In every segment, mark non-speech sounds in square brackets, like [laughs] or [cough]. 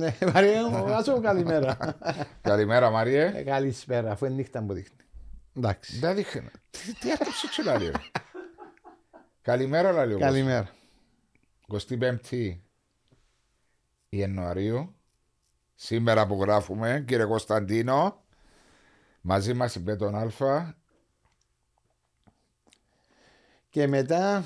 Ναι, Μαρία, μου καλημέρα. Καλημέρα, Μαρία. Ε, Καλησπέρα, αφού είναι νύχτα που δείχνει. Εντάξει. Δεν δείχνει. Τι- Τι έκαψε έτσι να λέει; Καλημέρα, λέει ο κόσμος. Καλημέρα. 25η Ιανουαρίου. Σήμερα που γράφουμε, κύριε Κωνσταντίνο, μαζί μας η Πέτον Αλφα. Και μετά,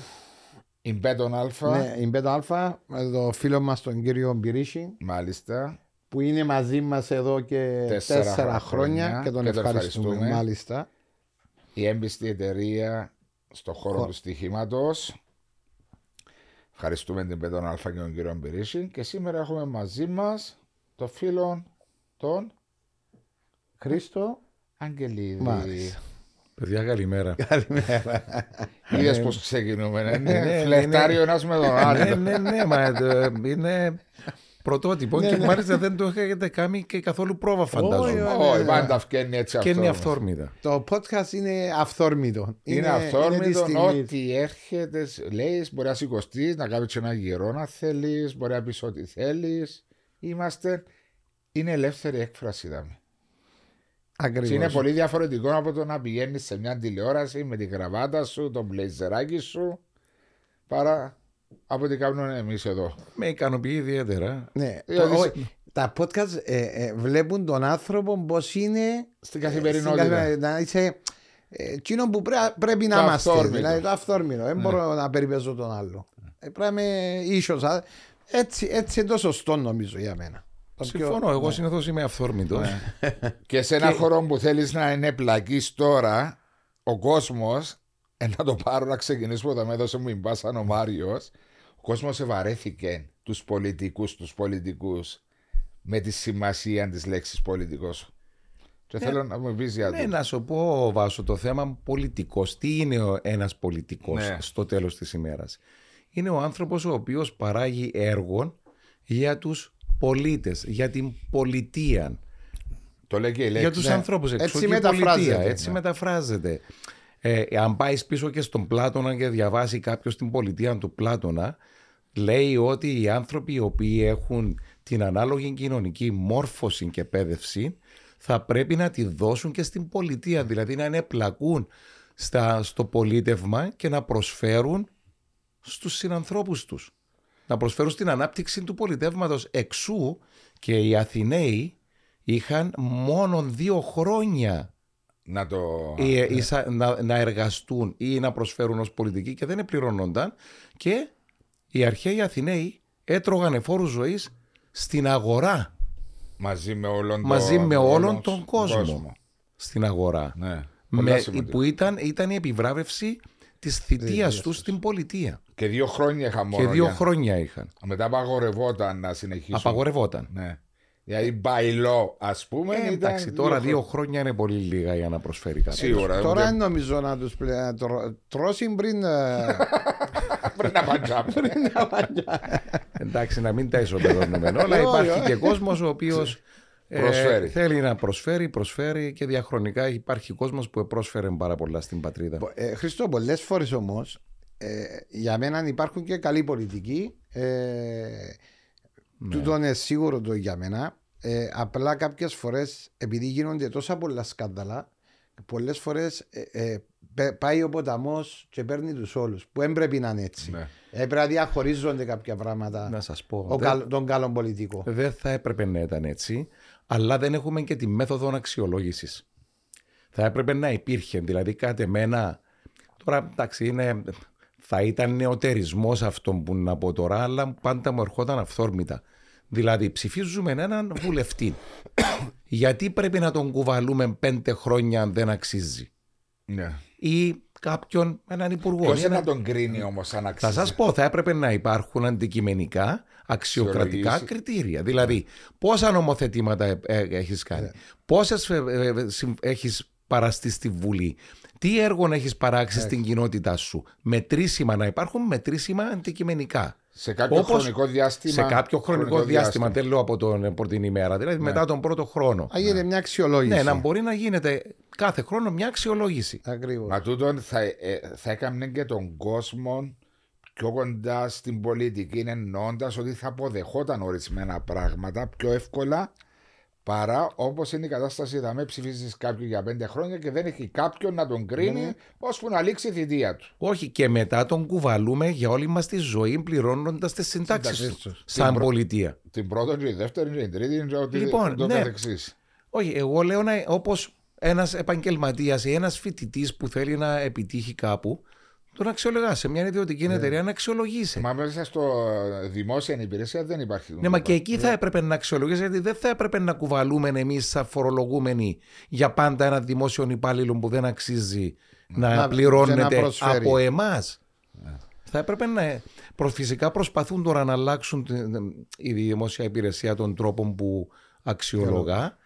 Η Bet on Alfa, ναι, η Bet on Alfa, με το φίλο μας τον κύριο Μπυρίση, μάλιστα. που είναι μαζί μας εδώ και Τέσσερα τέσσερα, χρόνια, χρόνια και τον και τον ευχαριστούμε, ευχαριστούμε. μάλιστα. Η έμπιστη εταιρεία στο χώρο Χω- του στοιχήματος. Ευχαριστούμε την Bet on Alfa και τον κύριο Μπυρίση. Και σήμερα έχουμε μαζί μας το φίλο τον Χρήστο, Αγγελίδη. μάλιστα. Παιδιά, καλημέρα. Καλημέρα. Είδες πώς ξεκινούμε, ναι, ναι, ναι, ναι, φλερτάρει ο ένας με τον άλλο. ναι, ναι, ναι, μα ε, είναι πρωτότυπο Ναι, και ναι. μάλιστα δεν το έχετε κάνει και καθόλου πρόβα, Όχι, φαντάζομαι. όχι. Όχι, πάντα φκένει έτσι Και είναι αυτό. αυθόρμητα. το podcast είναι αυθόρμητο. Είναι της αυθόρμητο στιγμής. ό,τι έρχεται, λέει, μπορεί να σηκωστεί, να κάνεις ένα γυρό να θέλεις, μπορεί να πεις ό,τι θέλεις. Είμαστε. Είναι ελεύθερη έκφραση, είδαμε. Ακριβώς. Είναι πολύ διαφορετικό από το να πηγαίνεις σε μια τηλεόραση με τη γραβάτα σου, το μπλεζεράκι σου, παρά από ό,τι κάνουμε εμείς εδώ. Με ικανοποιεί ιδιαίτερα. Ναι, Δηλαδή, το- όχι, τα podcast ε, ε, βλέπουν τον άνθρωπο πώς είναι Στην ε, καθημερινότητα. στην καθημερινότητα. Να είσαι ε, εκείνο που πρέ- πρέπει να Το είμαστε. αυθόρμητος. Δηλαδή το αυθόρμητο. Δεν μπορώ να περιπέζω τον άλλο. Ε, πρέπει να είμαι ίσως, α. Έτσι, έτσι είναι το σωστό νομίζω για μένα. Το πιο- Συμφωνώ, εγώ ναι. συνήθως είμαι αυθόρμητος. [laughs] Και σε ένα χώρο που θέλεις να είναι πλακής τώρα, ο κόσμος. Ε, να το πάρω να ξεκινήσουμε όταν με έδωσε μου η μπάσα ο Μάριος. Ο κόσμος ευαρέθηκε τους πολιτικούς, τους πολιτικούς με τη σημασία της λέξης πολιτικός. Και θέλω να μου πεις για Ναι, το. να σου πω, Βάσο, το θέμα πολιτικός. Τι είναι ένας πολιτικός Ναι. στο τέλος της ημέρας; Είναι ο άνθρωπος ο οποίος παράγει έργων για τους πολίτες, για την πολιτεία. Το λέει και η για λέξη. τους Ναι. ανθρώπους έξω Έτσι και η μεταφράζεται, πολιτεία, έτσι ναι. μεταφράζεται. Ε, αν πάεις πίσω και στον Πλάτωνα και διαβάσει κάποιος την πολιτεία του Πλάτωνα, λέει ότι οι άνθρωποι οι οποίοι έχουν την ανάλογη κοινωνική μόρφωση και εκπαίδευση θα πρέπει να τη δώσουν και στην πολιτεία, δηλαδή να ενεπλακούν στα, στο πολίτευμα και να προσφέρουν στους συνανθρώπους τους. Να προσφέρουν στην ανάπτυξη του πολιτεύματος εξού και οι Αθηναίοι είχαν μόνο δύο χρόνια Να το. ε, ίσα- να, να εργαστούν ή να προσφέρουν ως πολιτικοί και δεν πληρώνονταν και οι αρχαίοι Αθηναίοι έτρωγαν εφόρους ζωής στην αγορά, Μαζί με όλον τον, μαζί με όλον όλον τον κόσμο, στην αγορά. Ναι. Πολλά Με, σημαντικό. που ήταν, ήταν η επιβράβευση της θητείας τους στην πολιτεία. Και δύο χρόνια είχα μόνο. και δύο για- χρόνια είχαν. Μετά απαγορευόταν να συνεχίσουν. Απαγορευόταν. Ναι. Δηλαδή, by law, ας πούμε. Ε, ήταν εντάξει, δύο τώρα χρο- δύο χρόνια είναι πολύ λίγα για να προσφέρει κάτι. Σίγουρα. Τώρα ούτε- δεν νομίζω να τους τρώσει πριν. ε, [laughs] Πριν να παντζάμε. [laughs] Εντάξει, να μην τα ισοπεδώνουμε όλα. Όχι, Υπάρχει όχι. και κόσμος ο οποίος [laughs] Προσφέρει. θέλει να προσφέρει, προσφέρει και διαχρονικά υπάρχει κόσμος που πρόσφερε πάρα πολλά στην πατρίδα. Ε, Χριστό, πολλέ φορές όμως για μένα υπάρχουν και καλοί πολιτικοί. Ε, Ναι. Τούτο είναι σίγουρο το για μένα. Ε, απλά κάποιες φορές, επειδή γίνονται τόσα πολλά σκάνδαλα, πολλές φορές πάει ο ποταμός και παίρνει τους όλους. Που δεν πρέπει να είναι έτσι. Ναι. Ε, πρέπει να διαχωρίζονται κάποια πράγματα Να σας πω, ο δεν- καλ- τον καλό πολιτικό. Δεν θα έπρεπε να ήταν έτσι, αλλά δεν έχουμε και τη μέθοδο αξιολόγησης. Θα έπρεπε να υπήρχε, δηλαδή κάτι εμένα. Τώρα εντάξει, είναι, θα ήταν νεοτερισμός αυτό που να πω τώρα, αλλά πάντα μου ερχόταν αυθόρμητα. Δηλαδή, ψηφίζουμε έναν βουλευτή. [coughs] Γιατί πρέπει να τον κουβαλούμε πέντε χρόνια αν δεν αξίζει, Ναι. ή κάποιον, έναν υπουργό. Ποιος ή είναι έναν- να τον κρίνει όμως αν θα αξίζει; σα πω, θα έπρεπε να υπάρχουν αντικειμενικά αξιοκρατικά Αξιολογήσεις. κριτήρια. Δηλαδή, πόσα νομοθετήματα έχεις κάνει, πόσες έχεις παραστεί στη Βουλή, τι έργων έχεις παράξει στην κοινότητά σου; Μετρήσιμα να υπάρχουν, μετρήσιμα αντικειμενικά. Σε κάποιο Όπως χρονικό διάστημα. σε κάποιο χρονικό, διάστημα, δεν λέω από, τον, από την ημέρα, δηλαδή μετά τον πρώτο χρόνο. Α, γίνεται μια αξιολόγηση. Ναι, να μπορεί να γίνεται κάθε χρόνο μια αξιολόγηση. Ακριβώς. Μα τούτον θα, ε, θα έκανε και τον κόσμο πιο κοντά στην πολιτική εννοώντας ότι θα αποδεχόταν ορισμένα πράγματα πιο εύκολα παρά όπως είναι η κατάσταση. Θα ψηφίσει κάποιον για πέντε χρόνια και δεν έχει κάποιον να τον κρίνει ναι. ώσπου να λήξει η θητεία του. Όχι, και μετά τον κουβαλούμε για όλη μας τη ζωή πληρώνοντας τις συντάξεις του. Σαν την πολιτεία. Την πρώτη, τη δεύτερη, την τρίτη, ότι λοιπόν, το ναι. Όχι, εγώ λέω όπως ένας επαγγελματίας ή ένας φοιτητής που θέλει να επιτύχει κάπου, τον αξιολογά σε μια ιδιωτική ναι. εταιρεία να αξιολογήσει. Μα μέσα στο δημόσια υπηρεσία δεν υπάρχει. Ναι, μα και εκεί θα έπρεπε να αξιολογήσει, γιατί δεν θα έπρεπε να κουβαλούμε εμείς, σαν φορολογούμενοι, για πάντα ένα δημόσιο υπάλληλο που δεν αξίζει να, να πληρώνεται από εμάς. Ναι. Θα έπρεπε να. Φυσικά προσπαθούν τώρα να αλλάξουν η δημόσια υπηρεσία των τρόπων που αξιολογά.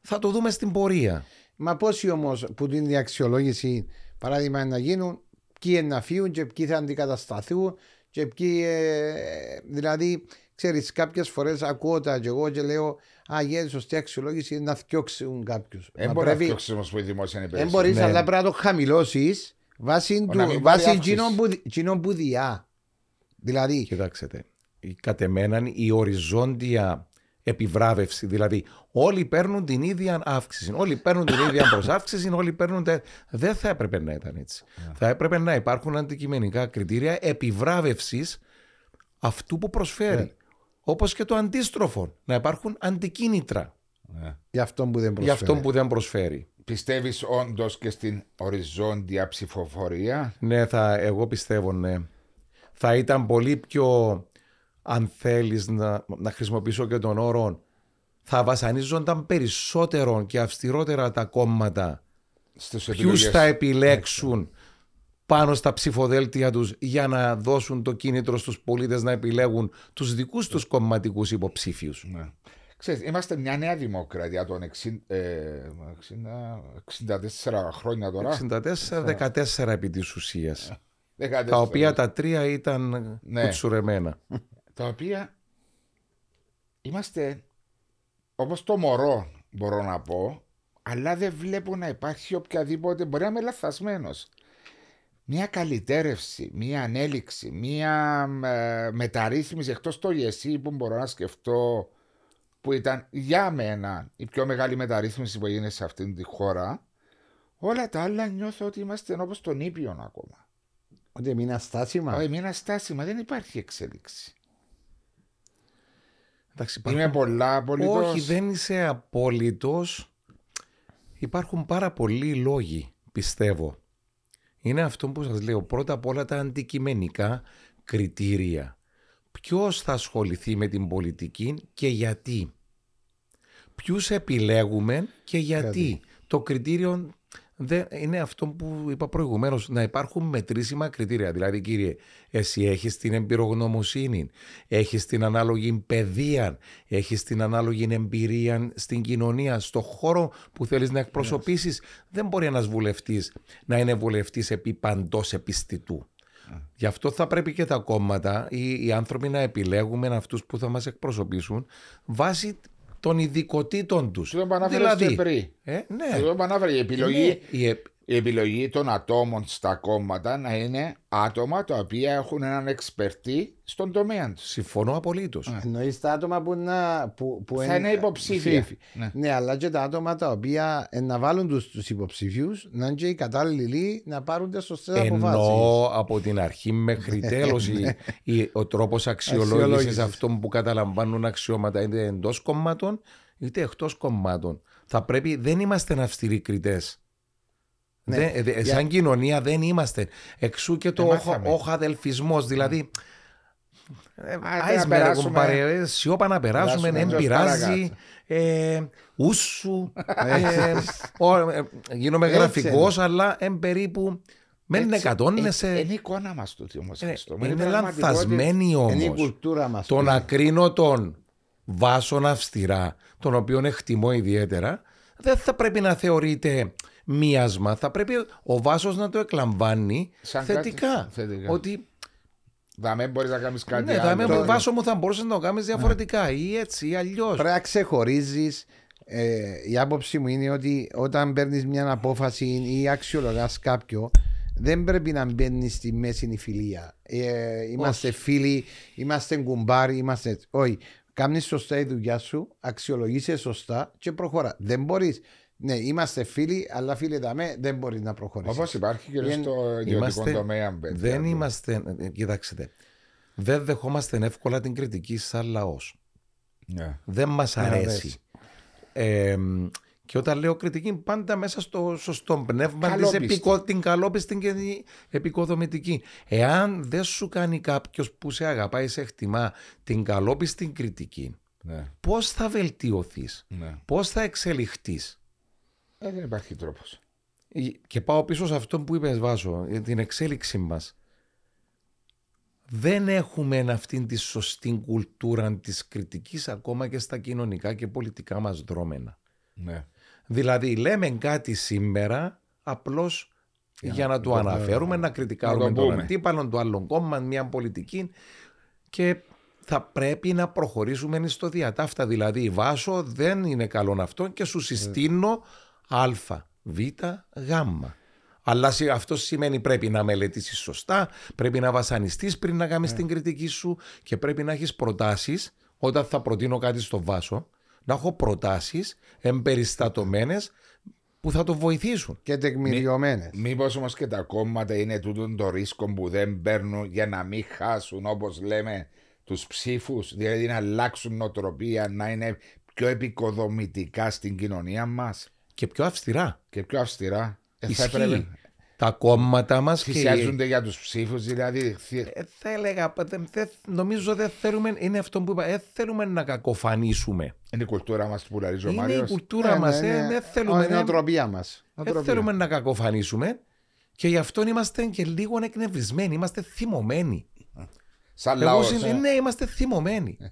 Θα το δούμε στην πορεία. Μα πόσοι όμως που την αξιολόγηση, παράδειγμα, να γίνουν ποιοι να φύγουν και ποιοι θα αντικατασταθούν και ποιοι. Ε, δηλαδή, ξέρεις, κάποιες φορές ακούω τα και εγώ και λέω Α, για σωστή αξιολόγηση είναι να φτιάξουν κάποιους. Δεν μπορεί πρέπει... να φτιάξεις όμως που η δημόσια υπηρεσία. Δεν μπορείς, ναι. αλλά πρέπει να το χαμηλώσεις βάσει του που διά. Δηλαδή. Κοιτάξτε, κατ' εμέναν η οριζόντια επιβράβευση. Δηλαδή, όλοι παίρνουν την ίδια αύξηση. Όλοι παίρνουν την ίδια [laughs] προσάυξηση, όλοι παίρνουν. Δεν θα έπρεπε να ήταν έτσι. Yeah. Θα έπρεπε να υπάρχουν αντικειμενικά κριτήρια επιβράβευσης αυτού που προσφέρει. Yeah. Όπως και το αντίστροφο. Να υπάρχουν αντικίνητρα. Yeah. Για αυτό που δεν προσφέρει. Για αυτό που δεν προσφέρει. Πιστεύεις όντως και στην οριζόντια ψηφοφορία; Ναι, θα, εγώ πιστεύω ναι. Θα ήταν πολύ πιο αν θέλεις να, να χρησιμοποιήσω και τον όρο, θα βασανίζονταν περισσότερο και αυστηρότερα τα κόμματα ποιους θα επιλέξουν πάνω στα ψηφοδέλτια τους για να δώσουν το κίνητρο στους πολίτες να επιλέγουν τους δικούς τους κομματικούς υποψήφιους. Ναι. Ξέρεις, είμαστε μια νέα δημοκρατία των 60, ε, 64 χρόνια τώρα. 64, 14 επί της ουσίας. [laughs] Τα οποία τα τρία ήταν ναι. κουτσουρεμένα [laughs] τα οποία είμαστε όπως το μωρό μπορώ να πω αλλά δεν βλέπω να υπάρχει οποιαδήποτε μπορεί να είμαι λαθασμένος μια καλυτέρευση, μια ανέλυξη, μια ε, μεταρρύθμιση εκτός το ΓΕΣΥ που μπορώ να σκεφτώ που ήταν για μένα η πιο μεγάλη μεταρρύθμιση που έγινε σε αυτήν τη χώρα όλα τα άλλα νιώθω ότι είμαστε όπως τον ήπιον ακόμα. Ότι έμεινα στάσιμα. Όχι, έμεινα στάσιμα, δεν υπάρχει εξέλιξη. Εντάξει, Είμαι πολλά απολύτως. Όχι, δεν είσαι απόλυτος. Υπάρχουν πάρα πολλοί λόγοι, πιστεύω. Είναι αυτό που σας λέω. Πρώτα απ' όλα τα αντικειμενικά κριτήρια. Ποιος θα ασχοληθεί με την πολιτική και γιατί; Ποιους επιλέγουμε και γιατί. Το κριτήριο δεν, είναι αυτό που είπα προηγουμένως, να υπάρχουν μετρήσιμα κριτήρια. Δηλαδή, κύριε, εσύ έχεις την εμπειρογνωμοσύνη, έχεις την ανάλογη παιδεία, έχεις την ανάλογη εμπειρία στην κοινωνία, στο χώρο που θέλεις να εκπροσωπήσεις. Δεν μπορεί ένας βουλευτής να είναι βουλευτής επί παντός επιστητού. Γι' αυτό θα πρέπει και τα κόμματα ή οι άνθρωποι να επιλέγουμε αυτούς που θα μας εκπροσωπήσουν βάσει των ειδικοτήτων τους. Το δηλαδή, πριν. Ε, ναι. Το η επιλογή. η, η επιλογή των ατόμων στα κόμματα να είναι άτομα τα οποία έχουν έναν εξπερτή στον τομέα τους. Συμφωνώ απολύτως. Εννοείς τα άτομα που, να, που, που θα είναι υποψήφια. Ναι. ναι. αλλά και τα άτομα τα οποία να βάλουν του τους υποψήφιους να είναι και οι κατάλληλοι να πάρουν τις σωστές αποφάσεις. Ενώ από την αρχή μέχρι ναι, τέλος ναι. ο τρόπος αξιολόγησης αυτών που καταλαμβάνουν αξιώματα είτε εντός κομμάτων είτε εκτός κομμάτων. Θα πρέπει, δεν είμαστε αυστηροί κριτές. Ναι. Δεν, σαν κοινωνία δεν είμαστε. Εξού και το οχαδελφισμό. Δηλαδή. Άι περάσουμε. Σιώπα να περάσουμε, δεν πειράζει. Ε, ούσου. [laughs] Ε, γίνομαι γραφικός, αλλά εν περίπου. Μεν εκατόνεσαι. Είναι η εικόνα μας τούτη όμως. Είναι λανθασμένη όμω. Είναι η κουλτούρα μας. Το να κρίνω τον βάσον αυστηρά, τον οποίο εκτιμώ ιδιαίτερα, δεν θα πρέπει να θεωρείται μίασμα. Θα πρέπει ο Βάσος να το εκλαμβάνει θετικά. θετικά. Ότι Δαμέ μπορείς να κάνεις κάτι ναι, άλλο. Ναι, Βάσο μου θα μπορούσες να το κάνεις διαφορετικά ναι. ή έτσι ή αλλιώς. Πρέπει να ξεχωρίζεις. Ε, η άποψη μου είναι ότι όταν παίρνεις μια απόφαση ή αξιολογάς κάποιο, δεν πρέπει να μπαίνεις στη μέση η φιλία. Ε, είμαστε φίλοι, είμαστε κουμπάροι, είμαστε. έτσι. Όχι. Κάνεις σωστά η δουλειά σου, αξιολογήσει σωστά και προχωρά. Δεν μπορείς. Ναι, είμαστε φίλοι, αλλά φίλοι δαμέ δεν μπορεί να προχωρήσεις. Όπως υπάρχει και Είναι- στο ιδιωτικό Είμαστε- τομέα. παιδιά. Δεν είμαστε, ε, κοιτάξτε, δεν δεχόμαστε εύκολα την κριτική σαν λαός. Ναι. Δεν μας αρέσει. αρέσει. Ε, και όταν λέω κριτική, πάντα μέσα στο σωστό πνεύμα της Καλόπιστη. επικο, την καλόπιστη και την επικοδομητική. Εάν δεν σου κάνει κάποιος που σε αγαπάει, σε εκτιμά την καλόπιστη κριτική, Ναι. πώς θα βελτιωθείς, ναι. πώς θα εξελιχθείς. Ε, δεν υπάρχει τρόπος. Και πάω πίσω σε αυτό που είπες Βάσο, για την εξέλιξή μας. Δεν έχουμε αυτήν τη σωστή κουλτούρα της κριτικής ακόμα και στα κοινωνικά και πολιτικά μας δρόμενα. Ναι. Δηλαδή λέμε κάτι σήμερα απλώς για, να το αναφέρουμε, να κριτικάρουμε να το τον πούμε. αντίπαλο, το άλλο κόμμα, μια πολιτική και θα πρέπει να προχωρήσουμε στο διατάφτα. Δηλαδή Βάσο δεν είναι καλό αυτό και σου συστήνω α, β, γ. Αλλά σε- αυτό σημαίνει πρέπει να μελετήσεις σωστά, πρέπει να βασανιστείς πριν να κάνεις την κριτική σου και πρέπει να έχεις προτάσεις όταν θα προτείνω κάτι στο Βάσο, να έχω προτάσεις εμπεριστατωμένες που θα το βοηθήσουν. Και τεκμηριωμένες. Μήπως όμως και τα κόμματα είναι τούτον το ρίσκο που δεν παίρνουν για να μην χάσουν όπως λέμε τους ψήφους, δηλαδή να αλλάξουν νοοτροπία, να είναι πιο επικοδομητικά στην κοινωνία μας Και πιο αυστηρά. και πιο αυστηρά. Ε, θα Ισχύει. έπρεπε. Τα κόμματα μας και... Θυσιάζονται για τους ψήφους, δηλαδή. θυ- Ε, θα έλεγα, δεν- δεν- νομίζω δεν θέλουμε, είναι αυτό που είπα, δεν θέλουμε να κακοφανίσουμε. Είναι η κουλτούρα μας που λαρίζει ο Είναι η Μάριος. κουλτούρα Ναι, μας, ναι, ε, ναι. δεν θέλουμε, Η ε, νοοτροπία μας. δεν θέλουμε να κακοφανίσουμε και γι' αυτό είμαστε και λίγο εκνευρισμένοι, είμαστε θυμωμένοι. Σαν Εγώ λαός. συν- ναι, είμαστε θυμωμένοι. [laughs]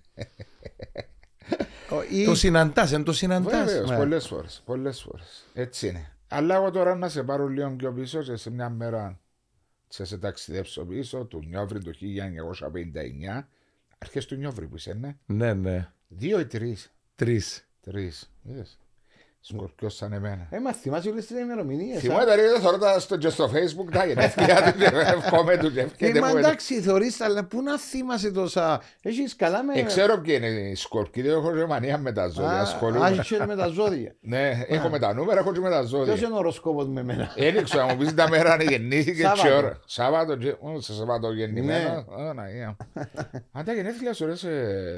Το συναντάς, εν το συναντάς. Βεβαίως, Ναι. πολλές φορές. Πολλές φορές. Έτσι είναι. Αλλά εγώ τώρα να σε πάρω λίγο πιο πίσω και σε μια μέρα σε σε ταξιδέψω πίσω του Νιόβρη το 1959. Αρχές του Νιόβρη που είσαι, ναι. Ναι, ναι. Δύο ή τρεις. Τρεις. Τρεις. Είδες. Σκορπιός σαν εμένα. Ε, μα θυμάσαι όλες τις ημερομηνίες. α. Θυμάται ρε, δεν θωρώ τα στο, και στο facebook τα γενέθλια του και [laughs] εύχομαι του και Ε, εύχεται μα που- εντάξει, θεωρείς, αλλά πού να θυμάσαι τόσα; Έχεις καλά με. Ε, ξέρω ποιοι είναι οι σκορπιοί, δεν έχω και μανία με τα ζώδια. Α, ασχολούμαι. Έχεις με τα ζώδια. [laughs] Ναι, έχω με τα νούμερα, έχω και με τα Ποιος ζώδια. είναι ο οροσκόπος με μένα. Ένιξω να μου πεις τα μέρα αν γεννήθηκε Σάββατο. και ώρα. Σάββατο, και- ω, σε Σάββατο γεννημένο. Ναι. Ω, να, yeah. Αν τα γενέθλια σου ρε σε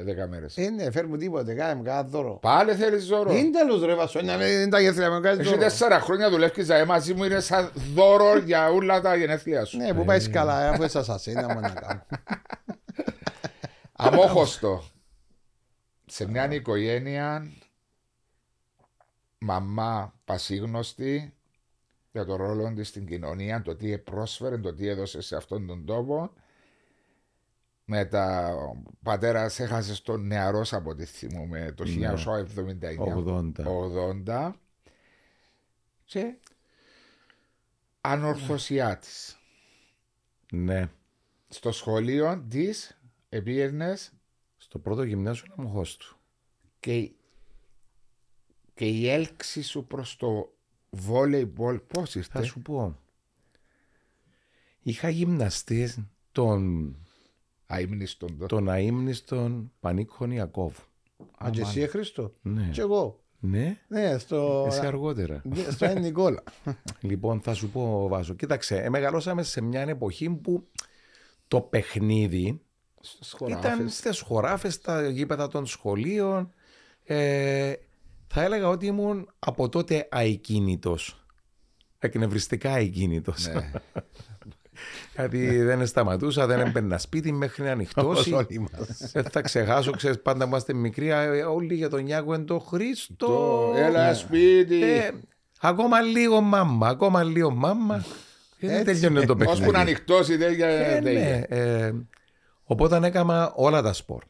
δέκα μέρες. Ε, ναι, φέρ μου τίποτε, κάνε μου κάνα δώρο. Πάλι θέλεις δώρο. Είναι τέλος ρε Βασό, να μην τα γεθρία μου κάνεις Έχει δώρο. τέσσερα χρόνια δουλεύεις ζαέ μαζί μου, είναι σαν δώρο για όλα τα γενέθλια σου. Ναι, που πάει καλά, αφού είσαι ασασίνα μου να κάνω. [laughs] Αμόχωστο. Σε μια οικογένεια, μαμά πασίγνωστη για το ρόλο της στην κοινωνία, το τι πρόσφερε, το τι έδωσε σε αυτόν τον τόπο. Με τα ο πατέρας έχασε τον νεαρός από τη θυμούμε το 1979. 80. 80 και ανορθωσιά της. Ναι. Στο σχολείο της επίερνες Στο πρώτο γυμνάσιο να του. και, και η έλξη σου προς το volleyball πώς Θα ήρθε. σου πω. Είχα γυμναστή τον, Αείμνηστον το. τον αείμνηστον Πανίκον Ιακώβ. Αν και εσύ, ε, Χρήστο. Ναι. Και εγώ. Ναι, Ναι, στο. εσύ αργότερα. Στο Εν Νικόλα. [laughs] λοιπόν, θα σου πω, Βάσο. Κοίταξε, ε, μεγαλώσαμε σε μια εποχή που το παιχνίδι ήταν στις χωράφες, στα γήπεδα των σχολείων. Ε, θα έλεγα ότι ήμουν από τότε αικίνητος. Εκνευριστικά αικίνητος. Ναι. [laughs] Γιατί δεν σταματούσα, δεν έμπαιρνα σπίτι μέχρι να Όπως ανοιχτώσει. όλοι μας. Δεν θα ξεχάσω, ξέρεις, πάντα είμαστε μικροί, ε, όλοι για τον Νιάκο είναι το Χρήστο. Το έλα σπίτι. Ε, ακόμα λίγο μάμα, ακόμα λίγο μάμα. Και δεν Έτσι. τελειώνει το παιχνίδι. Ώσπου να ανοιχτώσει δεν για Ε, δεν ναι, για. ε, οπότε έκανα όλα τα σπορ.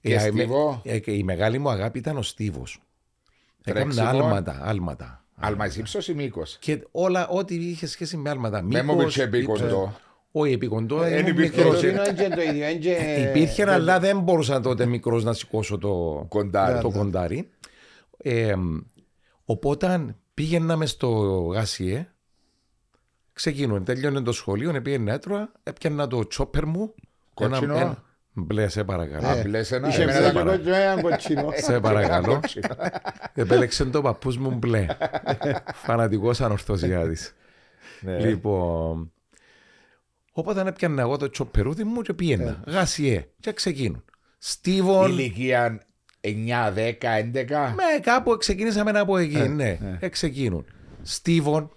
Και Ε, στίβο; ε, και η μεγάλη μου αγάπη ήταν ο στίβος. Έκανα Τρέξιμο. άλματα, άλματα. Άλμα εις ύψος ή μήκος; Και όλα, ό,τι είχε σχέση με άλματα. Με μου Μήκος, πεις επί ύψος. κοντό. Όχι, επί κοντό. Ε, ήμουν εν υπήρχε μικρός. το Είναι και το ίδιο. είναι και- Υπήρχε, αλλά δεν μπορούσα τότε μικρός να σηκώσω το Κοντάρι. Το κοντάρι. Ε, οπότε πήγαιναμε στο Γάσιε, Ξεκίνουν, τελειώνει το σχολείο, πήγαινε έτρωα, έπιανα το τσόπερ μου. Κότσινο. Ένα, ένα, μπλε, σε παρακαλώ. Α, μπλε ένα, Είχε εμένα μπλε δεν και παρά. κόκκινο, έναν [laughs] κοτσινό. σε παρακαλώ. Επέλεξε το παππούς μου μπλε. Φανατικός ανορθωσιάτης. Ναι. Λοιπόν, οπότε έπιανα εγώ το τσοπερούδι μου και πήγαινα. Γασιέ. Και ξεκίνουν. Στίβον. Ηλικία 9, 10, 11. Με κάπου ξεκίνησαμε από εκεί, ναι. Ε, ξεκίνουν. Στίβον.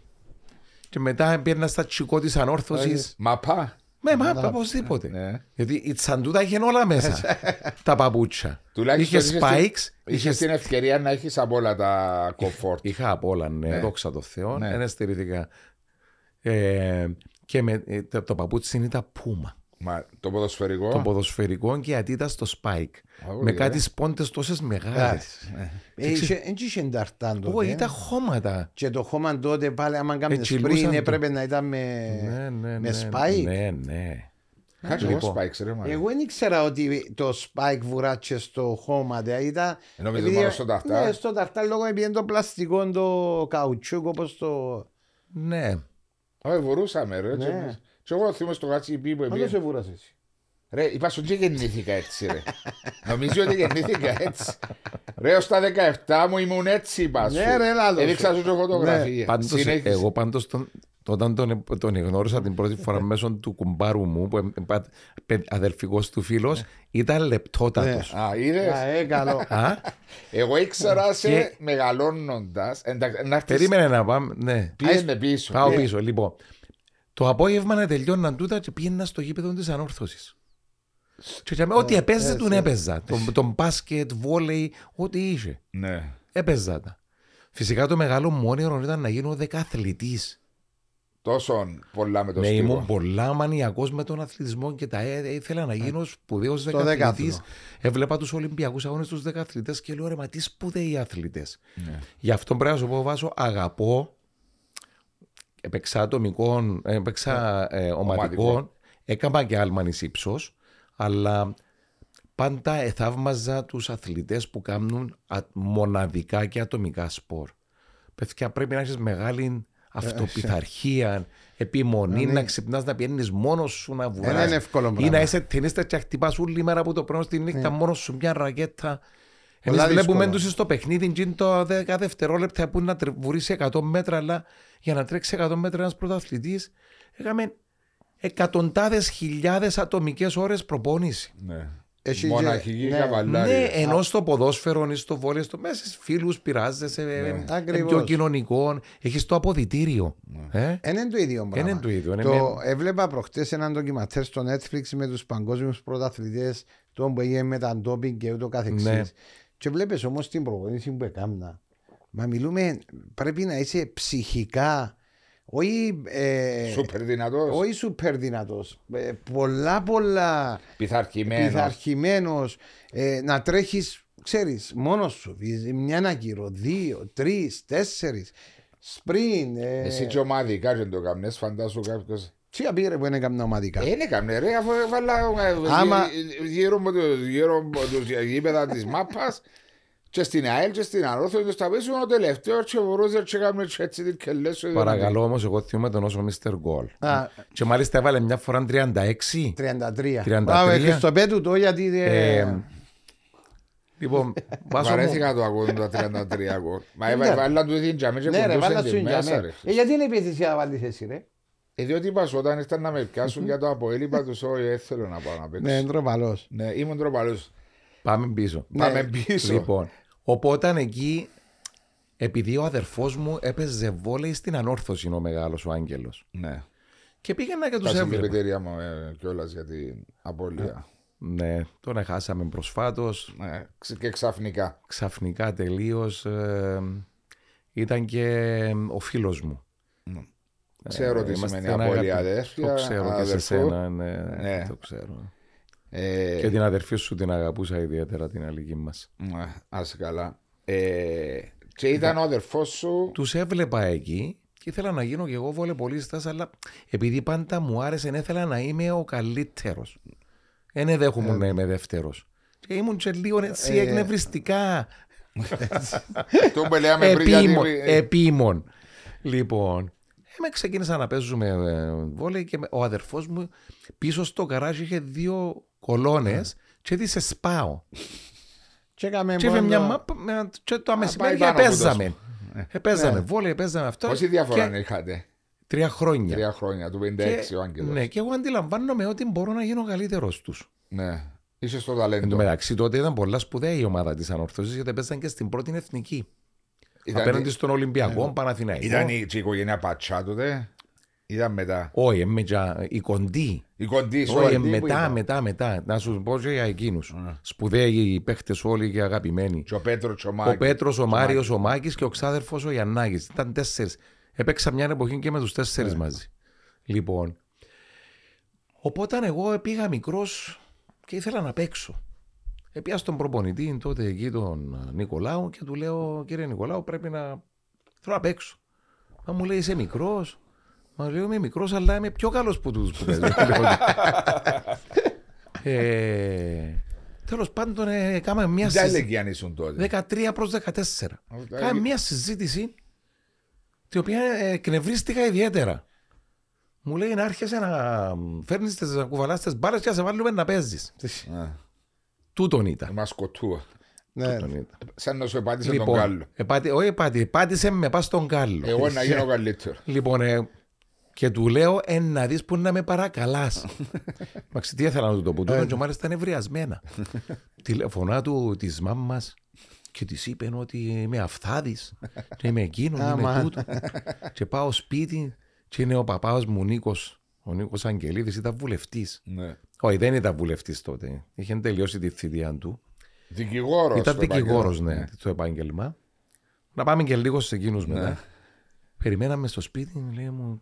Και μετά πήγαινα στα τσικό της ανόρθωσης. Μαπά. Με μάπα, οπωσδήποτε. Ναι. Γιατί η τσαντούτα είχε όλα μέσα. τα παπούτσια. Τουλάχιστον Είχε είχες spikes. την- Είχες Είχες την ευκαιρία να έχεις από όλα τα κομφόρτ. Είχα απ' όλα, ναι, Ναι. δόξα τω Θεώ. Ναι. Δεν στερήθηκα. Ε, και με, ε, το, το παπούτσι είναι τα πούμα. Μα το ποδοσφαιρικό; Το ποδοσφαιρικό και η αντίτα στο spike. Ω, με ε. κάτι σπόντες τόσες μεγάλες. Ε, είχε- Δεν είχε νταρτάν τότε. Όχι, ήταν χώματα. Και το χώμα τότε πάλι άμα κάνεις τσιλούσαν πριν το. έπρεπε να ήταν με, Ναι, ναι, με ναι, spike. Ναι, ναι. Κάτσε Λοιπόν. εγώ spikes ρε μα. Εγώ δεν ήξερα ότι το spike βουράτσε στο χώμα. δηλαδή Ήταν... Νόμιζα επειδή- μόνο στο ταρτάρ. Ναι, στο ταρτάρ λόγω επειδή είναι το πλαστικό, το καουτσούκ όπως το... Ναι. Όχι, βουρούσαμε ρε. Ναι. έτσι. Και εγώ θυμώ στο κάτσι που Πάντως είπε. σε βούρασε εσύ. Ρε, είπα σου και γεννήθηκα έτσι ρε. Νομίζω ότι γεννήθηκα έτσι. Ρε, ως τα 17 μου ήμουν έτσι είπα σου. Ναι, ρε, λάλο σου. Έδειξα σου και φωτογραφία. Πάντως, Συνέχισε. εγώ πάντως τον, όταν τον, τον γνώρισα την πρώτη φορά μέσω του κουμπάρου μου, που αδελφικός του φίλος, ήταν λεπτότατος. Α, είδες; Α, ε, καλό. Α, Εγώ ήξερα σε Και- μεγαλώνοντας. εντα- Να έρθεις- περίμενε να πάμε. Ναι. Πήγαινε πίσω. Πάω Ε, πίσω. Λοιπόν, το απόγευμα να τελειώναν τούτα και πήγαινα στο γήπεδο της ανόρθωσης. Και για μένα, ό,τι έπαιζε, τον έπαιζα. Τον, τον μπάσκετ, βόλεϊ, ό,τι είχε. Ναι. Έπαιζα τα. Φυσικά το μεγάλο μου όνειρο ήταν να γίνω δεκαθλητής. Τόσο πολλά με το Ναι, στίβο. ήμουν πολλά μανιακός με τον αθλητισμό και τα ε, ήθελα να γίνω σπουδαίος δεκαθλητής. δεκάθλο. Έβλεπα τους Ολυμπιακούς αγώνες του δεκαθλητές και λέω ρε, μα τι σπουδαίοι αθλητές. Ναι. Γι' αυτό πρέπει να σου πω, Βάσο, αγαπώ. Έπαιξα ατομικών, έπαιξα ε, Ομαδικό. ομαδικών, έκανα και άλμανη ύψος, αλλά πάντα εθαύμαζα τους αθλητές που κάνουν α- μοναδικά και ατομικά σπορ. Παιδιά, πρέπει να έχεις μεγάλη αυτοπιθαρχία, επιμονή, να ξυπνάς να πηγαίνει μόνος σου να βουράς. Δεν είναι εύκολο Ή πράγμα. να είσαι ταινίστα και χτυπάς όλη μέρα από το πρωί στη νύχτα μόνος σου μια ρακέτα. Εμείς Πολλά βλέπουμε δύσκολο. του στο παιχνίδι και είναι το 10 δευτερόλεπτα που να τρε- βουρήσει 100 μέτρα, αλλά για να τρέξει 100 μέτρα ένας πρωταθλητής, έκαμε εκατοντάδες χιλιάδες ατομικές ώρες προπόνηση. Ναι. Έχει Μοναχική και- ναι. καβαλάρη. Ναι, ενώ στο ποδόσφαιρο ή στο βόλιο, στο μέσα στου φίλους πειράζεσαι, ναι. Ακριβώς. πιο κοινωνικό, έχεις το αποδητήριο. Ε; Δεν είναι το ίδιο πράγμα. είναι το ίδιο, είναι Το με- έβλεπα προχτές έναν ντοκιματέρ στο Netflix με τους παγκόσμιους πρωταθλητές, τον που έγινε με τα ντόπινγκ και ούτω καθεξής. Ναι. Και βλέπεις όμως την προπονήση που έκανα. Μα μιλούμε, πρέπει να είσαι ψυχικά, όχι, ε, Σούπερ δυνατός. όχι σούπερ δυνατός. πολλά πολλά Πειθαρχημένος. πειθαρχημένος. Ε, να τρέχεις, ξέρεις, μόνος σου. Μια ένα κύριο, δύο, τρεις, τέσσερις. Σπριν. Ε, Εσύ και ομαδικά δεν το κάνεις, φαντάσου κάποιος. Τι απήρε που είναι καμιά ομαδικά. Ε, Είναι καμνέ ρε, αφού έβαλα ε, Άμα- γύ- γύρω από τους- γύρω από τους γήπεδα της μάπας και στην ΑΕΛ και στην Ανόρθωση τους τα πέσουν ο τελευταίος και μπορούσε και κάνουμε και έτσι την κελές σου. Παρακαλώ όμως, εγώ θυμούμαι τον όσο Mr. Goal. Α, Και μάλιστα έβαλε μια φορά 36. 33. 33. Μπράβο, ε, Χριστοπέτου το γιατί. ε, Ε, λοιπόν, βάζω μου. Βαρέθηκα το ακούω τα 33 γκολ. Μα Ναι. έβαλα του την τζαμί και Ναι, ρε, κουμπούσαν βάλα τη σου μέσα, για ρε. Ε, γιατί είναι επίσης να βάλεις εσύ, ρε; Ε, διότι είπα σου, όταν ήρθαν να με πιάσουν για το Αποέλ, είπα τους όχι, δεν θέλω να πάω να Ναι, παίξω. ντροπαλός. Ναι, ήμουν τροπαλούς. Πάμε πίσω. Πάμε πίσω. Λοιπόν, οπότε εκεί, επειδή ο αδερφός μου έπαιζε βόλεϊ στην ανόρθωση, είναι ο μεγάλος ο Άγγελος. Ναι. Και πήγαινα και Τα τους έβλεπα. συλληπιτήρια μου ε, κιόλας για την απώλεια. Ναι, τον χάσαμε προσφάτως. Ναι, ξ- και ξαφνικά. Ξαφνικά τελείως. ήταν και ο φίλος μου. Ξέρω τι Είμαστε σημαίνει ένα απώλεια αγαπη- αδέρφια. Το ξέρω και σε αδερφού. σένα, ναι, Ναι. το ξέρω. Ε, Και την αδερφή σου την αγαπούσα ιδιαίτερα την αλληλική μας. ναι, Άσε καλά. Ε, και ήταν ο αδερφός σου; Τους έβλεπα εκεί και ήθελα να γίνω και εγώ βολεπολίστας, αλλά επειδή πάντα μου άρεσε, ήθελα να είμαι ο καλύτερος. Δεν δέχομαι να είμαι δεύτερος. Και ήμουν και λίγο έτσι εκνευριστικά. [laughs] Το που λέγαμε πριν γιατί. Επίμον, ε, επίμον. Λοιπόν, με ξεκίνησα να παίζουμε ε, βόλεϊ και με- ο αδερφός μου πίσω στο καράζι είχε δύο κολόνες και έτσι σε σπάω. Και έκαμε Και είχε μόνο- μια μάπα με- και το μεσημέρι πάει πάνω από το παίζαμε. σπ- Ε, Παίζαμε βόλεϊ, παίζαμε αυτό. Πόση διαφορά Και είχατε, Τρία χρόνια. τρία χρόνια, του 56 Και- ο Άγγελος. Ναι, και εγώ αντιλαμβάνομαι ότι μπορώ να γίνω καλύτερος τους. Ναι. Είσαι στο Εν τω ταλέντο. μεταξύ τότε ήταν πολλά σπουδαία η ομάδα της Ανορθώση γιατί παίζαν και στην πρώτη εθνική. Ήταν- Απέναντι στον Ολυμπιακό, Παναθηναϊκό. Ήταν η, και η οικογένεια Πατσά τότε. Ήταν μετά. Όχι, εμέ για- η κοντή. Η κοντή, Όχι, sorry. τι μετά, που ήταν. μετά, μετά. Να σου πω και για εκείνους. Σπουδαίοι παίχτες όλοι και αγαπημένοι. Και ο Πέτρος και ο Ο Μάκης. Πέτρος, ο Μάριος, ο Μάκης και ο ξάδερφος ο Γιαννάκης. Ήταν τέσσερις. Έπαιξα μια εποχή και με τους τέσσερις Ναι. μαζί. Λοιπόν. Οπότε εγώ πήγα μικρός και ήθελα να παίξω. Επία στον προπονητή τότε εκεί τον Νικολάου και του λέω: Κύριε Νικολάου, πρέπει να. Θέλω να παίξω. Μα μου λέει: Είσαι μικρός. Μα λέω: Είμαι μικρός, αλλά είμαι πιο καλός που τους που παίζουν. ε, Τέλος πάντων, ε, κάναμε μια Τι συζήτηση. ηλικία ήσουν τότε. 13 προς 14. Αυτά Κάναμε είναι- μια συζήτηση την οποία ε, εκνευρίστηκα ιδιαίτερα. Μου λέει να άρχισε να φέρνεις τις να κουβαλάς τις μπάλες και να σε βάλουμε να παίζεις. Α, Τούτον ήταν. Μα σκοτούα. Ναι. Τούτον ήταν. Σαν να σου επάτησε τον Λοιπόν, Κάλλο. επάτη, όχι επάτη, πάτησε με πας στον κάλο. Εγώ να γίνω [laughs] καλύτερος. Λοιπόν, ε, και του λέω ε, να δεις που να με παρακαλάς. [laughs] Μαξι, τι ήθελα να του το πω. Τούτον και μάλιστα νευριασμένα. [laughs] Τηλεφωνά του της μάμας και της είπε ότι είμαι αυθάδης. και είμαι εκείνο, είμαι Άμα. τούτο. και πάω σπίτι και είναι ο παπάς μου Νίκος. Ο Νίκος Αγγελίδης ήταν βουλευτής. Ναι. Όχι, δεν ήταν βουλευτής τότε. Είχε τελειώσει τη θητεία του. Δικηγόρος. Ήταν δικηγόρος, ναι, το επάγγελμα. Να πάμε και λίγο σε εκείνους Ναι. μετά. Περιμέναμε στο σπίτι, λέει μου,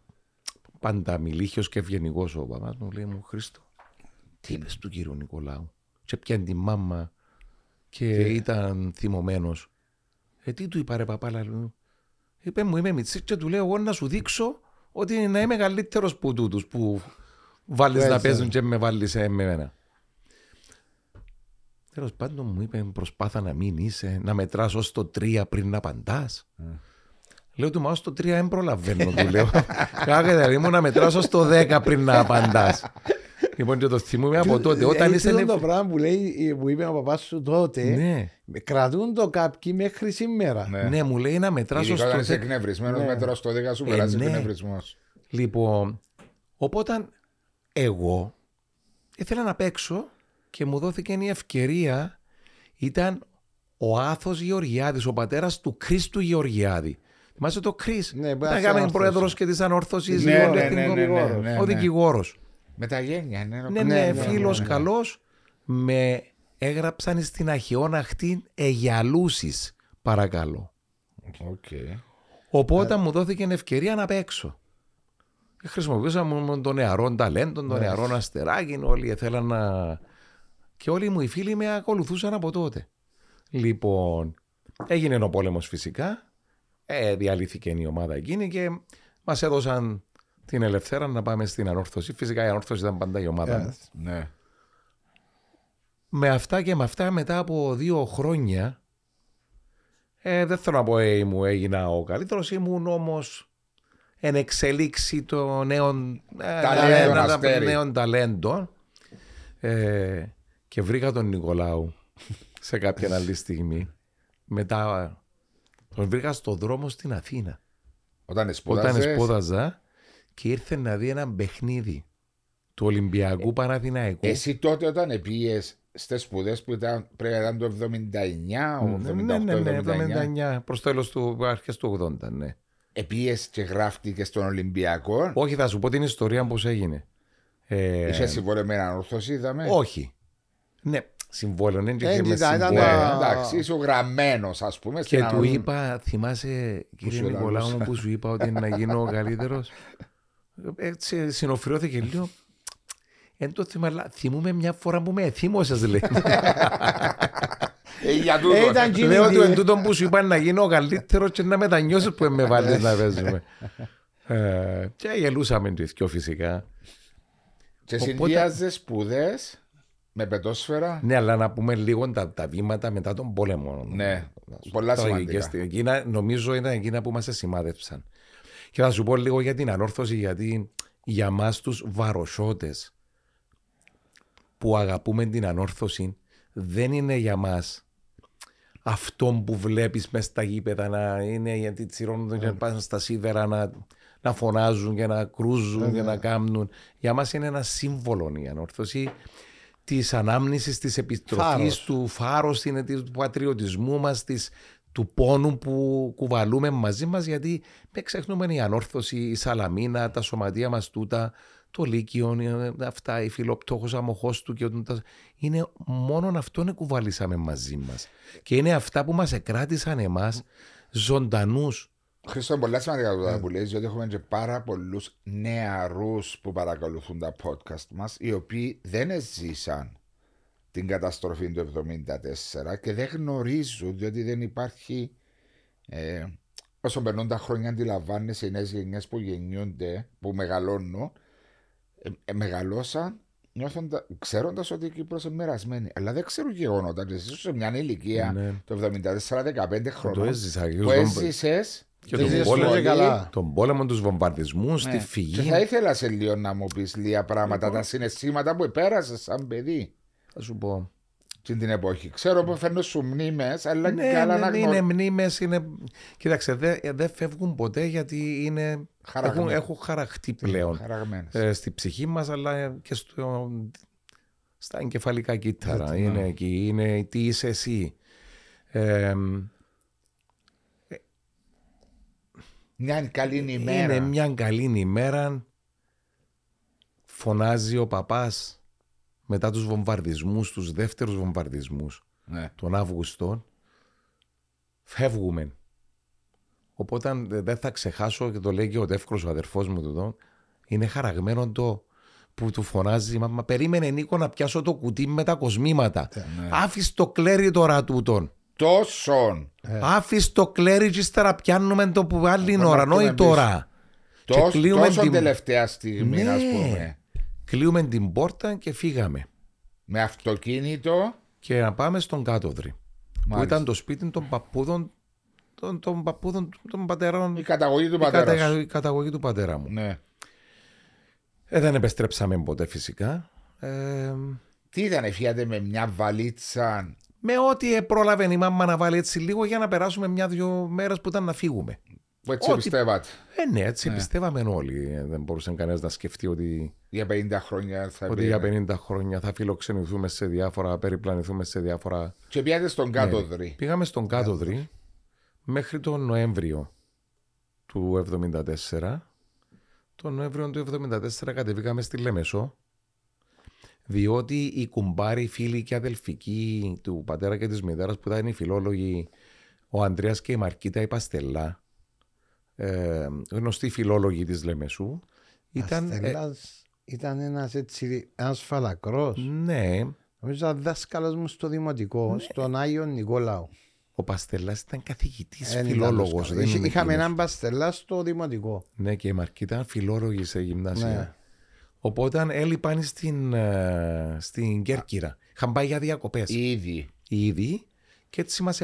πάντα μιλήχιος και ευγενικός ο παπάς μου, λέει μου, Χρήστο, τι είπες του κύριου Νικολάου; Και πιάνει τη μάμα και ήταν θυμωμένος. Ε, τι του είπα, ρε παπάλα, λέω. Είπε μου, είμαι μιτσί και του λέω εγώ να σου δείξω ότι να είμαι καλύτερος που τούτους που βάλεις να Έτσι. παίζουν και με βάλεις σε εμένα. Τέλος πάντων μου είπε προσπάθα να μην είσαι, να μετράς ως το 3 πριν να απαντάς. Λέω του μα ως το 3 δεν προλαβαίνω του λέω. Κάγε δηλαδή μου να μετράς ως το 10 πριν να απαντάς. λοιπόν και το θυμούμαι από τότε. Όταν Ε, είσαι... τούτο το πράγμα που, λέει, που είπε ο παπάς σου τότε, Ναι, κρατούν το κάποιοι μέχρι σήμερα. Ναι. ναι, μου λέει να μετράς ως Ειδικά το όταν είσαι 10. εκνευρισμένος, Ναι. μέτρας στο 10 σου Ε, περάσεις ναι. εκνευρισμό. Λοιπόν, οπότε εγώ ήθελα να παίξω και μου δόθηκε η ευκαιρία. Ήταν ο Άθος Γεωργιάδης, ο πατέρας του Κρίστου Γεωργιάδη. Θυμάσαι το Κρίς, Ναι, που ήταν ήταν κάμεν ανόρθωση. πρόεδρος και της ανόρθωσης, Ναι, ο- ναι, ναι, ναι, ναι, ναι, ο ναι. δικηγόρος. Με τα γένια, ναι. Ναι, Ναι, ναι, ναι, φίλος ναι, ναι. καλός. Με έγραψαν στην Αχαιόν αχτήν Αιγιαλούσης, παρακαλώ. Οκ. Οπότε μου δόθηκε ευκαιρία να παίξω. Και Χρησιμοποιούσα μόνο των νεαρών ταλέντων, των νεαρών αστεράκι, όλοι θέλαν να. Και όλοι μου οι φίλοι με ακολουθούσαν από τότε. Λοιπόν, έγινε ο πόλεμος φυσικά. Ε, διαλύθηκε η ομάδα εκείνη και μας έδωσαν την ελευθέρα να πάμε στην ανόρθωση. Φυσικά η ανόρθωση ήταν πάντα η ομάδα Ε, μου. Ναι. Με αυτά και με αυτά μετά από δύο χρόνια ε, δεν θέλω να πω ε, μου έγινα ο καλύτερος ήμουν όμως εν εξελίξη των νέων ε, Ταλέντων, να- να- αστέρι. νέων ταλέντων ε, και βρήκα τον Νικολάου [laughs] σε κάποια άλλη στιγμή. Μετά τον βρήκα στο δρόμο στην Αθήνα. Όταν όταν εσπούδαζες, σπούδαζα και ήρθε να δει ένα παιχνίδι του Ολυμπιακού Παναθηναϊκού. Εσύ τότε όταν πήγες στις σπουδές που ήταν, πρέπει να ήταν το 79, ο Ναι, ναι, ναι, 78-79, 79 προς τέλος του αρχές του 80, ναι. Επίες και γράφτηκε στον Ολυμπιακό. Όχι, θα σου πω την ιστορία πώς έγινε. Ε, Είσαι συμβολεμένα ορθώση, είδαμε; όχι. Ναι, συμβόλαιο, ναι, και Ε, είχε με ήταν- ήταν Ναι, συμβόλαιο. τα- εντάξει, είσαι γραμμένος, ας πούμε. στην Και του ανόρθωση. είπα, θυμάσαι κύριε σου Νικολάου λαλούσα. μου που σου είπα ότι να γίνω ο καλύτερος; Έτσι συνοφριώθηκε λίγο. Εν το θυμάμαι, αλλά θυμούμαι μια φορά που με εθύμωσες λέει. [laughs] Ε, για τούτο. Ε, ήταν και- Λέω τι- του εν τούτον που σου είπα να γίνω ο καλύτερος και να μετανιώσεις που με βάλεις να παίζουμε. Ε, και γελούσαμε το ηθικιό φυσικά. Και Οπότε- συνδυάζε σπουδές με πετόσφαιρα. Ναι, αλλά να πούμε λίγο τα, τα βήματα μετά τον πόλεμο. Ναι, πολλά Τραγικές σημαντικά. στιγμές. Εκείνα, νομίζω ήταν εκείνα που μας σημάδεψαν. Και θα σου πω λίγο για την ανόρθωση, γιατί για μας τους βαροσότες που αγαπούμε την ανόρθωση δεν είναι για μας αυτό που βλέπεις μέσα στα γήπεδα να είναι γιατί τσιρώνουν και να πάνε στα σίδερα να, να φωνάζουν και να κρούζουν και να κάνουν. Για μας είναι ένα σύμβολο η ανόρθωση της ανάμνησης της επιστροφής Φάρος. του φάρου, του πατριωτισμού μας, του πόνου που κουβαλούμε μαζί μας, γιατί δεν ξεχνούμε η ανόρθωση, η σαλαμίνα, τα σωματεία μας τούτα, το Λύκειο, ε, αυτά, η φιλοπτώχος αμοχώς του και όταν τα- είναι μόνο αυτό που κουβαλήσαμε μαζί μας. Και είναι αυτά που μας εκράτησαν εμάς ζωντανούς. Χρήστο, πολλά σημαντικά το που λες, διότι έχουμε και πάρα πολλούς νεαρούς που παρακολουθούν τα podcast μας, οι οποίοι δεν ζήσαν την καταστροφή του 1974 και δεν γνωρίζουν, διότι δεν υπάρχει. Ε, όσο περνούν τα χρόνια, αντιλαμβάνεσαι οι νέες γενιές που γεννιούνται, που μεγαλώνουν, ε, ε, μεγαλώσαν νιώθοντα, ξέροντας ότι η Κύπρος είναι μοιρασμένη. Αλλά δεν ξέρουν γεγονότα. Και εσύ σε μια ηλικία Ναι. το 74-15 Το χρονών έζησα και που τον- έζησες και και τον ζεις πόλεμο. πολύ, καλά. τον πόλεμο, τους βομβαρδισμούς, ναι. τη Και φυγή. θα ήθελα σε λίγο να μου πεις λίγα πράγματα, Λοιπόν. τα συναισθήματα που πέρασες σαν παιδί Θα σου πω. Στην την εποχή. Ξέρω που φέρνουν σου μνήμες, αλλά Ναι, καλά να ναι, είναι γνωρίζεις. μνήμες. Είναι... Κοίταξε, δεν δεν φεύγουν ποτέ γιατί είναι... Χαραγμένα. έχουν, έχουν χαραχτεί πλέον Χαραγμένες. ε, στη ψυχή μας αλλά και στο, στα εγκεφαλικά κύτταρα. Έτσι, είναι ναι. εκεί, είναι τι είσαι εσύ. Ε, Μια καλή ημέρα. είναι μια καλή ημέρα. Φωνάζει ο παπάς μετά τους βομβαρδισμούς, τους δεύτερους βομβαρδισμούς Ναι. τον Αύγουστο φεύγουμε. Οπότε ε, δεν θα ξεχάσω και το λέει και ο Τεύκρος ο αδερφός μου του εδώ, είναι χαραγμένο το που του φωνάζει μα, μα περίμενε Νίκο να πιάσω το κουτί με τα κοσμήματα. ναι. Άφης το κλέρι τώρα τούτον. Τόσον. Άφης το κλέρι και ύστερα πιάνουμε το που άλλη Ακόμα ώρα, να όχι πούμε τώρα. Και Τόσον κλείουμε τόσο την- τελευταία στιγμή, Ναι. ας πούμε. Κλείουμε την πόρτα και φύγαμε. Με αυτοκίνητο. Και να πάμε στον Κάτοδρη. Που Μάλιστα. ήταν το σπίτι των παππούδων των, των παππούδων των πατερών Η καταγωγή του η πατέρας κατα- σου. η καταγωγή του πατέρα μου. Ναι. Ε, δεν επιστρέψαμε ποτέ φυσικά. Ε, Τι ήταν, φύγατε με μια βαλίτσα; με ό,τι ε, πρόλαβε η μάμα να βάλει έτσι λίγο για να περάσουμε μια-δυο μέρες που ήταν να φύγουμε. Που έτσι Ό,τι- πιστεύατε. Ε, ναι, έτσι πιστεύαμε όλοι. Ε, δεν μπορούσε κανένας να σκεφτεί ότι, Για 50 χρόνια θα ότι πήγαινε. για 50 χρόνια θα φιλοξενηθούμε σε διάφορα, περιπλανηθούμε σε διάφορα. Και πήγατε στον Ναι. Κάτοδρη. Πήγαμε στον Κάτοδρη μέχρι τον Νοέμβριο του 1974. Τον Νοέμβριο του 1974 κατεβήκαμε στη Λέμεσο διότι οι κουμπάροι, φίλοι και αδελφικοί του πατέρα και της μητέρας που ήταν οι φιλόλογοι ο Ανδρέας και η Μαρκίτα η Παστελά ε, γνωστοί φιλόλογοι της Λεμεσού ήταν, ε, Αστελάς ήταν ένας έτσι, ένας φαλακρός. ναι, Νομίζω ήταν δάσκαλος μου στο δημοτικό, στον Άγιο Νικόλαο. ο Παστελάς ήταν καθηγητής Δεν ήταν φιλόλογος δάσκαλος. δεν Είχε- είναι Είχαμε εκείνος. έναν παστελάς στο δημοτικό. Ναι, και η Μαρκίτα ήταν φιλόλογη σε γυμνάσια. Ναι. Οπότε έλειπαν στην, ε, στην Κέρκυρα. Είχαν πάει για διακοπές Ήδη. ήδη και έτσι μας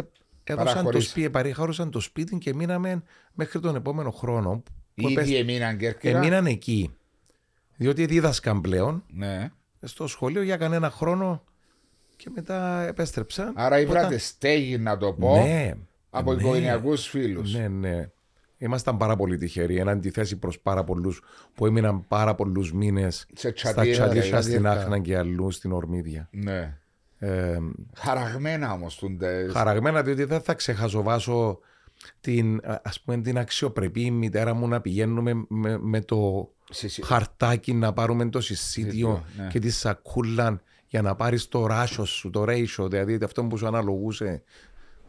έδωσαν το Παραχωρήσαν. σπίτι, παρήχαρωσαν το σπίτι και μείναμε μέχρι τον επόμενο χρόνο. Που Ήδη επέσ- έμειναν Κέρκυρα. Εμείναν εκεί. Διότι δίδασκαν πλέον Ναι. στο σχολείο για κανένα χρόνο και μετά επέστρεψαν. Άρα Οπότε- ήβρατε στέγη να το πω Ναι. από ναι. οικογενειακούς φίλους. Ναι, ναι. Ήμασταν πάρα πολύ τυχεροί. Εν αντιθέσει προς πάρα πολλούς που έμειναν πάρα πολλούς μήνες Σε στα τσατήρια. τσαντήρια, τσαντήρια. στην Άχνα και αλλού στην Ορμίδια. Ναι. Ε, Χαραγμένα όμως τούντες. χαραγμένα διότι δεν θα ξεχαζοβάσω την, ας πούμε, την αξιοπρεπή μητέρα μου να πηγαίνουμε με, με το Συσι- χαρτάκι να πάρουμε το συσίτιο Συσίτιο, ναι. και τη σακούλα για να πάρεις το ράσο σου, το ratio, δηλαδή αυτό που σου αναλογούσε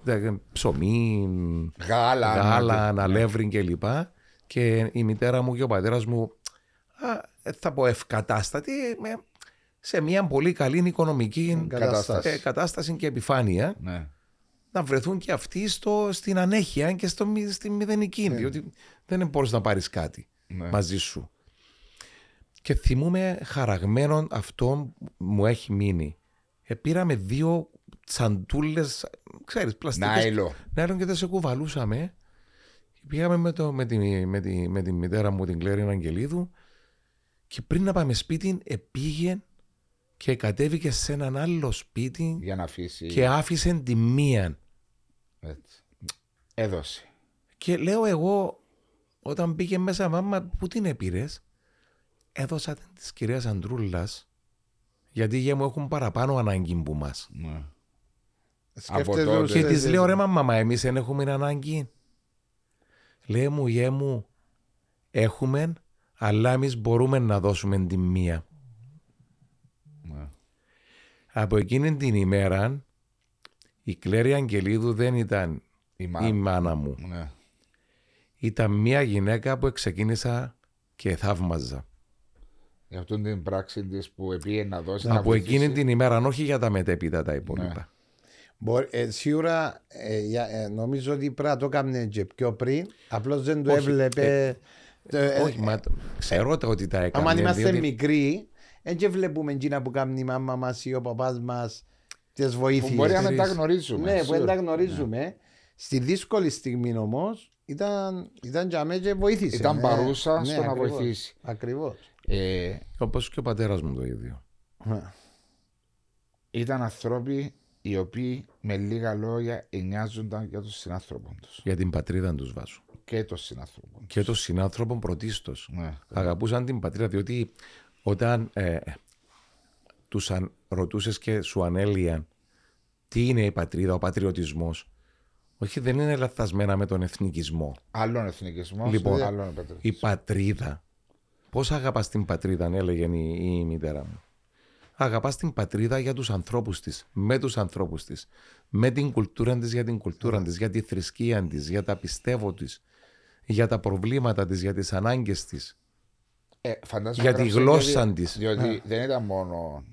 δε- ψωμί, Γάλα. γάλα, ναι. αναλεύρι κλπ. Και η μητέρα μου και ο πατέρας μου, α, ε, θα πω ευκατάστατη, με- σε μια πολύ καλή οικονομική Κατάσταση. ε, κατάσταση και επιφάνεια Ναι. να βρεθούν και αυτοί στο, στην ανέχεια και στο, μη- στη μηδενική. Διότι δεν μπορείς να πάρεις κάτι Ναι. μαζί σου. Και θυμούμε χαραγμένο αυτό μου έχει μείνει. Ε, πήραμε δύο τσαντούλες, ξέρεις, πλαστικές. Νάιλο. Νάιλον και δεν σε κουβαλούσαμε. Πήγαμε με, το, με, τη, με, τη, με τη μητέρα μου την Κλέριν Αγγελίδου και πριν να πάμε σπίτι πήγε και κατέβηκε σε έναν άλλο σπίτι Για να αφήσει. και άφησε τη μία. Έτσι. Έδωσε. Και λέω εγώ, όταν πήγε μέσα, μάμα, πού την έπειρες, έδωσα την της κυρίας Αντρούλας, γιατί για μου έχουν παραπάνω ανάγκη που μας. Ναι. Σκέφτεσαι τότε- τους- Και της ε, λέω, ρε μαμά, εμείς δεν έχουμε ανάγκη. Λέει μου, γε μου, έχουμε, αλλά εμείς μπορούμε να δώσουμε τη μία. Ναι. Από εκείνη την ημέρα, η Κλέρη Αγγελίδου δεν ήταν Η η μάνα. μάνα μου. Ναι. Ήταν μια γυναίκα που ξεκίνησα και θαύμαζα. Για αυτήν την πράξη της που επήγε να δώσει. να Από βοηθήσει. εκείνη την ημέρα, αν όχι για τα μετέπειτα τα υπόλοιπα. Μπορεί- ε, σίγουρα ε, για- ε, νομίζω ότι πρέπει να το έκανε και πιο πριν. Απλώς δεν το Όχι, έβλεπε. Ε, όχι, μα το- ξέρω το ότι τα έκανε. Άμα είμαστε διότι- μικροί, δεν και βλέπουμε εκείνα που κάνει η μάμα μας ή ο παπάς μας τις Που βοήθειε. μπορεί να μην τα Ξέρεις. γνωρίζουμε. Ναι, που δεν σίγουρα. τα γνωρίζουμε. Στη δύσκολη στιγμή όμως ήταν, ήταν για μένα και βοήθησε. Ήταν ναι. παρούσα Ναι, στο να ακριβώς. βοηθήσει. Ακριβώς. Ε, Όπως και ο πατέρας μου το ίδιο. ήταν ανθρώποι οι οποίοι με λίγα λόγια νοιάζονταν για τον συνάνθρωπο τους. Για την πατρίδα τους βάζω. Και τον συνάνθρωπο τους. Και τον συνάνθρωπο πρωτίστως. Ναι. Αγαπούσαν την πατρίδα διότι όταν ε, τους αν, ρωτούσες και σου ανέλυαν τι είναι η πατρίδα, ο πατριωτισμός όχι δεν είναι λαθασμένα με τον εθνικισμό. Άλλον εθνικισμός, Λοιπόν, άλλον Η πατριωτισμό. πατρίδα. Πώς αγαπάς την πατρίδα, έλεγε η, η μητέρα μου. Αγαπάς την πατρίδα για τους ανθρώπους της, με τους ανθρώπους της, με την κουλτούρα της για την κουλτούρα της, για τη θρησκεία της, για τα πιστεύω της, για τα προβλήματα της, για τις ανάγκες της. Ε, φαντάζομαι για τη έγραψε γλώσσα διότι- της. Διότι δεν ήταν μόνο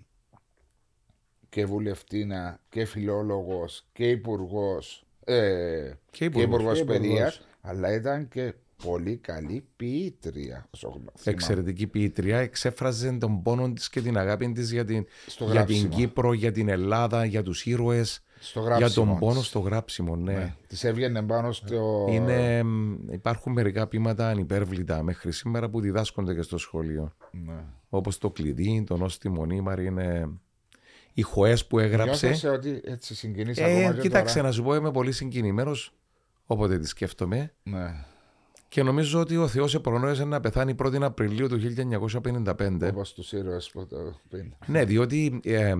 και βουλευτήνα και φιλόλογος και υπουργός. Ε, Και και υπουργός. υπουργός Και παιδείας, υπουργός. αλλά ήταν και πολύ καλή ποιήτρια. όσο γνω- θυμάμαι. Εξαιρετική ποιήτρια, εξέφραζε τον πόνο της και την αγάπη της για την, Στο για την γράψιμο. Κύπρο, για την Ελλάδα, για τους ήρωες, Στο για γράψιμο τον πόνο της. στο γράψιμο, ναι. Ναι. Της έβγαινε πάνω στο. Είναι, μ, υπάρχουν μερικά ποίηματα ανυπέρβλητα μέχρι σήμερα που διδάσκονται και στο σχολείο. Ναι. Όπως το κλειδί, το νόστιμο νήμαρ είναι οι χωές που έγραψε. Νιώθω ότι έτσι συγκινείς Ε, ακόμα και κοίταξε τώρα; να σου πω είμαι πολύ συγκινημένος όποτε τη σκέφτομαι Ναι. και νομίζω ότι ο Θεός επρονόησε να πεθάνει 1η Απριλίου του 1955. Όπως τους ήρωες που το πριν. Ναι, διότι ε,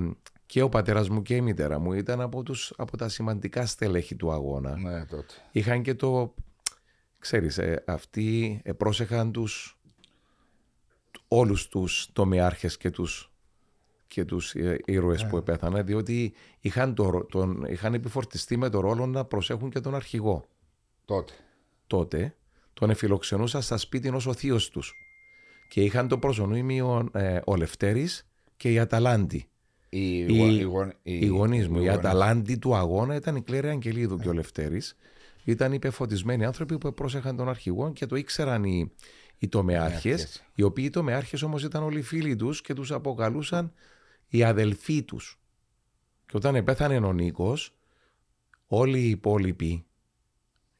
και ο πατέρας μου και η μητέρα μου ήταν από, τους, από τα σημαντικά στελέχη του αγώνα. Ναι, τότε. Είχαν και το, ξέρεις, ε, αυτοί ε, πρόσεχαν τους όλους τους τομεάρχες και τους, και τους ε, ήρωες που επέθαναν, διότι είχαν, το, ρο- τον, είχαν επιφορτιστεί με το ρόλο να προσέχουν και τον αρχηγό. Τότε. Τότε τον εφιλοξενούσαν στα σπίτι ως ο θείος τους και είχαν το προσωνύμιο ε, ο Λευτέρης και η Αταλάντη. Οι, Οι, γο- οι γον- οι γονείς μου, η γονείς. Αταλάντη του αγώνα ήταν η Κλέρια Αγγελίδου και ο Λευτέρης. Ήταν υπεφωτισμένοι άνθρωποι που πρόσεχαν τον αρχηγό και το ήξεραν οι, οι τομεάρχες, Τομεάρχες. οι οποίοι οι τομεάρχες όμως ήταν όλοι φίλοι τους και τους αποκαλούσαν οι αδελφοί τους. Και όταν επέθανε ο Νίκος, όλοι οι υπόλοιποι,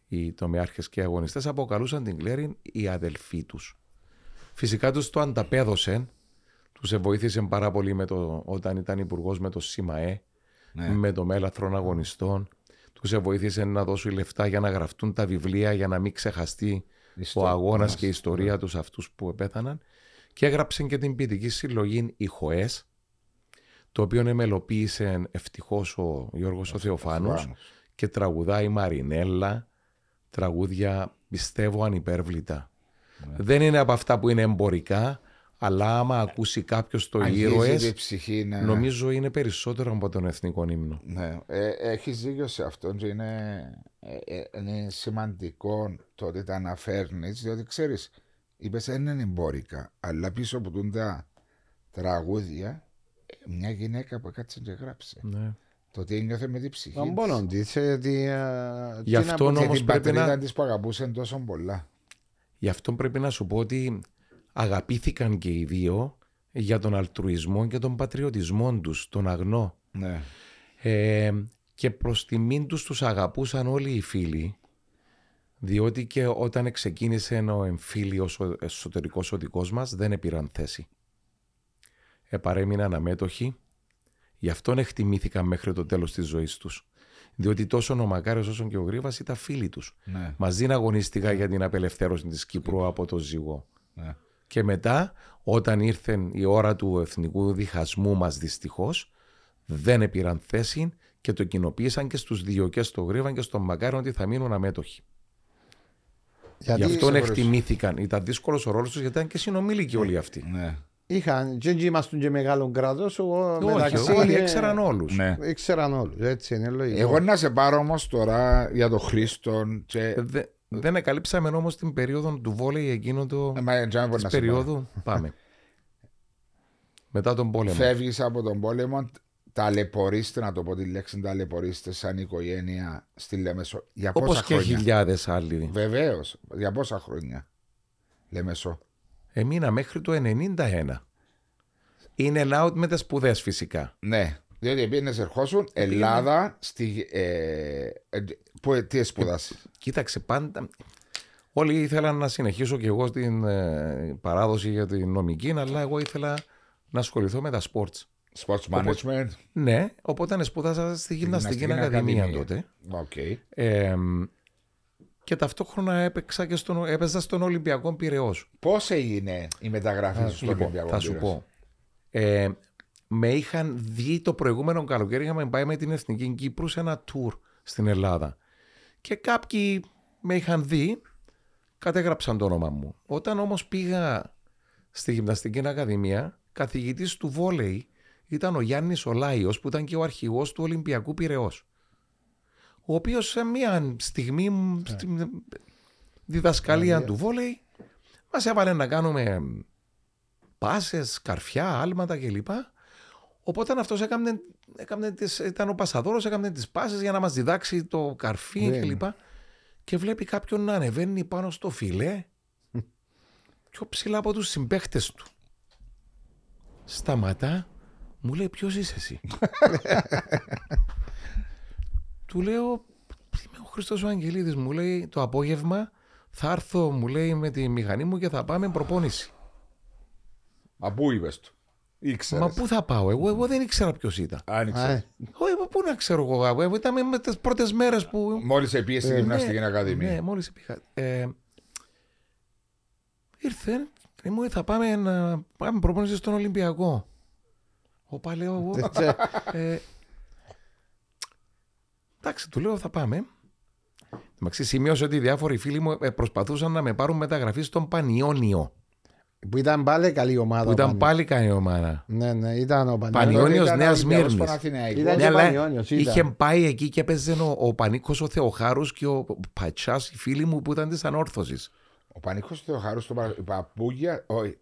οι τομεάρχες και οι αγωνιστές, αποκαλούσαν την Κλέριν οι αδελφοί τους. Φυσικά τους το ανταπέδωσαν, τους βοήθησε πάρα πολύ με το, όταν ήταν υπουργός με το ΣΥΜΑΕ, Ναι. με το μέλαθρον αγωνιστών. Τους βοήθησε να δώσουν λεφτά για να γραφτούν τα βιβλία για να μην ξεχαστεί Ιστο- ο αγώνας μας. και η ιστορία τους αυτούς που επέθαναν και έγραψε και την ποιητική συλλογή «Οι Χοές», το οποίο εμελοποίησε ευτυχώς ο Γιώργος ο Θεοφάνος Θεοφάνος. και τραγουδάει η Μαρινέλα, τραγούδια πιστεύω ανυπέρβλητα. Ναι. Δεν είναι από αυτά που είναι εμπορικά, αλλά άμα ακούσει κάποιος το Αγγίζει ήρωες, τη ψυχή, ναι. νομίζω είναι περισσότερο από τον εθνικό ύμνο. Ναι, ε, έχεις δίκιο σε αυτό και είναι, ε, ε, είναι σημαντικό το ότι τα αναφέρνεις, διότι ξέρεις, είπες δεν είναι εμπόρικα, αλλά πίσω από τούν τα τραγούδια, ε, μια γυναίκα που κάτσε και γράψε. Ναι. Το τι ένιωθε με την ψυχή. Τον της. πόνο της. Γι' αυτόν Και όμως την πρέπει πατρίδα να- της που αγαπούσε τόσο πολλά. Γι' αυτό πρέπει να σου πω ότι αγαπήθηκαν και οι δύο για τον αλτρουισμό και τον πατριωτισμό τους, τον αγνό. Ναι. Ε, και προς τιμήν τους τους αγαπούσαν όλοι οι φίλοι Διότι και όταν ξεκίνησε ο εμφύλιος ο εσωτερικός οδικός μας δεν επήραν θέση. Επαρέμειναν αμέτωχοι, γι' αυτόν εκτιμήθηκαν μέχρι το τέλος της ζωής τους. Διότι τόσο ο Μακάριος όσο και ο Γρήβας ήταν φίλοι τους. Ναι. Μαζί αγωνίστηκα για την απελευθέρωση της Κύπρου από το ζυγό. Ναι. Και μετά, όταν ήρθε η ώρα του εθνικού διχασμού μας δυστυχώς, δεν επήραν θέση και το κοινοποίησαν και στους δύο και στο Γρήβαν και στον Μακάριο ότι θα μείνουν αμέτωχοι. Γιατί Γι' αυτόν σε εκτιμήθηκαν. Ήταν δύσκολος ο ρόλος τους γιατί ήταν και συνομήλικοι όλοι αυτοί. Ναι. είχαν, και ήμασταν και μεγάλο κράτος. Όχι, όλοι έξεραν όλους. Ναι. Ήξεραν όλους. Έτσι είναι λογικό. Εγώ να σε πάρω όμως τώρα για τον Χρήστο. Και... δεν εκαλύψαμε όμως την περίοδο του βόλεϊ εκείνο το. Ε, μα, τζάμε, της να σε περίοδου. Πάμε. [laughs] Μετά τον πόλεμο. Φεύγεις από τον πόλεμο, ταλαιπωρήστε, να το πω τη λέξη, ταλαιπωρήστε σαν οικογένεια στη Λέμεσο. Για Όπως πόσα και χρόνια; χιλιάδες άλλοι. Βεβαίως. Για πόσα χρόνια; Λέμεσο. Έμεινα μέχρι το 91. Είναι out με τι σπουδές φυσικά. Ναι. Διότι πήγαινε ερχόσουν Ελλάδα. Στη, ε, ε, που, τι σπουδάσεις; Κοίταξε πάντα. Όλοι ήθελαν να συνεχίσω και εγώ στην ε, παράδοση για την νομική, αλλά εγώ ήθελα να ασχοληθώ με τα sports. Sports management. Ναι, οπότε σπούδασα στη Γυμναστική Γυμναστική Ακαδημία Ακαδημία. τότε. Οκ. Ε, και ταυτόχρονα έπαιξα και στον, έπαιζα στον Ολυμπιακό Πυραιός. Πώ έγινε η μεταγραφή σου στο Λοιπόν, Ολυμπιακό θα σου Πύρος; πω. Ε, με είχαν δει το προηγούμενο καλοκαίρι, είχαμε πάει με την Εθνική Κύπρους σε ένα tour στην Ελλάδα. Και κάποιοι με είχαν δει, κατέγραψαν το όνομα μου. Όταν όμως πήγα στη Γυμναστική Ακαδημία, καθηγητής του βόλεϊ ήταν ο Γιάννης Ολάιος που ήταν και ο αρχηγός του Ολυμπιακού Πυραιός. Ο οποίος σε μια στιγμή στη διδασκαλία του βόλεϊ μας έβαλε να κάνουμε πάσες, καρφιά, άλματα κλπ. Οπότε αυτός έκανε, έκανε τις, ήταν ο πασαδόρος, έκανε τις πάσες για να μας διδάξει το καρφί Ναι. κλπ. Και βλέπει κάποιον να ανεβαίνει πάνω στο φιλέ πιο ψηλά από τους συμπαίχτες του. Σταματά, μου λέει ποιος είσαι εσύ; [laughs] του λέω είμαι ο Χριστός ο Αγγελίδης μου λέει το απόγευμα θα έρθω μου λέει με τη μηχανή μου και θα πάμε προπόνηση. Μα πού είπες του. Ήξερες. Μα πού θα πάω, εγώ, εγώ δεν ήξερα ποιος ήταν. Άνοιξε. Όχι, πού να ξέρω εγώ, εγώ ήταν με τις πρώτες μέρες που. Μόλις επίε στη Γυμναστική Ναι, Ακαδημία. Ναι, μόλις πήγα. Ε, ήρθε και μου λέει, θα πάμε να πάμε προπόνησης στον Ολυμπιακό. Οπα λέω εγώ. ε, εντάξει, του λέω θα πάμε. Εντάξει, σημείωσε ότι οι διάφοροι φίλοι μου ε, προσπαθούσαν να με πάρουν μεταγραφή στον Πανιόνιο. Που ήταν πάλι καλή ομάδα. Που ήταν Πανι- πάλι καλή ομάδα. Ναι, ναι, ήταν ο Πανιόνιος. Πανιόνιος. Πανιόνιος Νέας Σμύρνης. Ήταν Ναι, και αλλά Πανιόνιος, ήταν. είχε πάει εκεί και έπαιζε ο, ο Πανίκος ο Θεοχάρους και ο Πατσάς, οι φίλοι μου που ήταν της ανόρθωσης. Ο Πανίκος Θεοχάρους στο παρα- Παπούγια. Όχι, ε,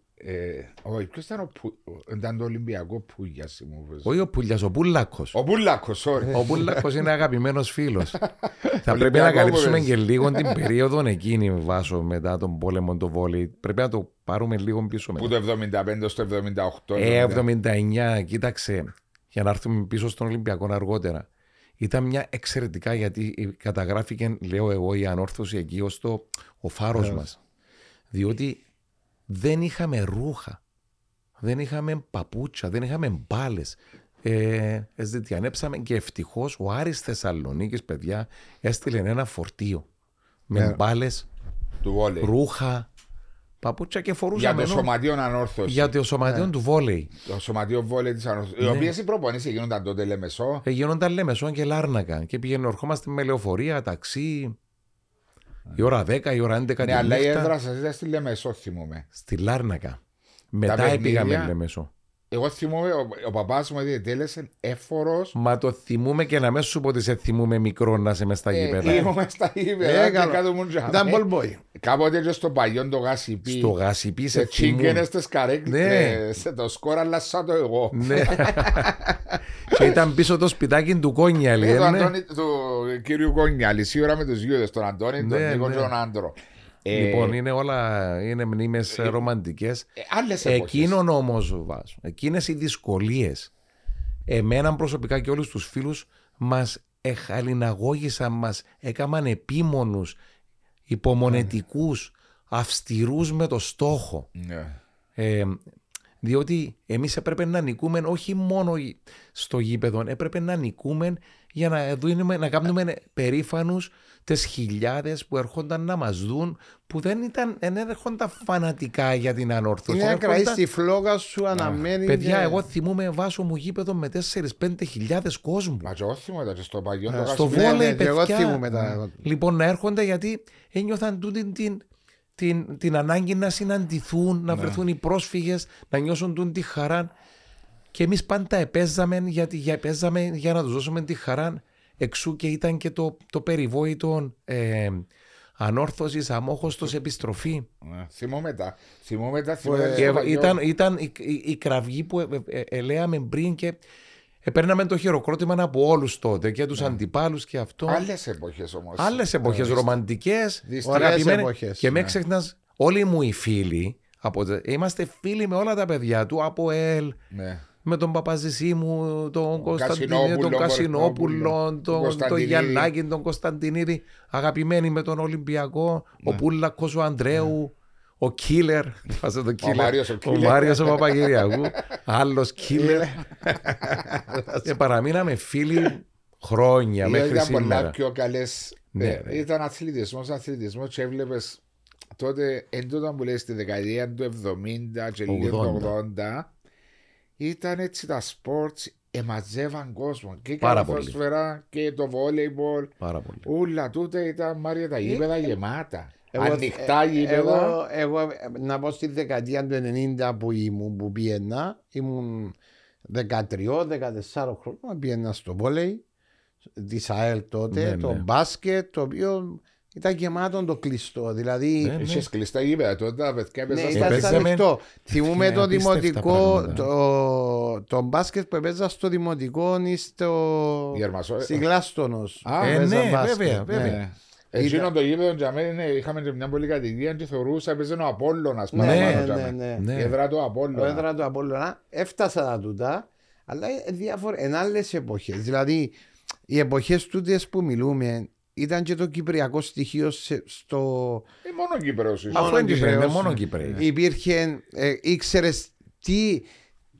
όχι ποιος ήταν ο Που- Ήταν το Ολυμπιακό Πούγιας. μου πες. Όχι ο Πουλιά, ο Πούλακο. Ο Μπούλακος, sorry. Ο Πούλακο είναι αγαπημένος φίλος. [laughs] Θα πρέπει Ολυμπιακό να καλύψουμε μου και λίγο την περίοδο εκείνη βάσο μετά τον πόλεμο το βόλεϊ. Πρέπει να το πάρουμε λίγο πίσω Που μετά. το 75 στο 78. Ε, 79, κοίταξε, για να έρθουμε πίσω στον Ολυμπιακό αργότερα. Ήταν μια εξαιρετικά γιατί καταγράφηκε, λέω εγώ, η ανόρθωση εκεί ως το ο φάρος μας. Διότι δεν είχαμε ρούχα, δεν είχαμε παπούτσα, δεν είχαμε μπάλες. Ε, ζητιανέψαμε και ευτυχώς ο Άρης Θεσσαλονίκης, παιδιά, έστειλε ένα φορτίο με Ναι. μπάλες, Του βόλεϊ. ρούχα, παπούτσα και Για φορούσαμε. το ενώ- σωματείο ανόρθωση. για το σωματείο του βόλεϊ. Το σωματείο βόλεϊ της ανόρθωσης. Οι Ναι. οποίες οι προπονήσεις γίνονταν τότε Λεμεσό. Ε, γίνονταν Λεμεσόν και Λάρνακα και πήγαινε ερχόμαστε με λεωφορεία, ταξί. Η ώρα 10, η ώρα 11 Ναι, τη αλλά η νύχτα, έδρα σα ήταν στη Λεμεσό, θυμούμαι. στη Λάρνακα. Μετά παιχνίδια- πήγαμε Λεμεσό. Εγώ θυμούμαι, ο, ο παπάς μου διετέλεσε έφορος. Μα το θυμούμε και να μην σου πω ότι σε θυμούμε μικρό να είσαι μες στα γήπεδα. Ήμουν στα Ε, γήπεδα. καλό. και κάτω μου τζαμί. Ήταν ball boy. Κάποτε και στο παλιό το γάσιπι. Στο γασιπί σε Σε τσίγκαινες θυμούμε. στις καρέκλες. Ναι. Σε το σκορ αλλά σαν το εγώ. Ναι. [laughs] και ήταν πίσω το σπιτάκι του Κόνιαλη. Ε, ε, του, ναι. Αντώνη, του κύριου Κόνιαλη, σίγουρα με τους γιούδες, τον Αντώνη, τον Ναι, Νίκο ναι. και τον Άντρο. Ε, Λοιπόν, είναι όλα είναι μνήμες ρομαντικές. ε, άλλες εποχές. Εκείνον όμως, Βάζο, εκείνες οι δυσκολίες, εμένα προσωπικά και όλους τους φίλους μας εχαλιναγώγησαν, μας έκαναν επίμονους υπομονετικούς, αυστηρούς με το στόχο. Ναι. Ε, διότι εμείς έπρεπε να νικούμε όχι μόνο στο γήπεδο, έπρεπε να νικούμε για να, δούμε, να κάνουμε περήφανους τις χιλιάδες που έρχονταν να μας δουν που δεν, ήταν, δεν έρχονταν φανατικά για την ανόρθωση. Είναι να κρατήσει τη φλόγα σου αναμένη. Παιδιά, εγώ θυμούμαι βάσο μου γήπεδο με 4-5 χιλιάδες κόσμου. Μα και εγώ θυμούμαι στο παγιό. Ε, στο βόλεϊ, παιδιά. Εγώ θυμούμαι τα... Λοιπόν, να έρχονται γιατί ένιωθαν τούτη την, την, την ανάγκη να συναντηθούν, να ναι. βρεθούν οι πρόσφυγες, να νιώσουν τη χαρά. Και εμεί πάντα επέζαμε, γιατί, για, επέζαμε για να του δώσουμε τη χαρά. Εξού και ήταν και το, το περιβόητο ε, ανόρθωση, αμόχωστο επιστροφή. Ναι, θυμόμαι τα. Θυμόμαι τα ε, ήταν, ήταν η, η, η, κραυγή που ε, ε, ε λέμε πριν και Παίρναμε το χειροκρότημα από όλους τότε και τους ναι. αντιπάλους και αυτό. Άλλες εποχές όμως. Άλλες εποχές, ρομαντικές. εποχές. Και με ξεχνάς, όλοι μου οι φίλοι, από, είμαστε φίλοι με όλα τα παιδιά του, από ΕΛ, ναι. με τον μου, τον Κωνσταντινίδη, τον Κασινόπουλο, τον, τον Γιαννάκη, τον Κωνσταντινίδη, αγαπημένοι με τον Ολυμπιακό, ναι. ο Πούλακος, ο Ανδρέου. Ο Κίλερ. [laughs] Ο Μάριος ο Μάριος ο Παπαγυριακού. [laughs] Άλλος Κίλερ. Και [laughs] παραμείναμε φίλοι χρόνια μέχρι σήμερα. Ήταν πολλά πιο καλές. Ναι, ε, ήταν αθλητισμός, αθλητισμός και έβλεπες τότε, εν τότε που λέει στη δεκαετία του 70 και λίγο του 80, ήταν έτσι τα sports εμαζεύαν κόσμο. Και η καλαθόσφαιρα και το βόλεϊμπολ. Πάρα πολύ. Όλα τούτα ήταν μάρια τα γήπεδα γεμάτα. Εγώ, Ανοιχτά γήπεδα. Εγώ, εγώ, να πω στη δεκαετία του 90 που ήμουν που πήγαινα, ήμουν 13-14 χρόνια, πήγαινα στο βόλεϊ της ΑΕΛ τότε, ναι, το ναι. μπάσκετ, το οποίο ήταν γεμάτο το κλειστό. Δηλαδή. Ναι, ναι. Είχες κλειστά γήπεδα τότε, τα παιδιά ναι, ήταν ανοιχτό. Θυμούμε το δημοτικό, το, το μπάσκετ που έπαιζα στο δημοτικό ή στο. Στην Γλάστονος. Ε, ναι, βέβαια, βέβαια. Εκείνο το γήπεδο για μένα είχαμε μια πολύ κατοικία και θεωρούσα έπαιζε ο Απόλλωνας ναι, ναι, ναι, ναι. Η έδρα του Απόλλωνα. Η έδρα του Απόλλωνα. Έφτασα τα τούτα, αλλά διάφορα, εν άλλες εποχές. Δηλαδή, οι εποχές τούτες που μιλούμε ήταν και το κυπριακό στοιχείο στο... Ε, μόνο Κυπρέος. Αφού είναι μόνο Κυπρέος. Υπήρχε, ε, ήξερες τι,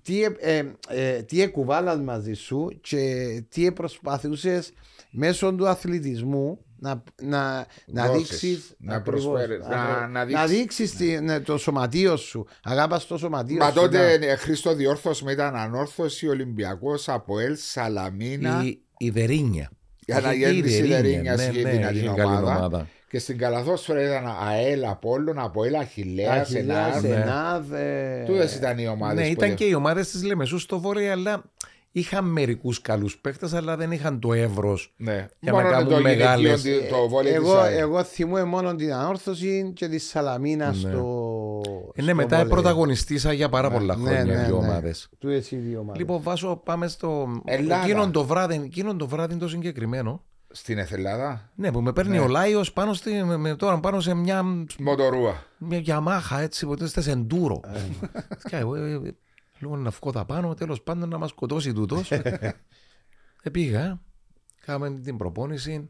τι, ε, ε, τι εκουβάλαν μαζί σου και τι προσπαθούσες μέσω του αθλητισμού να, να, να δείξει. Να προσφέρεις. Να, να, να δείξεις ναι. το σωματείο σου. Αγάπας το σωματείο Μα σου. Μα τότε ναι. Χρήστο διόρθωση ήταν ανόρθωση Ολυμπιακός από Ελ Σαλαμίνα. Η, η Δερίνια. Για να γίνει η Δερίνια ναι, ναι, δυνατή ομάδα. ομάδα. Και στην Καλαθόσφαιρα ήταν ΑΕΛ Απόλλων, ΑΠΟΕΛ Αχιλέας, Σενάδ. Τούτες ήταν οι ομάδες. Ναι, ήταν και οι ομάδες της Λεμεσούς στο βόρειο, αλλά είχαν μερικούς καλούς παίχτε, αλλά δεν είχαν το εύρος ναι. για μόνο να κάνουν μεγάλε. Εγώ, εγώ θυμούμαι μόνο την ανόρθωση και τη Σαλαμίνα ναι. στο. Ε, ναι, μετά βόλε. πρωταγωνιστήσα για πάρα πολλά ναι, χρόνια ναι, δύο ναι. ομάδες. Του εσύ δύο ομάδες. Λοιπόν, βάζω, πάμε στο. Εκείνον το βράδυ, εκείνον το βράδυ το συγκεκριμένο. Στην Εθελάδα. Ναι, που με παίρνει ναι. ο Λάιος πάνω, στη, με, τώρα πάνω σε μια. Μοτορούα. Μια γιαμάχα έτσι, ποτέ είστε εντούρο. Ε. Λέω να βγω τα πάνω, τέλος πάντων να μας σκοτώσει τούτος. [laughs] Επήγα, κάναμε την προπόνηση.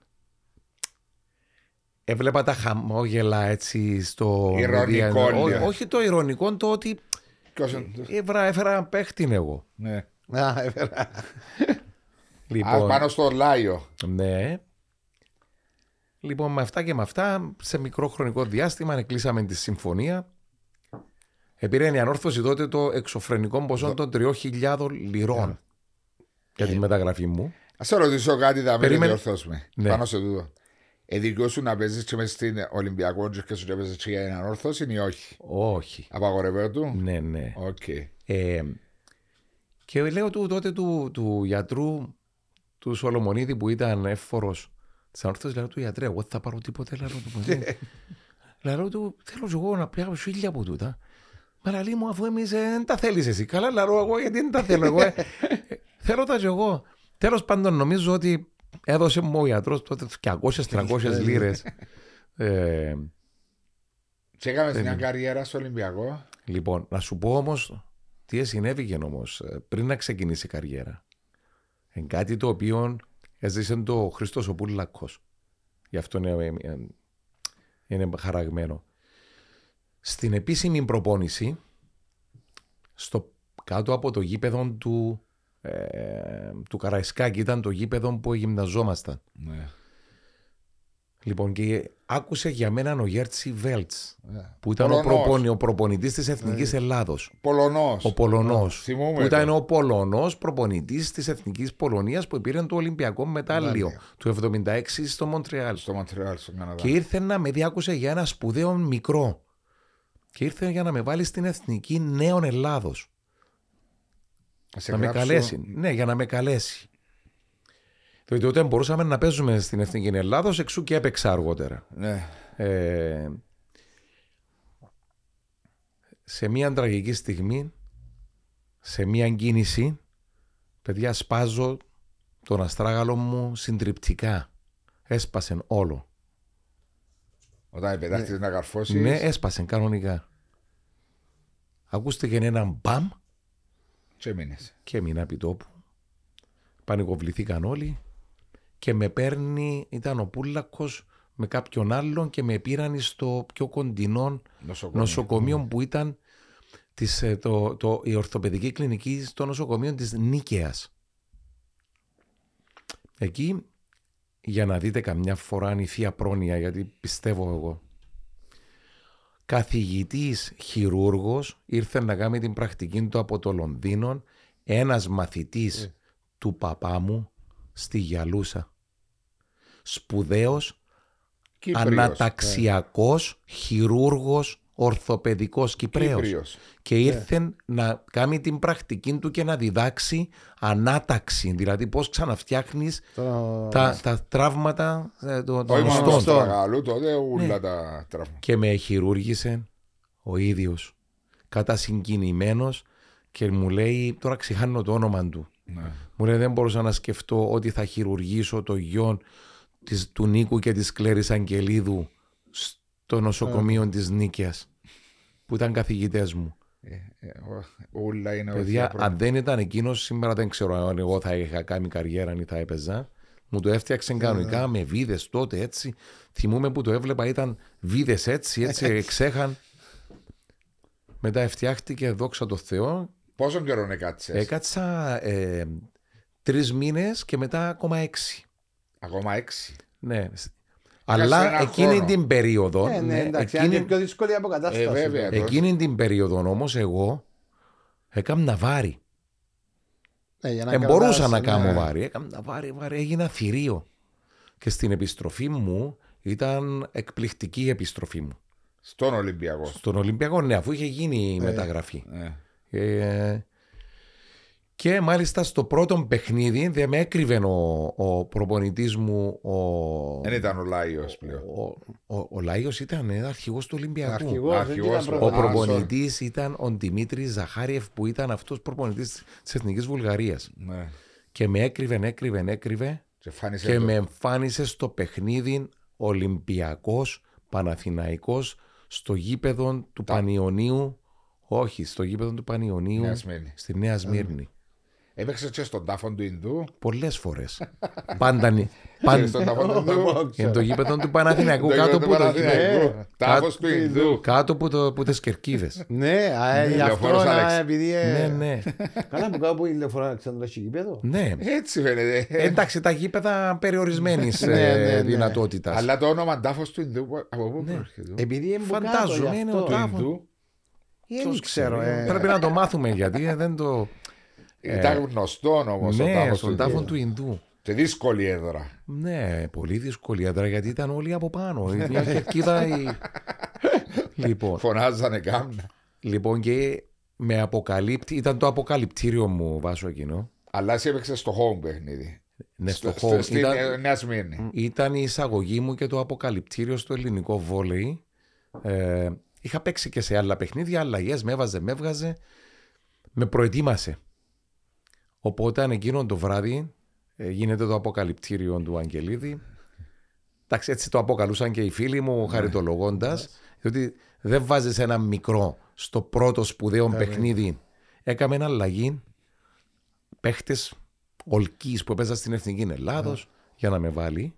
Έβλεπα τα χαμόγελα έτσι στο. Ηρωνικό. Ό, όχι το ηρωνικό, το ότι. Έφερα, έφερα παίχτην εγώ. Ναι. Α, έφερα. [laughs] Λοιπόν, πάνω στο Λάιο. Ναι. Λοιπόν, με αυτά και με αυτά, σε μικρό χρονικό διάστημα, κλείσαμε τη συμφωνία. Επήρε η ανόρθωση τότε το εξωφρενικό ποσό των 3.000 λιρών για τη ε. μεταγραφή μου. Α σε ρωτήσω κάτι, θα με διορθώσουμε. Ναι. Πάνω σε τούτο. Εδικό σου να παίζεις και μέσα στην Ολυμπιακό και σου έπαιζε και για την ανόρθωση ή όχι; Όχι. Απαγορεύεται του. Ναι, ναι. Okay. Ε, και λέω του τότε του, του γιατρού του Σολομονίδη που ήταν εύφορο της ανόρθωσης, λέω του γιατρέ, εγώ δεν θα πάρω τίποτε. Λέω του, [laughs] λέω του θέλω εγώ να πιάσω χίλια από τούτα. Μα λέει μου, αφού εμείς ε, δεν τα θέλεις εσύ. Καλά, λαρό εγώ, γιατί δεν τα θέλω εγώ. Ε. [laughs] θέλω τα και εγώ. Τέλος πάντων, νομίζω ότι έδωσε μου ο ιατρό τότε 200-300 λίρες. ε, και έκαμε μια καριέρα στο Ολυμπιακό. Λοιπόν, να σου πω όμως τι συνέβηκε όμως ε, πριν να ξεκινήσει η καριέρα. Είναι κάτι το οποίο έζησε το Χρήστος ο Πούλακος. Γι' αυτό είναι είναι χαραγμένο. Στην επίσημη προπόνηση, στο κάτω από το γήπεδο του, ε, του Καραϊσκάκη ήταν το γήπεδο που γυμναζόμασταν. Ναι. Λοιπόν, και άκουσε για μένα ο Γέρτσι Βέλτς, Ναι. που ήταν ο, Πολωνός. προπονη, ο προπονητής της Εθνικής Ελλάδος. Πολωνός. Ο Πολωνός. Ναι, θυμούμαι Που το. ήταν ο Πολωνός προπονητής της Εθνικής Πολωνίας που πήρε το Ολυμπιακό μετάλλιο του 76 στο Μοντρεάλ. Στο Μοντρεάλ, στον Καναδά. Και ήρθε να με διάκουσε για ένα σπουδαίο μικρό. Και ήρθε για να με βάλει στην Εθνική Νέων Ελλάδος. σε Να με γράψω. καλέσει. Ναι, για να με καλέσει. Διότι τότε μπορούσαμε να παίζουμε στην Εθνική Ελλάδος, εξού και έπαιξα αργότερα. Ναι. Ε, σε μια τραγική στιγμή, σε μια κίνηση, παιδιά σπάζω τον αστράγαλο μου συντριπτικά. Έσπασε όλο. Όταν πετάχτηκε να καρφώσεις. Ναι, έσπασε κανονικά. Ακούστηκε ένα μπαμ Και μείνες. και έμεινα επί τόπου. Πανικοβληθήκαν όλοι και με παίρνει, ήταν ο Πούλακος με κάποιον άλλον και με πήραν στο πιο κοντινό Νοσοκομείο. νοσοκομείο που ήταν της, ε, το, το, η ορθοπαιδική κλινική στο νοσοκομείο της Νίκαιας. Εκεί, για να δείτε καμιά φορά αν η θεία πρόνοια, γιατί πιστεύω εγώ, καθηγητής χειρούργος ήρθε να κάνει την πρακτική του από το Λονδίνο ένας μαθητής του παπά μου στη Γιαλούσα. Σπουδαίος Κύπριος. αναταξιακός χειρούργος ορθοπαιδικός Κυπρέος. Κύπριος. Και ήρθε να κάνει την πρακτική του και να διδάξει ανάταξη. Δηλαδή πώς ξαναφτιάχνεις Το- τα, τα τραύματα ε, των των Όχι μόνο οστών. στο Αγάλου, τότε όλα Ναι. τα τραύματα. Και με χειρούργησε ο ίδιος κατασυγκινημένος και μου λέει, τώρα ξεχάνω το όνομα του. Ναι. Μου λέει δεν μπορούσα να σκεφτώ ότι θα χειρουργήσω το γιο της, του Νίκου και της Κλέρης Αγγελίδου στο νοσοκομείο της Νίκαιας που ήταν καθηγητές μου. Ε, ε, ο- Όλα είναι Παιδιά, ορθιά αν δεν ήταν εκείνος, σήμερα δεν ξέρω αν εγώ θα είχα κάνει καριέρα ή θα έπαιζα. Μου το έφτιαξε κανονικά με βίδες τότε έτσι. Θυμούμαι που το έβλεπα ήταν βίδες έτσι, έτσι εξέχαν. Μετά φτιάχτηκε, δόξα τω Θεώ. Πόσο καιρό έκατσες; Έκατσα ε, τρεις μήνες και μετά ακόμα έξι. Ακόμα έξι; Ναι. Αλλά ένα εκείνη χρόνο. την περίοδο. Ναι, ναι, ναι, εντάξει, εκείνη- είναι πιο δύσκολη η αποκατάσταση. Ε, βέβαια. τώρα. εκείνη την περίοδο όμως εγώ έκανα βάρη. Ναι, για να Ε, μπορούσα κρατάς, να ναι. κάνω βάρη. Έκανα βάρη, βάρη, έγινα θηρίο. Και στην επιστροφή μου ήταν εκπληκτική η επιστροφή μου. Στον Ολυμπιακό. Στον Ολυμπιακό, ναι, αφού είχε γίνει η μεταγραφή. Ε. Ε, και μάλιστα στο πρώτο παιχνίδι δεν με έκρυβε ο, ο προπονητής μου ο, Δεν ήταν ο Λάιος πλέον. ο, ο, ο Λάιος ήταν ε, αρχηγός του Ολυμπιακού. Αρχηγός, δεν Αρχηγός, ήταν ο Ο προπονητής. προπονητής ήταν ο Δημήτρης Ζαχάριεφ που ήταν αυτός προπονητής της Εθνικής Βουλγαρίας. Ναι. Και με έκρυβε, έκρυβε, έκρυβε Και φάνησε και το- με εμφάνισε στο παιχνίδι Ολυμπιακός Παναθηναϊκός στο γήπεδο του Πανιωνίου όχι, στο γήπεδο του Πανιωνίου Νέα Σμύρνη. στη Νέα Σμύρνη. Έπαιξες και στον τάφο του Ινδού. Πολλές φορές. Πάντα νι- Και πάντα- στον τάφο του Ινδού. Είναι το γήπεδο του Παναθηναϊκού Το κάτω γήπεδο που του το Παναθηναϊκού. γήπεδο. Τάφος του Ινδού. Κάτω που, το, που τις κερκίδες. Ναι, α, ε, γι' αυτό Λεωφόρος να- Αλέξη. επειδή. ε, ναι, ναι. Καλά που κάπου η λεωφορά Αλεξάνδρα έχει γήπεδο. ναι. Έτσι φαίνεται. Ε, Εντάξει, τα γήπεδα περιορισμένης Ναι, ναι, ναι. δυνατότητας. Αλλά το όνομα τάφος του Ινδού από πού Ναι. προέρχεται; Επειδή είναι που κάτω, Φαντάζομαι γι' είναι αυτό. ο Του τάφος. Ινδού. Ε, Δεν ξέρω. ε. Πρέπει να το μάθουμε γιατί ε, δεν το. Ήταν γνωστό όμως ο ναι, τάφος του στον τάφο Ινδού. του Ινδού. Και δύσκολη έδρα. Ναι, πολύ δύσκολη έδρα γιατί ήταν όλοι από πάνω. Η Μια κερκίδα. η- λοιπόν, Φωνάζανε κάμνα. λοιπόν, και με αποκαλύπτει. Ήταν το αποκαλυπτήριο μου, βάσο εκείνο. Αλλά εσύ έπαιξες στο home παιχνίδι. Ναι, στο Στο- home. Στην Ήταν, ε, Νέα Σμύρνη. ήταν η εισαγωγή μου και το αποκαλυπτήριο στο ελληνικό βόλεϊ. Ε, είχα παίξει και σε άλλα παιχνίδια, αλλαγές, με έβαζε, με έβγαζε. Με προετοίμασε. Οπότε αν εκείνο το βράδυ ε, γίνεται το αποκαλυπτήριο του Αγγελίδη. Εντάξει, έτσι το αποκαλούσαν και οι φίλοι μου χαριτολογώντας. Διότι δεν βάζεις ένα μικρό στο πρώτο σπουδαίο παιχνίδι. Έκαμε αλλαγή παίχτες ολκή που έπαιζαν στην Εθνική Ελλάδος για να με βάλει.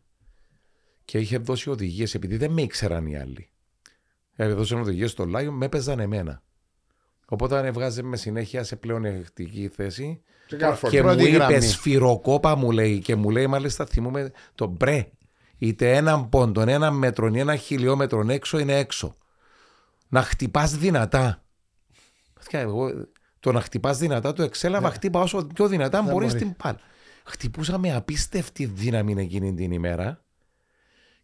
και είχε δώσει οδηγίες επειδή δεν με ήξεραν οι άλλοι. Έδωσε οδηγίες στο Λάιον, με έπαιζαν εμένα. Οπότε έβγαζε με συνέχεια σε πλεονεκτική θέση Και Κάρφορντ. και μου πρώτη είπες γραμμή. σφυροκόπα μου λέει και μου λέει μάλιστα θυμούμε το μπρε είτε έναν πόντον, ένα μέτρο ή ένα χιλιόμετρο έξω είναι έξω. Να χτυπάς δυνατά. Παιδιά, εγώ το να χτυπάς δυνατά το εξέλαβα, χτύπα όσο πιο δυνατά Δεν μπορείς μπορεί. την πάλ. Χτυπούσα με απίστευτη δύναμη εκείνη την ημέρα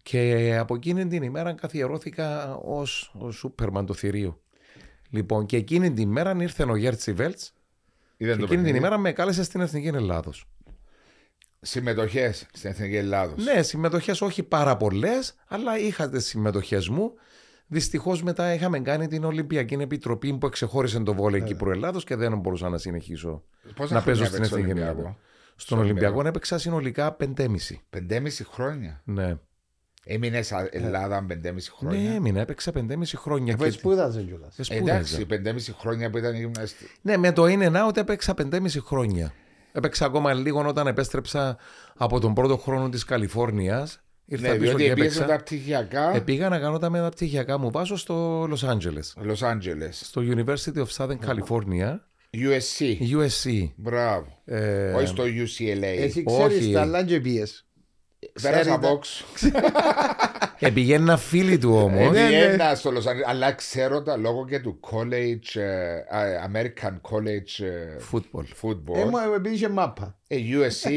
και από εκείνη την ημέρα καθιερώθηκα ως ο Σούπερμαν του θηρίου. Λοιπόν, και εκείνη την ημέρα ήρθε ο Γέρτσι Βέλτς Είδαν και το εκείνη την παιχνίδι. ημέρα με κάλεσε στην Εθνική Ελλάδος. Συμμετοχές στην Εθνική Ελλάδος. Ναι, συμμετοχές όχι πάρα πολλές, αλλά είχα τι συμμετοχές μου. Δυστυχώς μετά είχαμε κάνει την Ολυμπιακή Επιτροπή που εξεχώρισε το βόλεϊ Κύπρου Ελλάδος και δεν μπορούσα να συνεχίσω Πόσα να χρόνια παίζω στην έπαιξε Εθνική Ολυμπιακό; Ελλάδα. Στον Ολυμπιακό έπαιξα συνολικά 5,5. Πεντέμιση χρόνια; Ναι. Έμεινε Ελλάδα πεντέμιση χρόνια. ναι, έμεινα, έπαιξα 5,5 χρόνια. Αφού και- σπούδαζε κιόλας. Ε, σπούδαζα. Εντάξει, πεντέμιση χρόνια που ήταν γυμναστή. Ναι, με το in and out έπαιξα 5,5 χρόνια. Έπαιξα ακόμα λίγο όταν επέστρεψα από τον πρώτο χρόνο της Καλιφόρνιας. Ήρθα Ναι, πίσω διότι και πήγες έπαιξα. τα πτυχιακά. Ε, πήγα να κάνω τα μεταπτυχιακά μου βάσο στο Los Angeles. Λος Άντζελες. Στο University of Southern California, USC. USC. Μπράβο. Ε, Όχι στο UCLA. Εσύ όχι. ξέρεις τα άλλα και πιες. Πέρασα ξέρετε- από όξω. ε, πηγαίνα φίλοι του όμως. ναι, ναι. Πήγαινα στο Los Angeles, αλλά ξέρω τα λόγω και του college, ε, α, American College ε, Football. Ε, Football. μου πήγε μάπα. Ε, USC,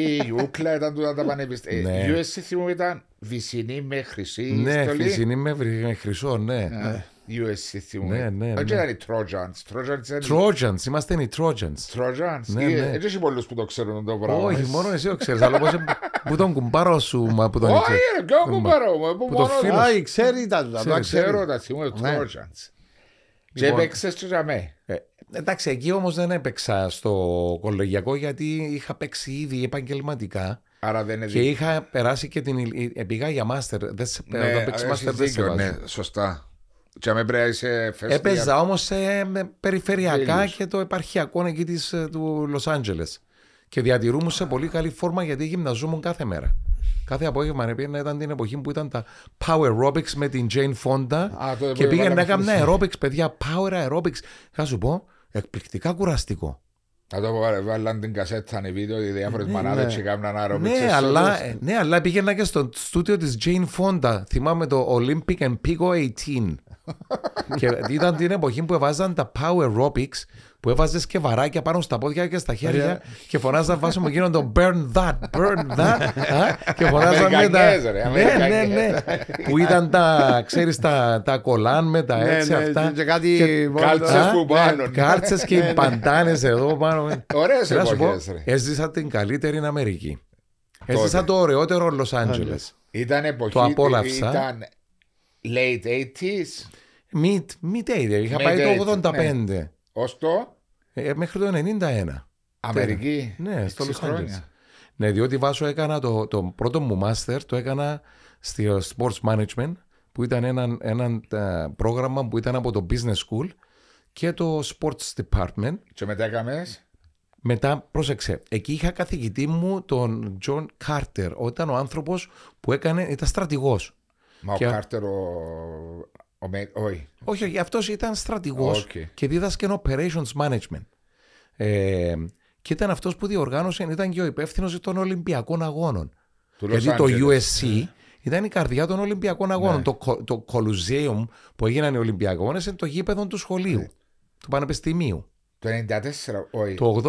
UCLA ήταν τούτα τα πανεπιστήμια. Ναι. Ε, USC θυμούμαι ήταν βυσινή με χρυσή Ναι, στολή. φυσινή με βρυ- με χρυσό, ναι. Α, USC θυμούμαι. Ναι, ναι, Όχι ναι. ήταν οι Trojans. Trojans ήταν οι Trojans, είμαστε οι Trojans. Trojans. Ναι, Ε, ναι. Έτσι έχει πολλούς που το ξέρουν το πράγμα. Όχι, μόνο εσύ το ξέρεις, αλλά πώς, [laughs] που τον κουμπάρο σου, μα που τον Όχι, ήξερες. ρε, ποιο κουμπάρο μου, που Που το μόνο φίλος. Α, ξέρει τα τούτα, Ξέρει, τα ξέρει. ξέρω τα θυμούμαι, Ναι. Trojans. Και Λοιπόν. έπαιξες και για μέ. Ε, εντάξει, εκεί όμως δεν έπαιξα στο κολεγιακό γιατί είχα παίξει ήδη επαγγελματικά Άρα δεν είναι και είχα περάσει και την. ηλ- ε, Πήγα για μάστερ. Δεν σε, Ναι, όταν παίξεις έχεις μάστερ δεν σε δίκιο, βάζω. ναι, σωστά. Και με πρέπει να είσαι φέστη. Έπαιζα όμως σε με περιφερειακά Φίλους. και το επαρχιακό εκεί της, ε, του Λος Άντζελες. Και διατηρούμουν σε πολύ καλή φόρμα γιατί γυμναζόμουν κάθε μέρα. Κάθε απόγευμα ρε, πήγαινα, ήταν την εποχή που ήταν τα Power Aerobics με την Jane Fonda Α, τότε και που πήγαινα να έβαλαμε έκανα aerobics, παιδιά. Power Aerobics. Θα σου πω, εκπληκτικά κουραστικό. Θα το πω, βάλαν την κασέτα, είναι βίντεο, οι διάφορες μανάδες ναι. και κάνουν aerobics. Ναι σε αλλά, όλους. ε, ναι, αλλά πήγαινα και στο στούντιο της Jane Fonda. Θυμάμαι το Olympic and Pico 18. Και ήταν την εποχή που έβαζαν τα Power Aerobics που έβαζες και βαράκια πάνω στα πόδια και στα χέρια και φωνάζαν βάσο μου γίνον το burn that, burn that α, και φωνάζαν με τα... Αμερικανικές, ρε, ναι, ναι, Αμερικανικές. ναι. που ήταν τα, ξέρεις, τα, τα κολάν με τα Ναι, έτσι ναι, αυτά. και κάτι κάλτσες βόλτα. που πάνω. Κάλτσες και οι παντάνες εδώ πάνω. Ωραίες Θέλω να σου πω, εποχές, ρε. έζησα την καλύτερη Αμερική. Έζησα Τότε. το ωραιότερο Λος Άντζελες. Ήταν εποχή, Το απόλαυσα. ήταν late 80s, Mid, mid 80, είχα Mid πάει το 80, 85. ως το; Ε, μέχρι το 91. Αμερική; Ναι, στο Έξι Los Angeles. χρόνια. Ναι, διότι βάσο έκανα το, το πρώτο μου master, το έκανα στο sports management, που ήταν ένα, ένα ε, πρόγραμμα που ήταν από το business school και το sports department. Και μετά έκαμες, Μετά, πρόσεξε, εκεί είχα καθηγητή μου τον John Carter, όταν ο άνθρωπος που έκανε, ήταν στρατηγός. Μα ο Και- Κάρτερ ο... ο Με- Όχι. Όχι, όχι, αυτός ήταν στρατηγός Οκ. και δίδασκε operations management. Ε, και ήταν αυτός που διοργάνωσε, ήταν και ο υπεύθυνος των Ολυμπιακών Αγώνων. Του Γιατί Los το Angeles. USC ήταν η καρδιά των Ολυμπιακών Αγώνων. Ναι. Το, κο- το Coliseum που έγιναν οι Ολυμπιακοί Αγώνες είναι το γήπεδο του σχολείου, Ναι. του Πανεπιστημίου. Το 94, όχι. Το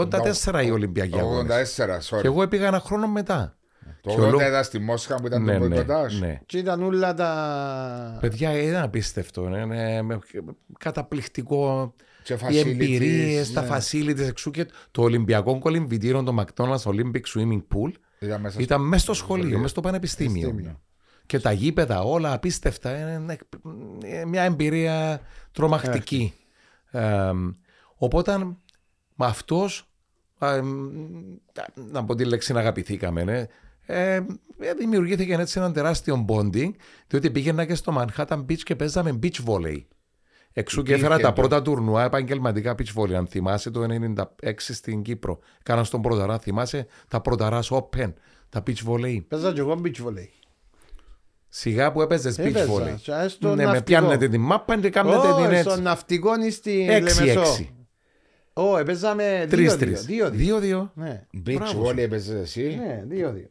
84 οι Ολυμπιακοί Το Αγώνες. 84, sorry. Και εγώ πήγα ένα χρόνο μετά. Το και ο 80 λόγ- ήταν στη Μόσχα που ήταν Ναι, το ναι, μποϊκοτάζ. ναι. Και ήταν όλα τα... Παιδιά, ήταν απίστευτο. Είναι, είναι με- καταπληκτικό. Και Οι facilities, εμπειρίες, τα ναι. facilities εξού και το Ολυμπιακό κολυμβητήριο, το McDonald's Olympic Swimming Pool, Ήταν μέσα ήταν μέσα στο σχολείο, μέσα στο πανεπιστήμιο. Πανεπιστήμιο. Και τα γήπεδα όλα απίστευτα. Είναι είναι μια εμπειρία τρομακτική. Ε, οπότε με αυτός. να πω τη λέξη να αγαπηθήκαμε. Ναι. Ε, δημιουργήθηκε έτσι ένα τεράστιο bonding, διότι πήγαινα και στο Manhattan Beach και παίζαμε beach volley. Εξού και Υπήρχε έφερα τα το- πρώτα τουρνουά επαγγελματικά beach volley. Αν θυμάσαι το 1996 στην Κύπρο. Κάνα στον Πρωταρά, θυμάσαι τα Πρωταρά Open, τα beach volley. Παίζα και εγώ beach volley. Σιγά που έπαιζες beach Έπαιζα. volley. Και στο Ναι, με ναυτικό. πιάνετε την μάπα και κάνετε την Ω, έτσι. στον ναυτικό ή στη Λεμεσό. 6-6. Ω, έπαιζαμε Τρει-τρει. 2-2. Δύο-δύο. Ναι, Beach Μπράβο volley έπαιζες εσύ. ναι, 2-2.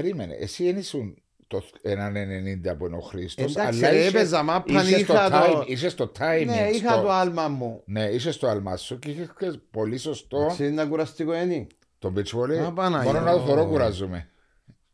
Περίμενε, εσύ δεν ήσουν το 1,90 που είναι ο Χρήστος, Εντάξει, αλλά ρε, είσαι- έπαιζα μάπαν, είσαι στο είχα το- time- Είσαι στο timing. Ναι, είχα στο- το άλμα μου. Ναι, είσαι στο άλμα σου και είχες πολύ σωστό Εντάξει, Είναι κουραστικό είναι. το beach volley. Α, Παναγία. Μόνο να το θωρώ κουράζομαι.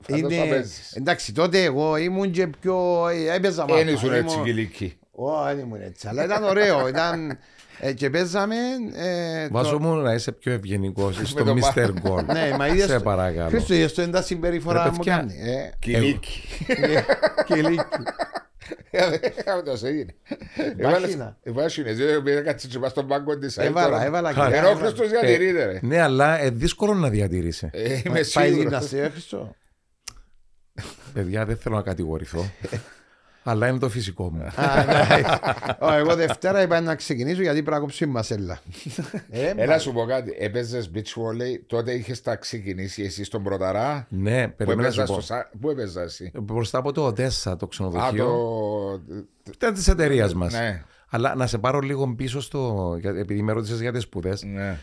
Φαντάζομαι θα Είναι... παίζεις. Εντάξει, τότε εγώ ήμουν και πιο... ε, Έπαιζα μάπα. Εν ήσουν έτσι ήμουν- γυλική. Ω, δεν ήμουν έτσι. Αλλά ήταν ωραίο. Ήταν... ε, και παίζαμε... ε, Βάζω το- μου να είσαι πιο ευγενικό στο το Mr. Goal. Ναι, μα είδες Σε το- παρακαλώ. Χρήστο, είδες το είναι τα συμπεριφορά Ρε, μου παιδιά. κάνει. Ε, Κυλίκη. και λύκη. Αυτό έγινε. Βάχινα. Βάσινε, δεν πήγα κάτσε και πας στον πάγκο της ΑΕΛ Έβαλα, τώρα. έβαλα. Χάρη. και Ενώ ο έβαλα. Χριστός διατηρείται ρε. Ναι, αλλά ε, δύσκολο να διατηρήσει. Ε, Είμαι Πάει σίγουρος. γυμναστήριο, Χρήστο. Παιδιά, δεν θέλω να κατηγορηθώ. Αλλά είναι το φυσικό μου. Α, ναι. Ω, Εγώ Δευτέρα είπα να ξεκινήσω γιατί πρέπει να κόψω η μασέλα. Ε, Έλα μα- σου πω κάτι. Έπαιζες beach volley, τότε είχες τα ξεκινήσει εσύ στον Πρωταρά. ναι, Πού περιμένω να σου έπαιζα πω. στο Σα- Πού έπαιζα εσύ; Μπροστά από το Οδέσσα το Α, ξενοδοχείο. το. Ήταν της εταιρείας μας. Ναι, Αλλά να σε πάρω λίγο πίσω στο. για- Επειδή με ρώτησες για τις σπουδές. ναι.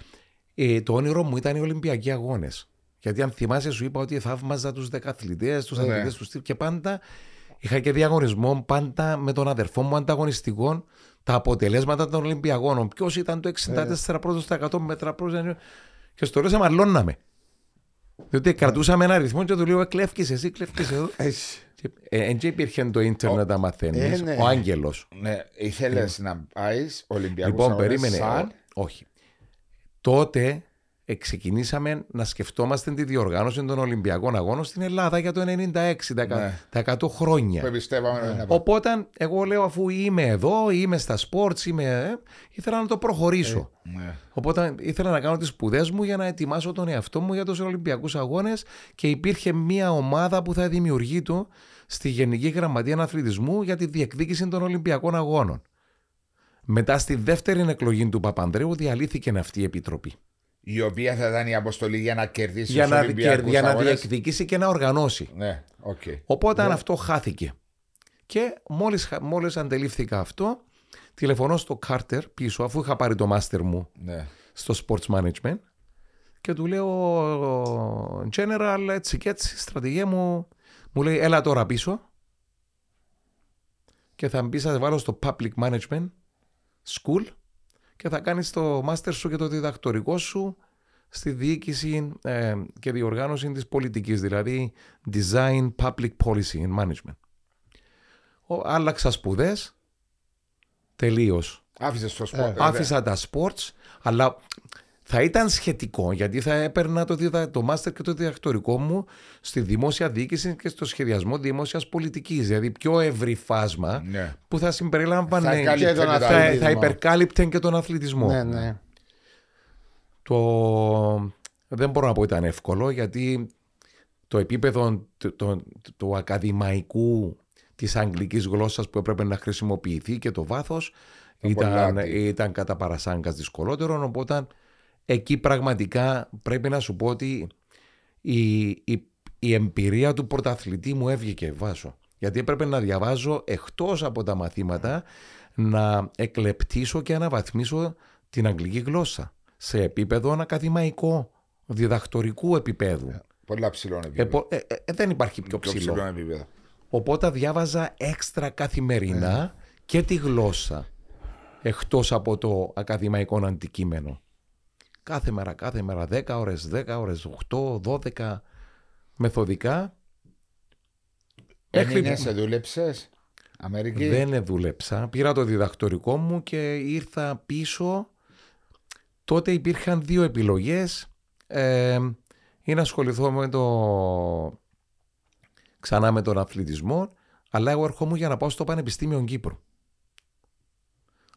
Ε, το όνειρό μου ήταν οι Ολυμπιακοί Αγώνες. Γιατί αν θυμάσαι, σου είπα ότι θαύμαζα τους δεκαθλητές, τους Ναι. αθλητές του στυλ και πάντα είχα και διαγωνισμό πάντα με τον αδερφό μου ανταγωνιστικό τα αποτελέσματα των Ολυμπιακών. Ποιος ήταν το 64 πρώτος στα 100 μέτρα πρώτος. Και στο τέλο μαλώναμε. Διότι κρατούσαμε ένα αριθμό και του λέω: Κλέφκει εσύ, κλέφκει εδώ. Έτσι. Δεν υπήρχε το ίντερνετ να μαθαίνει. Ε, ναι. Ο Άγγελος. ναι. Ήθελες να πάεις Ολυμπιακούς Λοιπόν, περίμενε. Σαν... Όχι. Τότε ε, ξεκινήσαμε να σκεφτόμαστε τη διοργάνωση των Ολυμπιακών Αγώνων στην Ελλάδα για το 96, τα, Ναι. τα 100 Που χρόνια. εμπιστεύαμε να πάμε. Οπότε εγώ λέω αφού είμαι εδώ, είμαι στα sports, είμαι, ε, ήθελα να το προχωρήσω. Ναι. Οπότε ήθελα να κάνω τις σπουδές μου για να ετοιμάσω τον εαυτό μου για τους Ολυμπιακούς Αγώνες και υπήρχε μια ομάδα που θα δημιουργεί του στη Γενική Γραμματεία Αθλητισμού για τη διεκδίκηση των Ολυμπιακών Αγώνων. Μετά στη δεύτερη εκλογή του Παπανδρέου διαλύθηκε αυτή η επιτροπή. Η οποία θα ήταν η αποστολή για να κερδίσει Για τους να, Ολυμπιακούς για να αγώνες. διεκδικήσει και να οργανώσει. Ναι, οκ. Οπότε αυτό χάθηκε. Και μόλις, χα- μόλις αντελήφθηκα αυτό, τηλεφωνώ στο Κάρτερ πίσω, αφού είχα πάρει το μάστερ μου Ναι. στο sports management και του λέω general έτσι και έτσι στρατηγέ μου μου λέει έλα τώρα πίσω και θα μπει θα σε βάλω στο public management school και θα κάνεις το master σου και το διδακτορικό σου στη διοίκηση ε, και διοργάνωση της πολιτικής δηλαδή design public policy and management Ο, άλλαξα σπουδές τελείως Άφησες το σπορ. Άφησα τα sports, αλλά θα ήταν σχετικό γιατί θα έπαιρνα το, διδα... το μάστερ και το διδακτορικό μου στη δημόσια διοίκηση και στο σχεδιασμό δημόσιας πολιτικής. Δηλαδή πιο ευρύ φάσμα Ναι. που θα συμπεριλάμβανε Θα κάλυπτε και τον και τα- θα, αθλητισμό. θα υπερκάλυπτε και τον αθλητισμό. Ναι, ναι. Το... Δεν μπορώ να πω ήταν εύκολο γιατί το επίπεδο του, του, του ακαδημαϊκού της αγγλικής γλώσσας που έπρεπε να χρησιμοποιηθεί και το βάθος ήταν, πολλά. ήταν κατά παρασάγκας δυσκολότερο οπότε εκεί πραγματικά πρέπει να σου πω ότι η, η, η εμπειρία του πρωταθλητή μου έβγηκε βάσο γιατί έπρεπε να διαβάζω εκτός από τα μαθήματα να εκλεπτήσω και αναβαθμίσω την αγγλική γλώσσα σε επίπεδο ακαδημαϊκό, διδακτορικού επίπεδου. Πολλά ψηλό Ε, επίπεδο. πο- ε, ε, ε, δεν υπάρχει πιο Πιο ψηλό. ψηλό επίπεδο. Οπότε διάβαζα έξτρα καθημερινά και τη γλώσσα εκτός από το ακαδημαϊκό αντικείμενο. Κάθε μέρα, κάθε μέρα, 10 ώρες, 10 ώρες, 8, 12, μεθοδικά. Μέχρι Έμεινε, που- σε δούλεψες. Αμερική; Δεν δούλεψα. Πήρα το διδακτορικό μου και ήρθα πίσω. Τότε υπήρχαν δύο επιλογές. Ε, ή να ασχοληθώ με το... ξανά με τον αθλητισμό, αλλά εγώ ερχόμουν για να πάω στο Πανεπιστήμιο Κύπρου.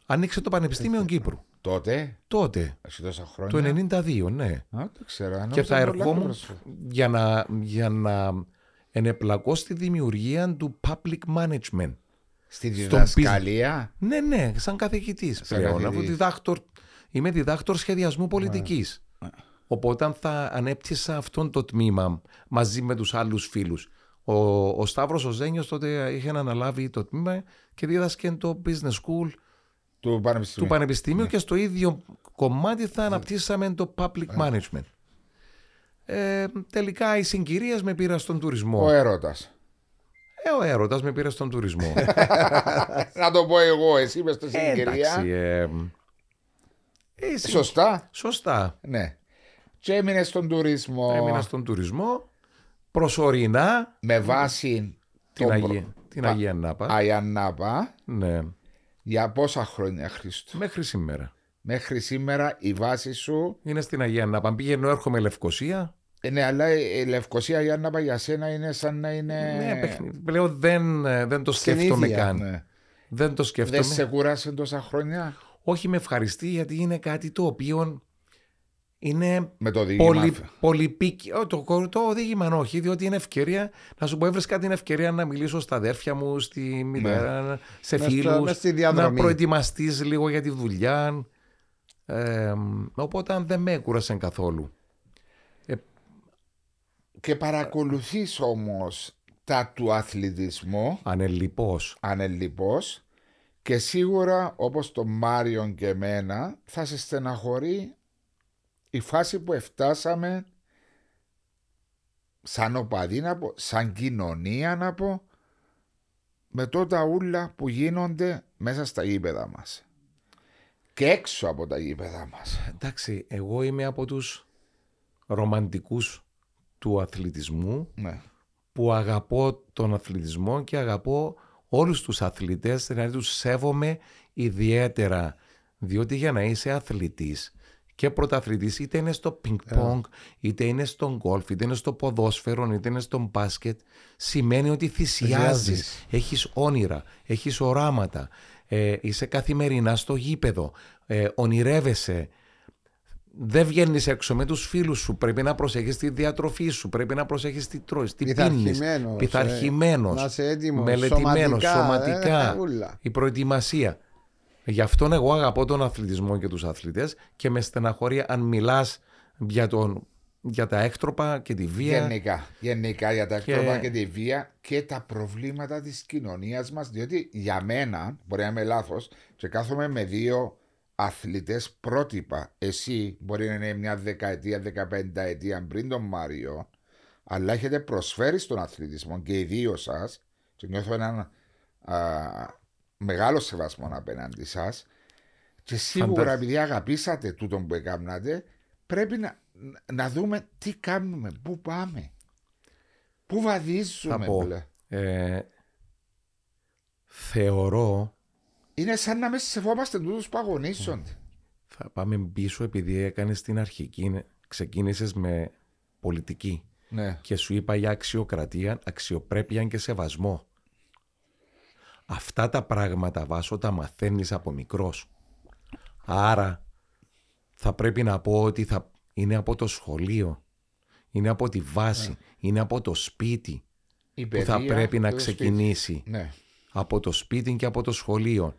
Ανοίξε το Πανεπιστήμιο Κύπρου. Τότε, Τότε, έχει τόσα το χρόνια. 92, ναι. Α, το ξέρω. Και νόμιζα θα πολλά ερχόμουν πρόσφατα. για να, για να ενεπλακώ στη δημιουργία του public management. Στη στον διδασκαλία; Ναι, ναι, σαν καθηγητής Σαν πλέον. καθηγητής. Αφού διδάκτορ, είμαι διδάκτορ σχεδιασμού πολιτικής. Οπότε θα ανέπτυσα αυτό το τμήμα μαζί με τους άλλους φίλους. Ο, ο Σταύρος ο Ζένιος τότε είχε αναλάβει το τμήμα και δίδασκε το business school του Πανεπιστημίου, του Πανεπιστημίου και στο ίδιο κομμάτι θα αναπτύσσαμε το public management. Ε, τελικά οι συγκυρίες με πήραν στον τουρισμό. Ο έρωτας. Ε, ο έρωτας με πήρε στον τουρισμό. [laughs] Να το πω εγώ, εσύ είπες το Ε, συγκυρία. εντάξει, ε, ε, συ- Σωστά. Σωστά. Ναι. Και έμεινε στον τουρισμό Έμεινα στον τουρισμό προσωρινά με βάση την, τον Αγία, προ- την τα- Αγία Νάπα. Αγία Νάπα. Ναι, Για πόσα χρόνια, Χρήστο; μέχρι σήμερα. Μέχρι σήμερα η βάση σου. Είναι στην Αγία Νάπα. Πήγαινε, έρχομαι Λευκοσία. ε, Ναι, αλλά η Λευκοσία Αγία Νάπα για σένα είναι σαν να είναι. Ναι, παιχνίδι. Πλέον δεν, ε, δεν το σκέφτομαι Συνήθεια, καν. Ναι. Δεν το σκέφτομαι. Δεν σε κούρασε τόσα χρόνια; Όχι με ευχαριστεί γιατί είναι κάτι το οποίο είναι με το διήγημα. πολύ, πολυπίκη. Ω, Το, το οδήγημα όχι, διότι είναι ευκαιρία να σου πω, έβρισκα την ευκαιρία να μιλήσω στα αδέρφια μου, στη μητέρα, σε Μες στο- φίλους, μες στη να διαδρομή. προετοιμαστείς λίγο για τη δουλειά. Ε, οπότε δεν με έκουρασαν καθόλου. Και παρακολουθείς όμως τα του αθλητισμού Ανελειπώς. ανελειπώς και σίγουρα όπως τον Μάριον και εμένα θα σε στεναχωρεί η φάση που εφτάσαμε σαν οπαδί να πω, σαν κοινωνία να πω με τότε ούλα που γίνονται μέσα στα γήπεδα μας και έξω από τα γήπεδα μας. Εντάξει, εγώ είμαι από τους ρομαντικούς του αθλητισμού Ναι. που αγαπώ τον αθλητισμό και αγαπώ όλους τους αθλητές, δηλαδή τους σέβομαι ιδιαίτερα. Διότι για να είσαι αθλητής και πρωταθλητής είτε είναι στο πινκ πονγκ, είτε είναι στο γκολφ, είτε είναι στο ποδόσφαιρο, είτε είναι στο μπάσκετ, σημαίνει ότι θυσιάζεις, Θυσιάζεις. έχεις όνειρα, έχεις οράματα, ε, είσαι καθημερινά στο γήπεδο, ε, ονειρεύεσαι, δεν βγαίνεις έξω με τους φίλους σου. Πρέπει να προσέχεις τη διατροφή σου. Πρέπει να προσέχεις τι τρώεις, τι πίνεις. Πειθαρχημένος, Πειθαρχημένος. ε, να είσαι έτοιμος, Μελετημένος, σωματικά, σωματικά. ε, ούλα. η προετοιμασία. Γι' αυτόν εγώ αγαπώ τον αθλητισμό και τους αθλητές και με στεναχωρεί αν μιλάς για, τον, για τα έκτροπα και τη βία. Γενικά, γενικά για τα Και- έκτροπα και τη βία και τα προβλήματα της κοινωνίας μας διότι για μένα, μπορεί να είμαι λάθος και κάθομαι με δύο αθλητές πρότυπα εσύ μπορεί να είναι μια δεκαετία, δεκαπέντα ετία πριν τον Μάριο αλλά έχετε προσφέρει στον αθλητισμό και οι δύο σας και νιώθω έναν α, μεγάλο σεβασμό απέναντι σας και σίγουρα Φαντάζομαι. επειδή αγαπήσατε τούτον που έκανατε πρέπει να, να δούμε τι κάνουμε, πού πάμε. Πού Θα βαδίζουμε πω. πλέον. Ε, θεωρώ Είναι σαν να με σεβόμαστε τούτους που αγωνίζονται. θα πάμε πίσω επειδή έκανες την αρχική ξεκίνησες με πολιτική Ναι. και σου είπα για αξιοκρατία, αξιοπρέπεια και σεβασμό. Αυτά τα πράγματα βάσο τα μαθαίνεις από μικρός. Άρα θα πρέπει να πω ότι θα είναι από το σχολείο, είναι από τη βάση, είναι από το σπίτι Η που θα παιδεία πρέπει να και το σπίτι. ξεκινήσει. Ναι. Από το σπίτι και από το σχολείο.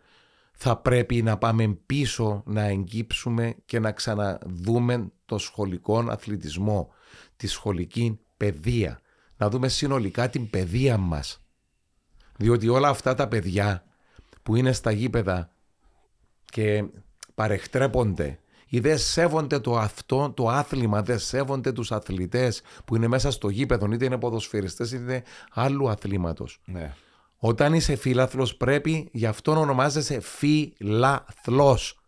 Θα πρέπει να πάμε πίσω να εγκύψουμε και να ξαναδούμε το σχολικό αθλητισμό, τη σχολική παιδεία. Να δούμε συνολικά την παιδεία μας. Διότι όλα αυτά τα παιδιά που είναι στα γήπεδα και παρεχτρέπονται ή δεν σέβονται το αυτό, το άθλημα, δεν σέβονται τους αθλητές που είναι μέσα στο γήπεδο, είτε είναι ποδοσφαιριστές είτε άλλου αθλήματος. ναι. Όταν είσαι φίλαθλος πρέπει γι' αυτό να ονομάζεσαι φίλαθλος.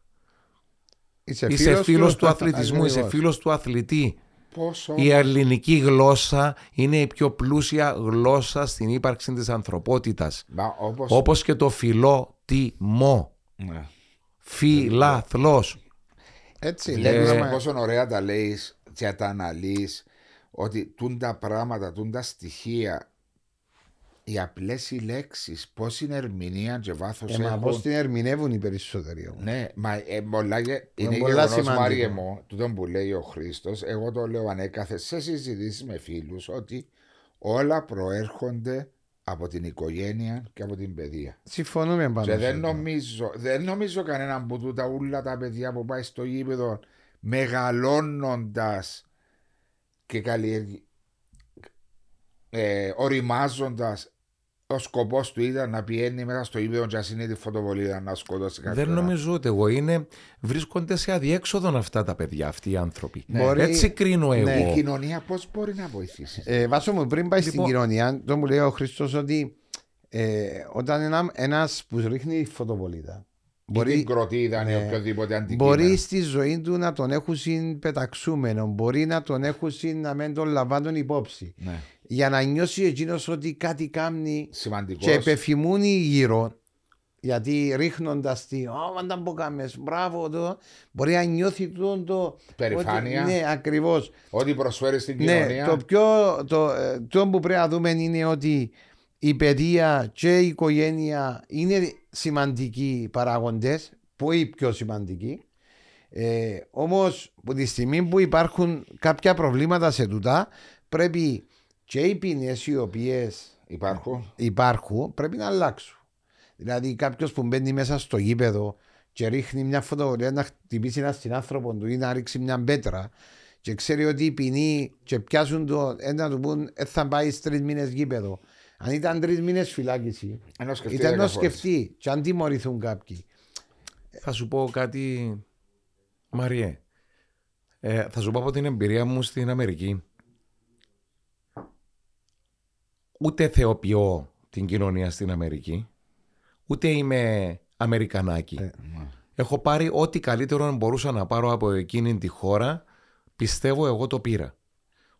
Είσαι, Είσαι φίλος του αθλητισμού, αθλητισμού, [laughs] είσαι φίλος του αθλητή. Πόσο. Η ελληνική γλώσσα είναι η πιο πλούσια γλώσσα στην ύπαρξη της ανθρωπότητας. Μα όπως... Όπως και το φιλότιμο. Ναι. Φίλαθλος. Έτσι, Βλέπεις λέμε, πόσο ωραία τα λέει και τα αναλύεις ότι τούν τα πράγματα, τούν τα στοιχεία οι απλές οι λέξεις πώς είναι ερμηνεία και βάθος ε, μα έχουν πώς την ερμηνεύουν οι περισσότεροι όμως. Ναι, μα ε, πολλά, γε- είναι πολλά γεγονός σημαντικό. Μάριε μου, τούτο που λέει ο Χρήστος, εγώ το λέω ανέκαθε σε συζητήσεις με φίλους ότι όλα προέρχονται από την οικογένεια και από την παιδεία. Συμφωνούμε πάνω Και σε δεν αυτό. νομίζω, δεν νομίζω κανέναν που τούτα ούλα τα παιδιά που πάει στο γήπεδο μεγαλώνοντας και καλλιεργεί. ε, οριμάζοντας ο σκοπός του ήταν να πηγαίνει μέσα στο ύπεδο και είναι τη φωτοβολίδα να σκοτώσει κάποιον. Δεν νομίζω ούτε εγώ. Είναι, βρίσκονται σε αδιέξοδο αυτά τα παιδιά, αυτοί οι άνθρωποι. Μπορεί- Έτσι κρίνω εγώ. Η κοινωνία πώς μπορεί να βοηθήσει; Ε, Βάσο μου, πριν πάει στην Λοιπόν- κοινωνία, το μου λέει ο Χριστό ότι ε, όταν ένα ένας που ρίχνει φωτοβολίδα Μπορεί την μπορεί, κροτίδα ή ναι. οποιοδήποτε αντικείμενο. μπορεί στη ζωή του να τον έχουν πεταξούμενο, μπορεί να τον έχουν να μην τον λαμβάνουν υπόψη. Ναι. Για να νιώσει εκείνος ότι κάτι κάνει Σημαντικός. και επεφημούνει γύρω. Γιατί ρίχνοντας τη, Ω, αν τα μποκάμε, μπράβο το, μπορεί να νιώθει το. το Περηφάνεια. ότι- ναι, ακριβώς. Ό,τι προσφέρεις στην Ναι, κοινωνία. το πιο το, ε, το που πρέπει να δούμε είναι ότι η παιδεία και η οικογένεια είναι σημαντικοί παράγοντες, πολύ πιο σημαντικοί. Ε, όμως, από τη στιγμή που υπάρχουν κάποια προβλήματα σε τούτα, πρέπει και οι ποινές οι οποίες Υπάρχουν. υπάρχουν πρέπει να αλλάξουν. Δηλαδή κάποιος που μπαίνει μέσα στο γήπεδο και ρίχνει μια φωτογραφία να χτυπήσει ένα συνάνθρωπο του ή να ρίξει μια πέτρα και ξέρει ότι η ποινή και πιάσουν το ένα του πούν «Ε, θα πάει τρεις μήνες γήπεδο. Αν ήταν τρεις μήνες φυλάκιση, Ενώ σκεφτεί ήταν δέκα να φορές. σκεφτεί και αν τιμωρηθούν κάποιοι. Θα σου πω κάτι, Μαριέ. Ε, θα σου πω από την εμπειρία μου στην Αμερική. Ούτε θεοποιώ την κοινωνία στην Αμερική, ούτε είμαι Αμερικανάκι. Ε, Έχω πάρει ό,τι καλύτερο μπορούσα να πάρω από εκείνη τη χώρα, πιστεύω εγώ το πήρα.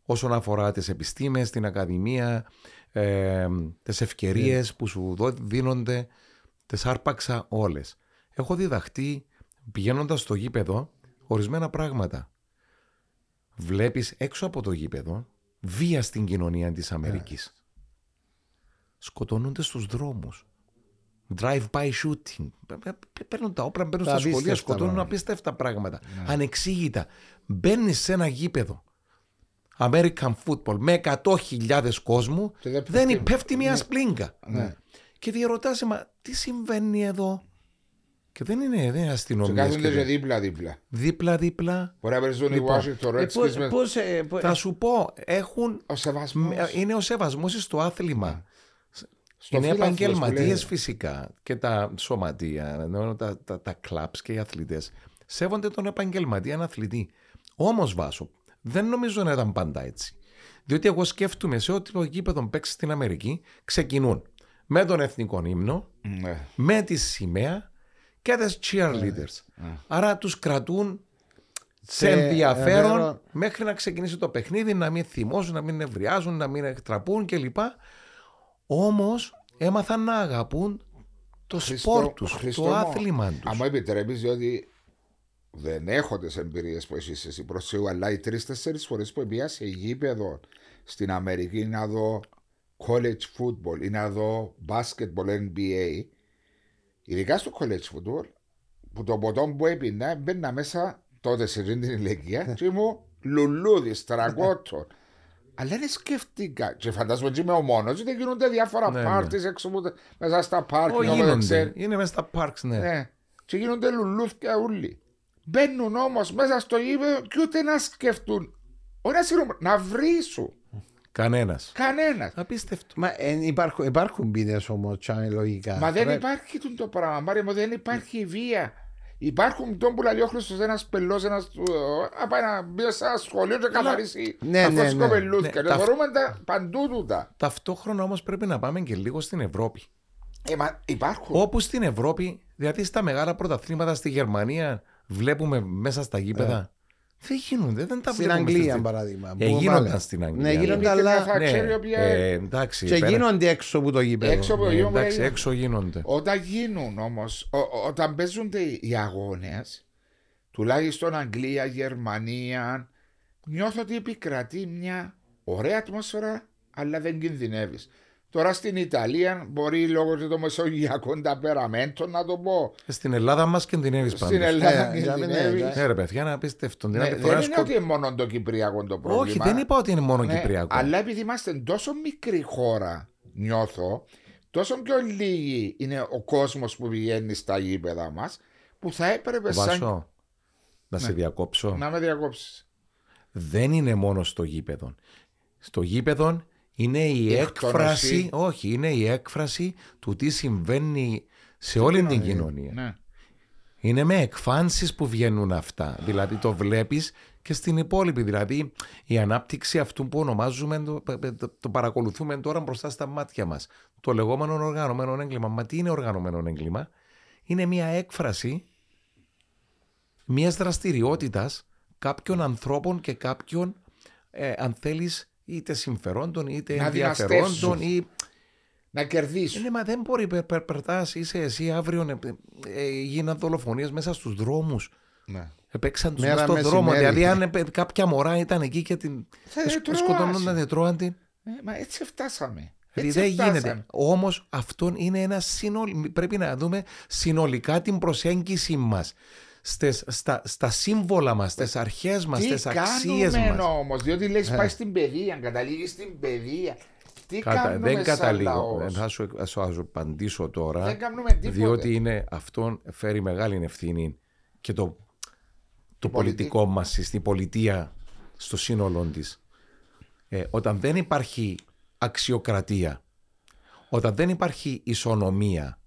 Όσον αφορά τις επιστήμες, την ακαδημία, ε, τις ευκαιρίες που σου δω- δίνονται, τις άρπαξα όλες. Έχω διδαχτεί πηγαίνοντας στο γήπεδο ορισμένα πράγματα. Βλέπεις έξω από το γήπεδο βία στην κοινωνία της Αμερικής. Σκοτώνονται στους δρόμους. Drive-by shooting. Π- π- Παίρνουν τα όπλα, μπαίνουν Τα στα σχολεία, απίστευτα σκοτώνουν πράγματα. απίστευτα πράγματα. Ανεξήγητα. Μπαίνεις σε ένα γήπεδο. American football με 100.000 κόσμου Και δεν δεν πέφτει- πέφτει μια σπλίγκα. Ναι. Και διαρωτάσαι, μα τι συμβαίνει εδώ; Και δεν είναι, δεν είναι Και αστυνομία. κάθονται και δίπλα-δίπλα. Δίπλα-δίπλα. Μπορεί να παίζουν οι Λοιπόν, Washington Ε, Redskins πώς- με πώς, ε, πώς- Θα σου πω, έχουν. ο σεβασμός. με- Είναι ο σεβασμός στο άθλημα. Στο είναι φύλαθλος που επαγγελματίες λένε. φυσικά και τα σωματεία, ενώ τα, τα, τα κλαμπς και οι αθλητές. Σέβονται τον επαγγελματία αθλητή. Όμως, Βάσο, δεν νομίζω να ήταν πάντα έτσι. Διότι εγώ σκέφτομαι σε ό,τι το γήπεδο παίξει στην Αμερική, ξεκινούν με τον εθνικό ύμνο, Ναι. με τη σημαία και τις cheerleaders. Άρα τους κρατούν σε Σε ενδιαφέρον ενδιαφέρον. μέχρι να ξεκινήσει το παιχνίδι, να μην θυμώσουν, να μην νευριάζουν, να μην εκτραπούν κλπ. Όμως έμαθαν να αγαπούν το Χριστό- σπορ τους, Χριστό το μου, άθλημα Αν τους. μου επιτρέπεις, διότι δεν έχω τις εμπειρίες που έχεις εσύ προς Θεού, αλλά οι τρει-τέσσερι φορές που πήγα σε γήπεδο στην Αμερική να δω college football ή να δω basketball NBA, ειδικά στο college football, που το ποτό που έπινα μπαίνα μέσα τότε σε αυτή την ηλικία και ήμουν λουλούδι, τραγότο. Αλλά δεν σκέφτηκα. Και φαντάζομαι ότι είμαι ο μόνος. Γιατί γίνονται διάφορα Ναι, πάρτις έξω από τα- μέσα στα πάρκια. Όχι, όπου δεν ξέρει. γίνονται. Είναι μέσα στα πάρξ, ναι. Ναι. Και γίνονται λουλούθια ούλοι. Μπαίνουν όμως μέσα στο γήπεδο και ούτε να σκεφτούν. Όχι να συγγνώμη, να βρίσουν. Κανένας. Κανένας. Απίστευτο. Μα εν υπάρχουν, υπάρχουν ποινές όμως τσάνε λογικά. Μα δεν Πρέπει- υπάρχει τούτο το πράγμα. Μάρια μου, δεν υπάρχει βία. Υπάρχουν τον που λέει ο Χριστός ένας πελός, ένας του, να πάει να μπει σε ένα σχολείο και καθαρίσει Ναι, αυτό ναι, τις ναι. κοπελούθια. Ναι, Και τα- θεωρούμε τα παντού τούτα. Ταυτόχρονα όμως πρέπει να πάμε και λίγο στην Ευρώπη. Ε, μα υπάρχουν. Όπου στην Ευρώπη, δηλαδή στα μεγάλα πρωταθλήματα στη Γερμανία, βλέπουμε μέσα στα γήπεδα. Δεν γίνονται, δεν τα Στην βλέπουμε. Αγγλία, στις- παράδειγμα. Ε, που γίνονταν βάλε. στην Αγγλία. Ναι, γίνονται, Είναι και αλλά μια θα ξέρει οποία- ε, εντάξει, και πέρα- γίνονται έξω από το γήπεδο. Έξω από το ε, γήπεδο, εντάξει, ε, έξω γίνονται. Όταν γίνουν όμως, όταν παίζονται οι αγώνες, τουλάχιστον Αγγλία, Γερμανία, νιώθω ότι επικρατεί μια ωραία ατμόσφαιρα, αλλά δεν κινδυνεύεις. Τώρα στην Ιταλία μπορεί λόγω και των μεσογειακών ταπεραμέντων να το πω. Στην Ελλάδα μας κινδυνεύεις Στην πάντως. Ελλάδα Ε, για μένα, κινδυνεύεις. ε, Ναι, ρε παιδιά, είναι απίστευτο. Ναι, Δηλαδή, δεν φοράς είναι σκο- ότι είναι μόνο το Κυπριακό το πρόβλημα. Όχι, δεν είπα ότι είναι μόνο Ναι, Κυπριακό. Αλλά επειδή είμαστε τόσο μικρή χώρα, νιώθω, τόσο πιο λίγοι είναι ο κόσμος που πηγαίνει στα γήπεδα μας, που θα έπρεπε σαν. Βάσο, να σε διακόψω. Να με διακόψεις. Δεν είναι μόνο στο γήπεδο. Στο γήπεδο Είναι η Η έκφραση, εκτόνωση. όχι, είναι η έκφραση του τι συμβαίνει σε όλη την κοινωνία. Ναι. Είναι με εκφάνσεις που βγαίνουν αυτά. Δηλαδή το βλέπεις και στην υπόλοιπη. Δηλαδή η ανάπτυξη αυτού που ονομάζουμε, το, το, το παρακολουθούμε τώρα μπροστά στα μάτια μας. Το λεγόμενο οργανωμένο έγκλημα. Μα τι είναι οργανωμένο έγκλημα; Είναι μια έκφραση μιας δραστηριότητας κάποιων ανθρώπων και κάποιων, ε, αν θέλεις, είτε συμφερόντων είτε Να ενδιαφερόντων δυναστεύσουν. ή Να κερδίσουν. ναι, μα δεν μπορεί. Περ, περ, περτάς, είσαι εσύ αύριο. Ε, ε, γίναν δολοφονίες μέσα στους δρόμους. Ναι. Επέξαν τους Μέρα μέσα στον μεσημέρι. δρόμο. Δηλαδή, αν ε, κάποια μωρά ήταν εκεί και την. Θα σκ- τρώασε. σκοτώνονταν, δεν τρώαν την. Ε, μα έτσι φτάσαμε. Δηλαδή Έτσι δεν φτάσαμε. γίνεται. Όμως αυτό είναι ένα σύνολο. Πρέπει να δούμε συνολικά την προσέγγιση μας στα, στα σύμβολα μας, στι αρχές μας, Τι στι αξίες κάνουμε μας. όμως, διότι λες πάει στην παιδεία, καταλήγεις στην παιδεία. Τι κάνουμε δεν σαν καταλήγω. λαός; Ε, Θα σου, θα σου απαντήσω τώρα. Δεν κάνουμε τίποτα. Διότι είναι, αυτό φέρει μεγάλη ευθύνη και το, το πολιτι- πολιτικό μας στην πολιτεία στο σύνολό της. Ε, όταν δεν υπάρχει αξιοκρατία, όταν δεν υπάρχει ισονομία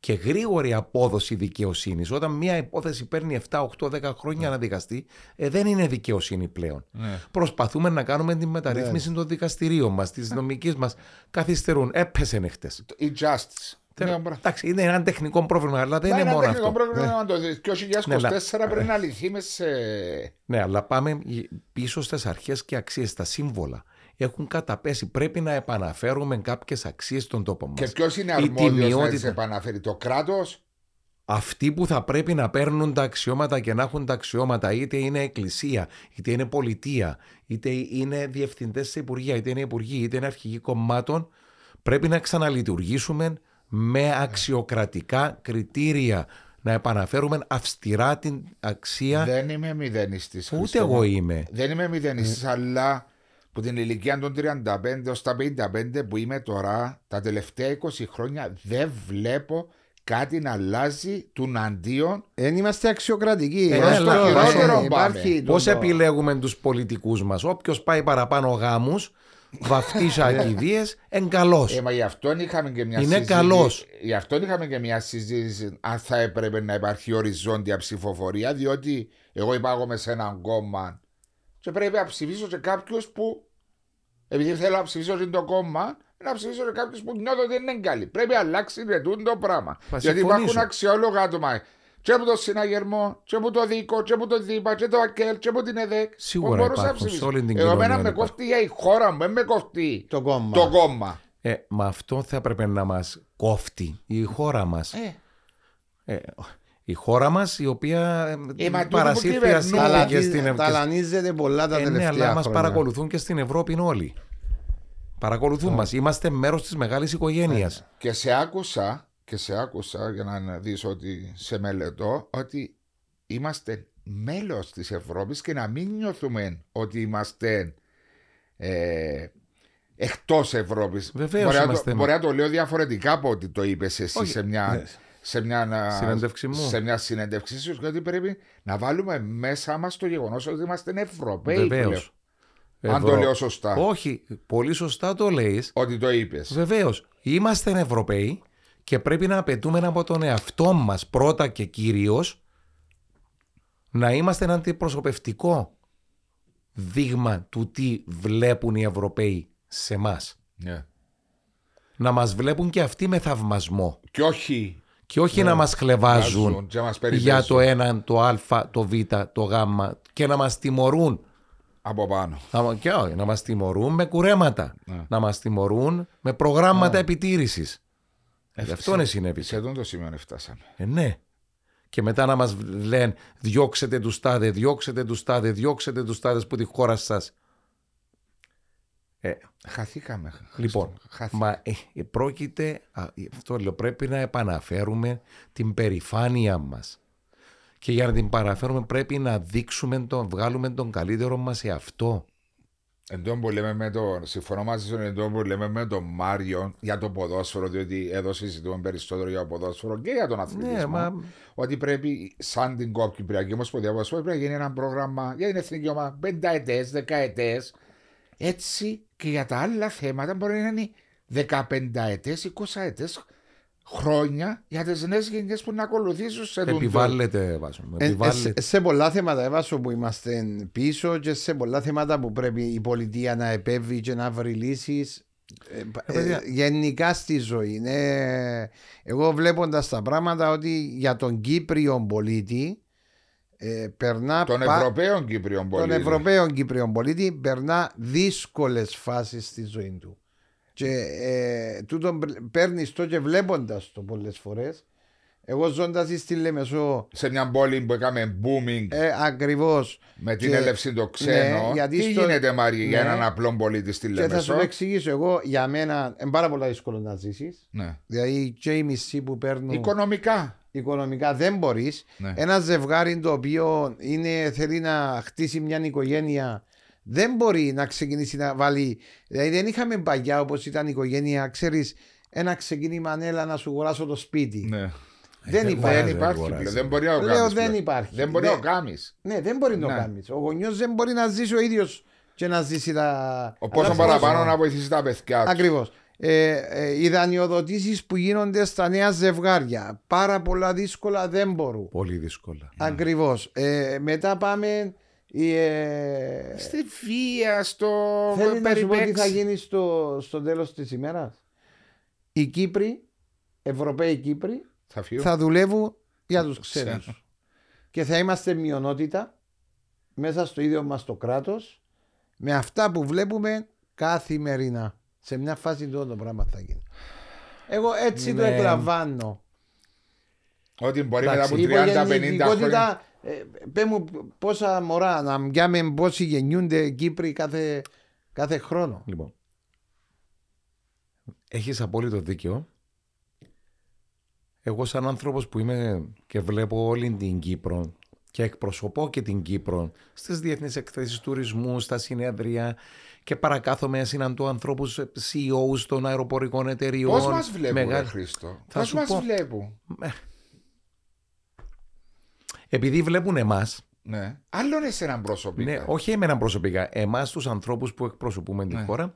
και γρήγορη απόδοση δικαιοσύνης, όταν μια υπόθεση παίρνει 7, 8, 10 χρόνια να δικαστεί, ε, δεν είναι δικαιοσύνη πλέον. Ναι. Προσπαθούμε να κάνουμε τη μεταρρύθμιση των δικαστηρίων μας, της νομικής μας. Καθυστερούν. Έπεσε εχθές. Η justice. Ναι, μπρα. Εντάξει, είναι ένα τεχνικό πρόβλημα, αλλά δεν Μα είναι ένα μόνο τεχνικό αυτό. πρόβλημα το 2024 πρέπει να λυθεί μες σε... Ναι, αλλά πάμε πίσω στις αρχές και αξίες, στα σύμβολα. Έχουν καταπέσει. Πρέπει να επαναφέρουμε κάποιες αξίες στον τόπο μας. Και ποιος είναι Η αρμόδιος να τιμιότητα. τις επαναφέρει, το κράτος; Αυτοί που θα πρέπει να παίρνουν τα αξιώματα και να έχουν τα αξιώματα, είτε είναι εκκλησία, είτε είναι πολιτεία, είτε είναι διευθυντές σε υπουργεία, είτε είναι υπουργοί, είτε είναι αρχηγοί κομμάτων, πρέπει να ξαναλειτουργήσουμε με αξιοκρατικά κριτήρια. Να επαναφέρουμε αυστηρά την αξία. Δεν είμαι μηδενιστής. Ούτε Χριστό μου. εγώ είμαι. Δεν είμαι μηδενιστής, Ε. αλλά που την ηλικία των 35 έως τα 55 που είμαι τώρα, τα τελευταία 20 χρόνια δεν βλέπω κάτι να αλλάζει του αντίον. Δεν είμαστε αξιοκρατικοί. Ε, Προς αλλά το χειρότερο χειρότερο πάμε. υπάρχει. Πώς το- επιλέγουμε τους πολιτικούς μας, Όποιος πάει παραπάνω γάμους, βαφτίσια [laughs] ακιδείες, εγκαλώ. Ε, μα γι' αυτό είχαμε και μια Είναι συζήτηση. καλός. Γι' αυτό είχαμε και μια συζήτηση αν θα έπρεπε να υπάρχει οριζόντια ψηφοφορία, διότι εγώ υπάγομαι σε έναν κόμμα και πρέπει να ψηφίσω σε κάποιους που, επειδή θέλω να ψηφίσω σε το κόμμα, να ψηφίσω σε κάποιους που νιώθω ότι δεν είναι καλοί. Πρέπει να αλλάξει ρετούν το πράγμα. Θα Γιατί υπάρχουν συμφωνήσω. αξιόλογα άτομα. Και από το συναγερμό, και από το δίκο, και από το ΔΥΠΑ, και το ΑΚΕΛ, και από την ΕΔΕΚ. Σίγουρα που μπορούσα να υπάρχουν, σε ψηφίσω. όλη την Εγώ κοινωνία εμένα με υπάρχουν. κόφτει για η χώρα μου, δεν με κόφτει Το κόμμα. το κόμμα. Ε, μα αυτό θα έπρεπε να μας κόφτει η χώρα μας. Ε, η χώρα μας, η οποία ε, Ε, μα τούτο που παρασύρθια κυβερνούν. στην Ταλανι- και στην Ταλανίζεται πολλά τα Ε, ναι, τελευταία αλλά μας χρόνια. παρακολουθούν και στην Ευρώπη όλοι. Παρακολουθούν μας. Είμαστε μέρος της μεγάλης οικογένειας. Και σε άκουσα, και σε άκουσα για να δεις ότι σε μελετώ, ότι είμαστε μέλος της Ευρώπης και να μην νιώθουμε ότι είμαστε ε, εκτός Ευρώπης. Βεβαίως μπορεί, να είμαστε. το, μπορεί να το λέω διαφορετικά από ότι το είπες εσύ Όχι, σε μια... ναι. Σε μια, α, Συνέντευξη μου. σε μια συνέντευξη σου, γιατί πρέπει να βάλουμε μέσα μας το γεγονός ότι είμαστε Ευρωπαίοι. Βεβαίως. πλέον. Αν το λέω σωστά. Όχι, πολύ σωστά το λέει. Ότι το είπες. Βεβαίως. Είμαστε Ευρωπαίοι και πρέπει να απαιτούμε από τον εαυτό μας πρώτα και κυρίως να είμαστε ένα αντιπροσωπευτικό δείγμα του τι βλέπουν οι Ευρωπαίοι σε εμά. Ναι. Να μας βλέπουν και αυτοί με θαυμασμό Και όχι και όχι να μας χλεβάζουν Βάζουν και να μας περιπέζουν. για το ένα, το α, το β, το γ και να μας τιμωρούν από πάνω. να, και όχι, να μας τιμωρούν με κουρέματα. Ναι. Να μας τιμωρούν με προγράμματα επιτήρησης. Ε, αυτό είναι συνέβη. Σε αυτό το σημείο φτάσαμε. Ε, ναι. Και μετά να μας λένε διώξετε τους τάδε, διώξετε τους τάδε, διώξετε τους τάδες που τη χώρα σας. Ε, Χαθήκαμε. λοιπόν, Χριστό, χάθηκα. μα ε, ε, πρόκειται, α, ε, αυτό λέω, πρέπει να επαναφέρουμε την περηφάνεια μας. Και για να την παραφέρουμε πρέπει να δείξουμε, τον, βγάλουμε τον καλύτερο μας σε αυτό. Εν τω που λέμε με το, συμφωνώ μαζί σου, εν τω που λέμε με τον Μάριο για το ποδόσφαιρο, διότι εδώ συζητούμε περισσότερο για το ποδόσφαιρο και για τον αθλητισμό. Ναι, μα Ότι πρέπει, σαν την Κύπριακή Ομοσπονδία Ποδοσφαίρου, πρέπει να γίνει ένα πρόγραμμα για την εθνική ομάδα πενταετές, δεκαετές, Έτσι και για τα άλλα θέματα μπορεί να είναι 15 ετές, 20 ετές χρόνια για τις νέες γενιές που να ακολουθήσουν σε τούτο. Επιβάλλεται, Βάσο. μου, Ε, Επιβάλλεται. ε, σε πολλά θέματα έβασο που είμαστε πίσω και σε πολλά θέματα που πρέπει η πολιτεία να επέβει και να βρει λύσεις. παιδιά. γενικά στη ζωή. Ναι. Εγώ βλέποντας τα πράγματα ότι για τον Κύπριο πολίτη ε, περνά Των πα- Ευρωπαίων Κύπριων τον πολίτων. Ευρωπαίο Κύπριο πολίτη περνά δύσκολες φάσεις στη ζωή του. Και ε, τούτον παίρνεις το και βλέποντας το πολλές φορές. Εγώ ζώντας στη Λεμεσό, Σε μια πόλη που έκαμε booming ε, ακριβώς. με την και- έλευση των ξένων. ναι, γιατί Τι στο- γίνεται, Μάρια, για ναι. έναν απλό πολίτη στη Και θα σου Λεμεσό; το εξηγήσω εγώ, για μένα είναι πάρα πολύ δύσκολο να ζήσεις. Ναι. Δηλαδή, και οι μισοί που παίρνουν Οικονομικά. Οικονομικά δεν μπορείς. Ναι. Ένα ζευγάρι το οποίο είναι, θέλει να χτίσει μια οικογένεια δεν μπορεί να ξεκινήσει να βάλει. Δηλαδή, δεν είχαμε παγιά όπως ήταν η οικογένεια, ξέρεις, ένα ξεκίνημα έλα να σου αγοράσω το σπίτι. Ναι. Δεν Ε, υπάρχει. Δεν δεν υπάρχει αγοράζει. πλέον. Δεν μπορεί να το Λέω κάνεις δεν πλέον. υπάρχει. Δεν μπορεί να Δεν- το κάνεις. Ναι, δεν μπορεί να το Ναι. κάνεις. Ο γονιός δεν μπορεί να ζήσει ο ίδιος και να ζήσει τα. Πόσο Αλλά παραπάνω πόσο- να βοηθήσει τα παιδιά του. Ακριβώς. Ε, ε, οι δανειοδοτήσεις που γίνονται στα νέα ζευγάρια. Πάρα πολλά δύσκολα δεν μπορούν. Πολύ δύσκολα. Ακριβώς. Ε, μετά πάμε. η, ε, Στη βία, στο Θέλεις να σου πω τι θα περιπέξει. γίνει στο, στο τέλος της ημέρας; Οι Κύπροι, Ευρωπαίοι Κύπροι, Θα φύγω. θα δουλεύουν για τους ξένους. Ξένους. Και θα είμαστε μειονότητα μέσα στο ίδιο μας το κράτος με αυτά που βλέπουμε καθημερινά. Σε μια φάση το το πράγμα θα γίνει. Εγώ έτσι το Ναι. εκλαμβάνω. Ότι μπορεί μετά Εντάξει, από η 30-50 χρόνια. υπογεννητικότητα, ε, πέ μου πόσα μωρά να μοιάμε πόσοι γεννιούνται Κύπροι κάθε, κάθε χρόνο. Λοιπόν. Έχεις απόλυτο δίκιο. Εγώ σαν άνθρωπος που είμαι και βλέπω όλη την Κύπρο και εκπροσωπώ και την Κύπρο στις διεθνείς εκθέσεις τουρισμού, στα συνέδρια και παρακάθομαι συναντώ ανθρώπους ε, CEOs των αεροπορικών εταιριών. Πώς μας βλέπουν, Μεγα- ρε Χρήστο; Θα Πώς σου μας πω. βλέπουν; Επειδή βλέπουν εμάς, Ναι. Άλλον εσένα προσωπικά. ναι, όχι εμένα προσωπικά, εμάς τους ανθρώπους που εκπροσωπούμε την Ναι. χώρα,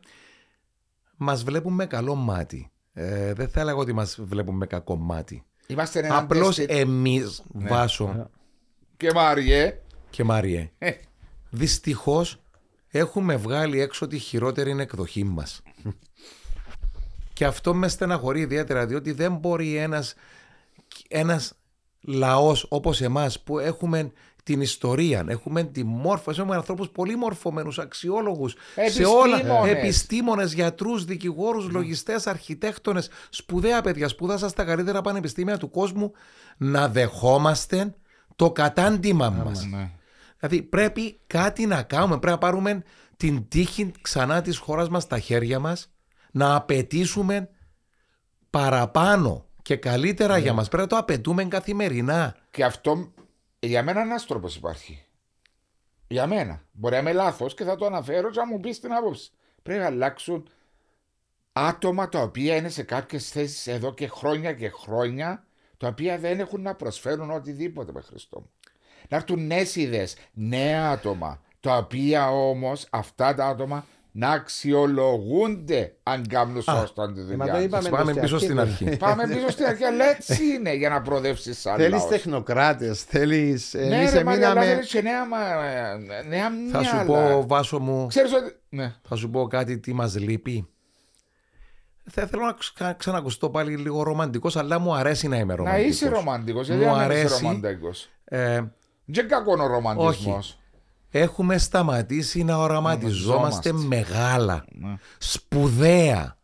μας βλέπουν με καλό μάτι. Ε, δεν θα έλεγα ότι μας βλέπουν με κακό μάτι. Είμαστε ένα Απλώς τεστ- εμείς, Ναι. Βάσο Και Μάριε. και Μάριε, ε, δυστυχώς έχουμε βγάλει έξω τη χειρότερη εκδοχή μας. [laughs] και αυτό μες στεναχωρεί ιδιαίτερα, διότι δεν μπορεί ένας, ένας λαός όπως εμάς που έχουμε την ιστορία, έχουμε τη μόρφωση, έχουμε ανθρώπους πολύ μορφωμένους, αξιόλογους, σε όλα, Επιστήμονες. επιστήμονες, γιατρούς, δικηγόρους, λογιστές, αρχιτέκτονες, σπουδαία παιδιά, σπούδασα στα καλύτερα πανεπιστήμια του κόσμου, να δεχόμαστε το κατάντημα μας. Ναι. Δηλαδή πρέπει κάτι να κάνουμε, πρέπει να πάρουμε την τύχη ξανά της χώρας μας στα χέρια μας, να απαιτήσουμε παραπάνω και καλύτερα για μας. Πρέπει να το απαιτούμε καθημερινά. Και αυτό για μένα ένας τρόπος υπάρχει. Για μένα. Μπορεί να είμαι λάθος και θα το αναφέρω και να μου πεις την άποψη. Πρέπει να αλλάξουν άτομα τα οποία είναι σε κάποιες θέσεις εδώ και χρόνια και χρόνια, τα οποία δεν έχουν να προσφέρουν οτιδήποτε με Χριστό μου. Να έρθουν νέες ιδέες, νέα άτομα, τα οποία όμως αυτά τα άτομα να αξιολογούνται αν κάνουν σωστά τη Ε, μα δουλειά. το τους. είπαμε Πάμε στο πίσω στην αρχή. [laughs] Πάμε πίσω στην αρχή, αλλά έτσι είναι για να προοδεύσεις σαν Θέλεις λαός. τεχνοκράτες, θέλεις. Ναι, Εμείς ρε Μάρια, αλλά εμείναμε. θέλεις και νέα, μα- νέα Θα σου μυαλά. πω, Βάσο μου, Ξέρεις ότι... Ναι. θα σου πω κάτι τι μας λείπει. Θα θέλω να ξα- ξανακουστώ πάλι λίγο ρομαντικός, αλλά μου αρέσει να είμαι Να ρομαντικός. είσαι ρομαντικός, γιατί Μου δεν είσαι αρέσει. ρομαντικός. Ε, Δεν κακό ο ρομαντισμός. έχουμε σταματήσει να οραματιζόμαστε Οραματιζόμαστε. μεγάλα, Ναι. σπουδαία.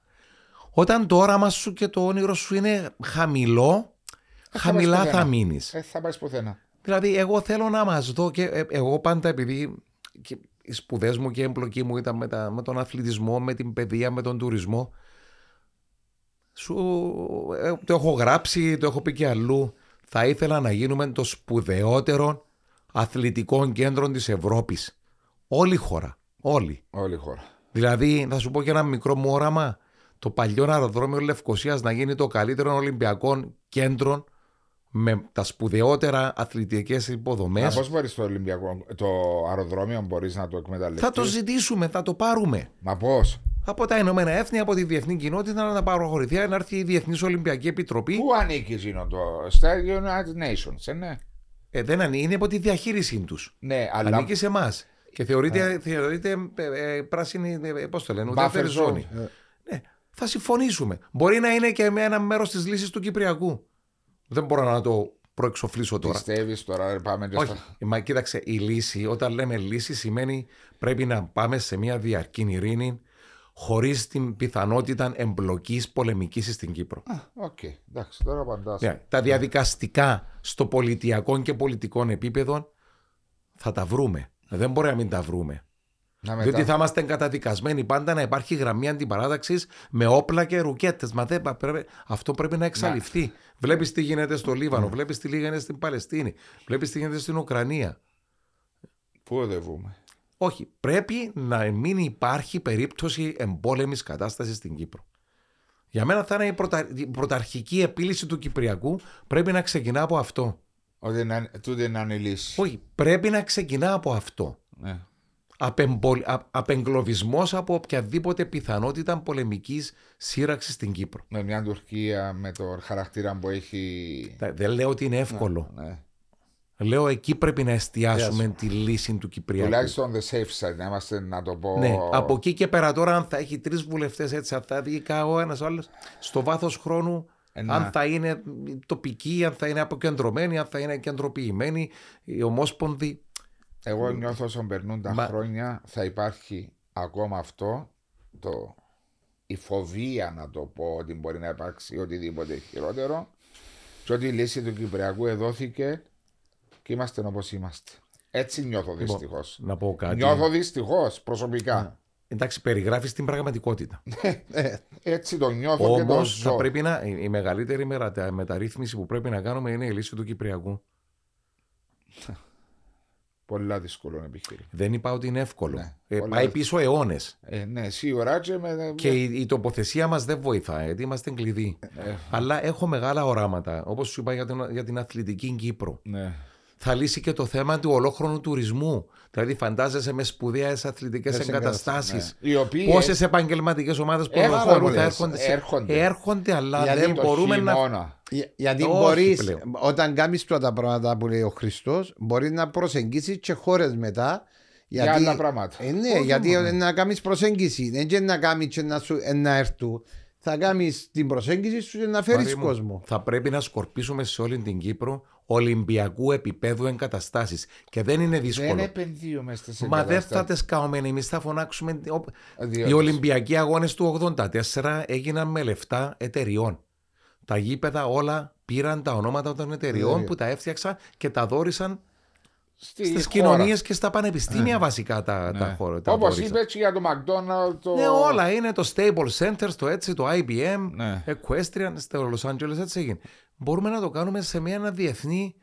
Όταν το όραμα σου και το όνειρο σου είναι χαμηλό, θα χαμηλά πας θα πουθενά. μείνεις. Ε, θα πάει πουθενά. Δηλαδή, εγώ θέλω να μας δω και ε, εγώ πάντα επειδή και οι σπουδές μου και η εμπλοκή μου ήταν με, τα- με τον αθλητισμό, με την παιδεία, με τον τουρισμό. Σου, ε, το έχω γράψει, το έχω πει και αλλού. Θα ήθελα να γίνουμε το σπουδαιότερο αθλητικό κέντρο της Ευρώπης. Όλη η χώρα. Όλη. Όλη η χώρα. Δηλαδή, θα σου πω και ένα μικρό μου όραμα. Το παλιό αεροδρόμιο Λευκοσίας να γίνει το καλύτερο Ολυμπιακό κέντρο με τα σπουδαιότερα αθλητικές υποδομές. Πώς μπορείς το Ολυμπιακό, το αεροδρόμιο μπορείς να το εκμεταλλευτείς; Θα το ζητήσουμε, θα το πάρουμε. Μα πώς; Από τα Ηνωμένα Έθνη, από τη διεθνή κοινότητα να παροχωρηθεί, να έρθει η Διεθνής Ολυμπιακή Επιτροπή. Πού ανήκεις Ζήνο το. Στα United Nations, ε, ναι. Ε, δεν ανήκει, είναι από τη διαχείρισή τους. Ναι, αλλά. Ανήκει σε εμάς. Και θεωρείται, θεωρείται ε, ε, πράσινη, ε, πώς το λένε, ουδέτερη Buffer ζώνη. Ναι, θα συμφωνήσουμε. Μπορεί να είναι και με ένα μέρος της λύσης του Κυπριακού. Δεν μπορώ να το προεξοφλήσω τώρα. Πιστεύεις τώρα, ρε, πάμε και Όχι. στα- Μα κοίταξε, η λύση, όταν λέμε λύση, σημαίνει πρέπει να πάμε σε μια διαρκή ειρήνη χωρίς την πιθανότητα εμπλοκής πολεμικής στην Κύπρο. Α, Οκ, εντάξει, τώρα απαντάς. Ναι, τα διαδικαστικά στο πολιτιακό και πολιτικό επίπεδο θα τα βρούμε. Δεν μπορεί να μην τα βρούμε. Να μετά... Διότι θα είμαστε καταδικασμένοι πάντα να υπάρχει γραμμή αντιπαράταξης με όπλα και ρουκέτες. Μα δεν, πρέπει, αυτό πρέπει να εξαλειφθεί. Βλέπεις τι γίνεται στο Λίβανο, βλέπεις τι γίνεται στην Παλαιστίνη, βλέπεις τι γίνεται στην Ουκρανία. Πού οδεύουμε; Όχι, πρέπει να μην υπάρχει περίπτωση εμπόλεμης κατάστασης στην Κύπρο. Για μένα θα είναι η, πρωτα... η πρωταρχική επίλυση του Κυπριακού πρέπει να ξεκινά από αυτό. Ότι να, τούτη να είναι η λύση. Όχι, πρέπει να ξεκινά από αυτό. Ναι. Απεμπολ... α- Απεγκλωβισμός από οποιαδήποτε πιθανότητα πολεμικής σύραξης στην Κύπρο. Με μια Τουρκία με το χαρακτήρα που έχει. Δεν λέω ότι είναι εύκολο. Ναι. Λέω εκεί πρέπει να εστιάσουμε τη λύση του Κυπριακού. Τουλάχιστον the safe side, να είμαστε να το πω. Ναι, από εκεί και πέρα τώρα, αν θα έχει τρεις βουλευτές έτσι, αν θα βγει ο ένας άλλος, στο βάθος χρόνου, Ε, να. αν θα είναι τοπικοί, αν θα είναι αποκεντρωμένοι, αν θα είναι κεντροποιημένοι, οι ομόσπονδοι. Εγώ νιώθω όσο περνούν τα Μα- χρόνια θα υπάρχει ακόμα αυτό το, η φοβία να το πω ότι μπορεί να υπάρξει οτιδήποτε χειρότερο και ότι η λύση του Κυπριακού εδόθηκε και είμαστε όπως είμαστε. Έτσι νιώθω δυστυχώς. Να πω κάτι. Νιώθω δυστυχώς προσωπικά. Εντάξει, περιγράφεις την πραγματικότητα. [laughs] Έτσι το νιώθω και το Όμως ζω. θα πρέπει να. Η η μεγαλύτερη μερα- μεταρρύθμιση που πρέπει να κάνουμε είναι η λύση του Κυπριακού. [laughs] Πολλά δύσκολο επιχείρημα. Δεν είπα ότι είναι εύκολο. Ναι, Ε, πολλά πάει δύσκολο. πίσω αιώνες. Ε, ναι, σίγουρα και με. Και η, η τοποθεσία μας δεν βοηθάει, γιατί είμαστε κλειδί. Ε. Αλλά έχω μεγάλα οράματα. Όπως σου είπα για την, για την αθλητική Κύπρο. Ναι. Θα λύσει και το θέμα του ολόχρονου τουρισμού. Δηλαδή, φαντάζεσαι με σπουδαίες αθλητικές Τις εγκαταστάσεις. ναι. Οι οποίοι Πόσες επαγγελματικές ομάδες Πάρα ποδοσφαίρου θα πολλές. έρχονται, σε- Έρχονται. έρχονται, αλλά Γιατί δεν το μπορούμε να. χειμώνα. Για- Γιατί Όχι μπορείς, πλέον. όταν κάνεις αυτά τα πράγματα που λέει ο Χριστός, μπορείς να προσεγγίσεις και χώρες μετά. Για άλλα πράγματα. Ε, ναι, γιατί να κάνεις προσέγγιση. Δεν και να κάνεις και να, σου, ε, να έρθουν. Θα κάνεις την προσέγγιση σου και να φέρεις Μαρή μου, κόσμο. Θα πρέπει να σκορπίσουμε σε όλη την Κύπρο Ολυμπιακού επίπεδου εγκαταστάσεις. Και δεν είναι δύσκολο. Δεν επενδύουμε στις Μα δεν θα τις κάνουμε εμείς, θα φωνάξουμε. ο- Διότι- Οι Ολυμπιακοί αγώνες του 84 έγιναν με λεφτά εταιριών. Τα γήπεδα όλα πήραν τα ονόματα των εταιριών Εταιρεία. που τα έφτιαξαν και τα δόρισαν Στη στις χώρα. κοινωνίες και στα πανεπιστήμια βασικά τα, τα χώρα. τα Όπως δόρισαν. είπε και για το McDonald's. Το... Ναι, όλα είναι το Stable Center, το έτσι, το IBM, Ναι. Equestrian, στο Los Angeles έτσι έγινε. Μπορούμε να το κάνουμε σε μια, ένα διεθνή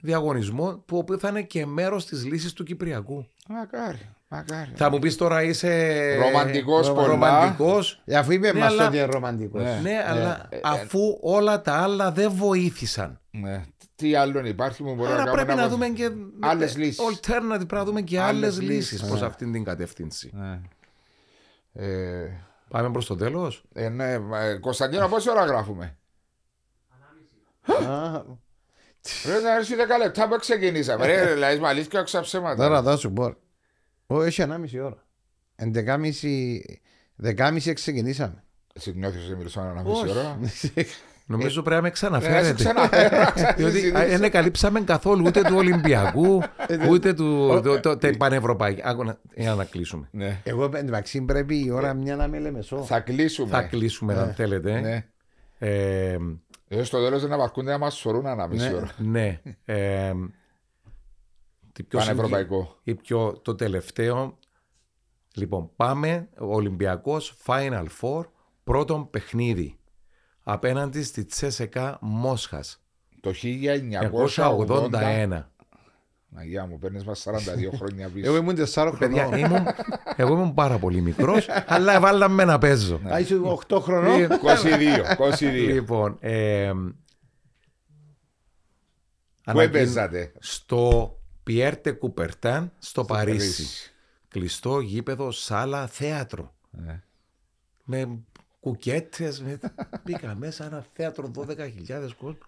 διαγωνισμό που ο οποίος θα είναι και μέρος της λύσης του Κυπριακού. Μακάρι. Μακάρι. Θα μου πεις τώρα είσαι. Ρομαντικός πολλά. Ρομαντικός. Ε, Αφού είπε Ναι, μας αλλά- ότι είναι ρομαντικός. Ναι. Ναι, αλλά αφού όλα τα άλλα δεν βοήθησαν. Ναι. Τι άλλο υπάρχει που μπορεί Άρα να πρέπει κάνουμε να δούμε και. άλλες λύσεις. Alternative, πρέπει να δούμε και Άλλες άλλες λύσεις, λύσεις προς αυτήν την κατεύθυνση. Ναι. Ε, Πάμε προς το τέλος. ε, ναι, μα, ε, Κωνσταντίνο, πόση ώρα γράφουμε; Α, Πρέπει να έρθει 10 λεπτά που ξεκινήσαμε. Ρε, δηλαδή, με αλήθεια, έξω ψέματα. Τώρα θα σου πω. Ω, έχει 1,5 ώρα. 11.30 10.30 ξεκινήσαμε. Εσύ νιώθεις ότι μιλούσαμε ένα μισή ώρα. [laughs] Νομίζω πρέπει να με Ε, σε ξαναφέρετε. ξαναφέρω. [laughs] Διότι α, δεν καλύψαμε καθόλου ούτε του Ολυμπιακού, ούτε του το, το, το πανευρωπαϊκού. Άκου να- Για να κλείσουμε. Ναι. Εγώ εντάξει πρέπει η ώρα μια να με λεμεσό. Θα κλείσουμε. Θα κλείσουμε αν θέλετε. Ναι. Ε, Ε, στο τέλος δεν απαρκούνται να μας σωρούν ένα μισή ώρα. ναι. Ε, τι πιο Πανευρωπαϊκό. συγκεκ- ή πιο το τελευταίο. Λοιπόν, πάμε ο Ολυμπιακός Final Four πρώτον παιχνίδι απέναντι στη Τσέσεκα Μόσχας Το 1981. 1981. Αγιά μου, παίρνεις μας 42 [laughs] χρόνια πίσω. Εγώ ήμουν 4 Παιδιά, χρονών. ήμουν, εγώ ήμουν πάρα πολύ μικρός, [laughs] αλλά βάλαμε να παίζω. Ναι. Α, είσαι 8 χρονών; 22, 22. Λοιπόν, ε, Πού ανακοιν- έπαιζατε; Στο Πιέρτε Κουπερτάν στο, Παρίσι. Παρίσι. Κλειστό γήπεδο, σάλα, θέατρο. Ναι. Με κουκέτες, με... μπήκα μέσα ένα θέατρο 12.000 κόσμο.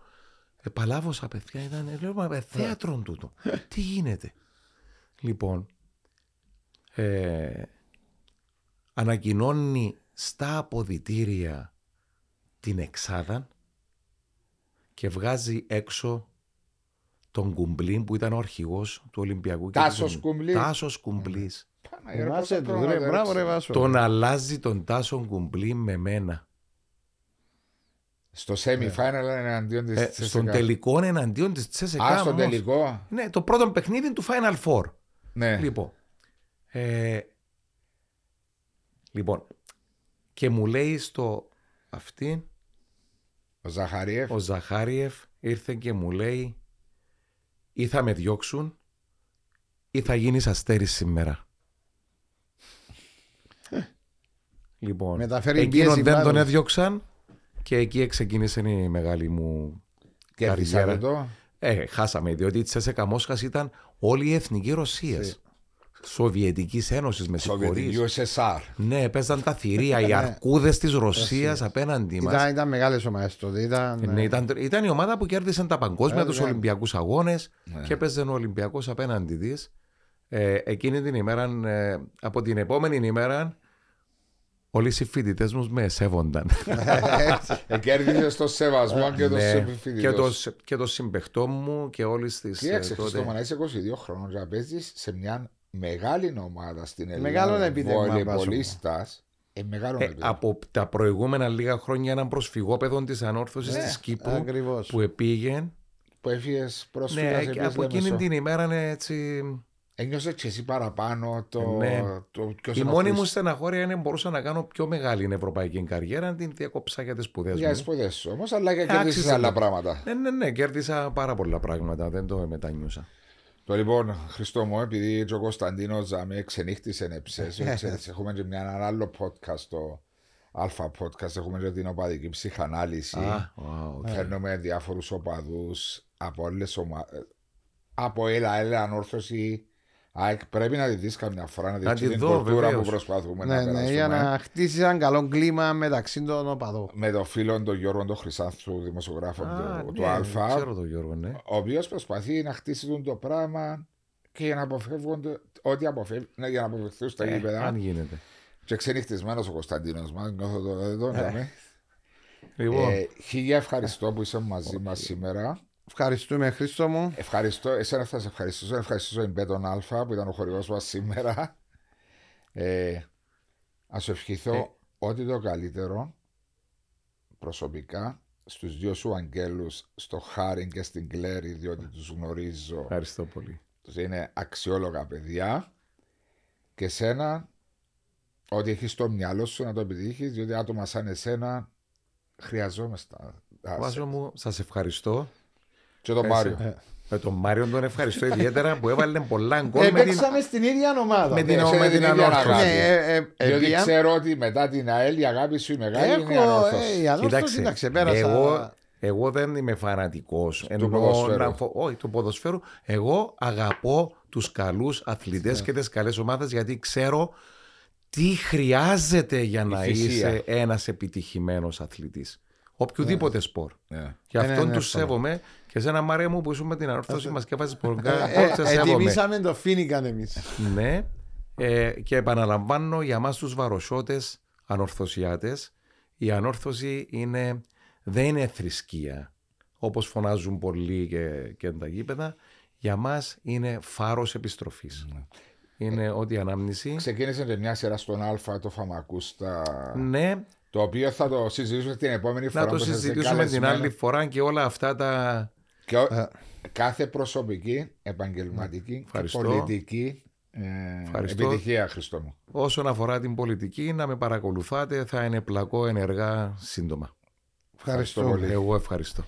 Επαλάβωσα παιδιά, ήταν, λέω, μα με θέατρο τούτο. Τι γίνεται; Λοιπόν, ε, ανακοινώνει στα αποδητήρια την εξάδα και βγάζει έξω τον Κουμπλίν που ήταν ο αρχηγός του Ολυμπιακού. και Τάσος του- Κουμπλής. Τάσος Κουμπλής. Παναγία, ρε, Θυμάσαι πόσα του, πράγματα ρε, μπράβο ρε έριξε. Βάσο. Τον αλλάζει τον Τάσον Κουμπλίν με μένα. Στο semi-final εναντίον της Ε, Τσέσσεκα. στον τελικό εναντίον της Τσέσεκα. Α, στον όμως. τελικό. Ναι, το πρώτο παιχνίδι του Final Four. Ναι. Λοιπόν, ε, λοιπόν, και μου λέει στο αυτήν Ο Ζαχαριέφ. ο Ζαχάριεφ ήρθε και μου λέει ή θα με διώξουν ή θα γίνεις αστέρης σήμερα. Λοιπόν, Μεταφέρει εκείνον πίεση δεν τον πάντως. έδιωξαν και εκεί ξεκίνησε η μεγάλη μου Κέρδισατε καριέρα. το; Ε, χάσαμε, διότι η Τσέσεκα Μόσχας ήταν όλη η εθνική Ρωσίας. Σοβιετικής Ένωσης, με Σοβιετική συγχωρείς. USSR. Ναι, παίζαν τα θηρία, [laughs] οι αρκούδες της Ρωσίας απέναντί μας. Ήταν, ήταν μεγάλες ομάδες τότε. Ήταν, Ναι, ήταν, ήταν η ομάδα που κέρδισε τα παγκόσμια, Ε, τους ναι. Ολυμπιακούς Αγώνες Ναι. και έπαιζε ο Ολυμπιακός απέναντι της. Ε, εκείνη την ημέρα, ε, από την επόμενη ημέρα, όλοι οι συμφοιτητές μου με σέβονταν. [laughs] Ε, Κέρδισε το σεβασμό και το Ναι, συμφιλητό. και, το, συ- και το συμπεχτό μου και όλη τη. Κοίταξε, Χριστόμα, να είσαι 22 χρόνων και να παίζεις σε μια μεγάλη ομάδα στην Ελλάδα. Μεγάλο επίτευγμα, Βολεϊπολίστα. Ε, μεγάλο Ε, επίτευγμα. από τα προηγούμενα λίγα χρόνια έναν προσφυγόπεδο της ανόρθωσης Ναι, της Κύπρου Ακριβώς. που επήγε. Που έφυγες πρόσφυγας. Ναι, και από εκείνη την ημέρα είναι έτσι. Ένιωσες και εσύ παραπάνω το. Ναι. το ποιος Η είναι ο μόνη μου Χριστ- στεναχώρια είναι μπορούσα να κάνω πιο μεγάλη ευρωπαϊκή καριέρα, την διακόψα για τις σπουδές Για τις μου. σπουδές σου όμως, αλλά και Άξιζε κέρδισες άλλα το. πράγματα. Ναι, ναι, ναι, κέρδισα πάρα πολλά πράγματα, δεν το μετανιούσα. Το λοιπόν, Χριστό μου, επειδή ο Κωνσταντίνος Ζαμέ ξενύχτησε εψέσιο, ξέρεις, έχουμε και μια, ένα άλλο podcast, το Αλφα Podcast, έχουμε και την οπαδική ψυχανάλυση. Α, wow, Φέρνουμε διάφορους οπαδούς από όλες ομάδε. Από έλα, έλα, ανόρθωση. ΑΕΚ, πρέπει να τη δεις καμιά φορά, να Να δεις τη την δω, κουλτούρα βεβαίως. που προσπαθούμε Ναι, να ναι, περάσουμε. για να χτίσει ένα καλό κλίμα μεταξύ των οπαδών. Με τον φίλο τον Γιώργο τον Χρυσάνθου, δημοσιογράφο Α, του, ναι, του Αλφα, Ξέρω τον Γιώργο, ναι. ο οποίος προσπαθεί να χτίσει τον το πράγμα και για να αποφεύγουν το- ό,τι αποφεύγουν, ναι, για να αποφευθούν στα Ε, γήπεδα. αν γίνεται. Και ξενυχτισμένος ο Κωνσταντίνος μας, νιώθω το δεν τον λέμε. Λοιπόν, Ε, Χίλια ευχαριστώ που είσαι μαζί μας σήμερα. Ευχαριστούμε Χρήστο μου. Ευχαριστώ, εσένα θα σε ευχαριστήσω. Ευχαριστήσω τον Μπέτον Αλφα που ήταν ο χορηγός μας σήμερα. Ε, Α σου ευχηθώ Ε. ό,τι το καλύτερο προσωπικά στους δύο σου αγγέλους, στο Χάριν και στην Κλέρι, διότι τους γνωρίζω. ευχαριστώ πολύ. Είναι αξιόλογα παιδιά. Και σένα, ό,τι έχεις στο μυαλό σου να το επιτύχεις, διότι άτομα σαν εσένα χρειαζόμαστε. Α, Βάζω μου, σας ευχαριστώ. Και τον Μάριο. Με τον Μάριο τον ευχαριστώ [laughs] ιδιαίτερα που έβαλε πολλά γκολ με την, Παίξαμε στην ίδια ομάδα. με την, Ναι, σε με την την ίδια ανόρθωση. αγάπη. Ναι, ε, ε, ε, Διότι πήγα- ξέρω ότι μετά την ΑΕΛ η αγάπη σου η μεγάλη είναι η Έχω, ανόρθωσης. ε, η ανόρθωση τα ξεπέρασα. εγώ, εγώ δεν είμαι φανατικός ποδοσφαίρου. Όχι, του ποδοσφαίρου. Εγώ αγαπώ τους καλούς αθλητές Ναι. και τις καλές ομάδες γιατί ξέρω τι χρειάζεται για να θυσία. είσαι ένας επιτυχημένος αθλητής. Οποιοδήποτε σπορ. Ναι. Γι' Ναι, αυτόν ναι, τους εύκολο. σέβομαι και σε ένα Μαρία μου που ήσουν με την ανόρθωση μας και βάζεις πορκά. Ε, σε σέβομαι. Ετοιμήσαμε το Φίνικαν εμείς. Ναι. Ε, και επαναλαμβάνω για μας τους βαροσιώτες ανορθωσιάτες η ανόρθωση είναι, δεν είναι θρησκεία όπως φωνάζουν πολλοί και, και τα γήπεδα για μας είναι φάρος επιστροφής είναι ό,τι ανάμνηση Ξεκίνησε και μια σειρά στον Α το Φαμακούστα. ναι Το οποίο θα το συζητήσουμε την επόμενη φορά. να το που θα είσαι συζητήσουμε την καλεσμένο. άλλη φορά και όλα αυτά τα Και ο- κάθε προσωπική, επαγγελματική και Ευχαριστώ. πολιτική ε, Ευχαριστώ. επιτυχία, Χριστό μου. όσον αφορά την πολιτική να με παρακολουθάτε θα είναι πλακώ ενεργά σύντομα Ευχαριστώ. πολύ. εγώ ευχαριστώ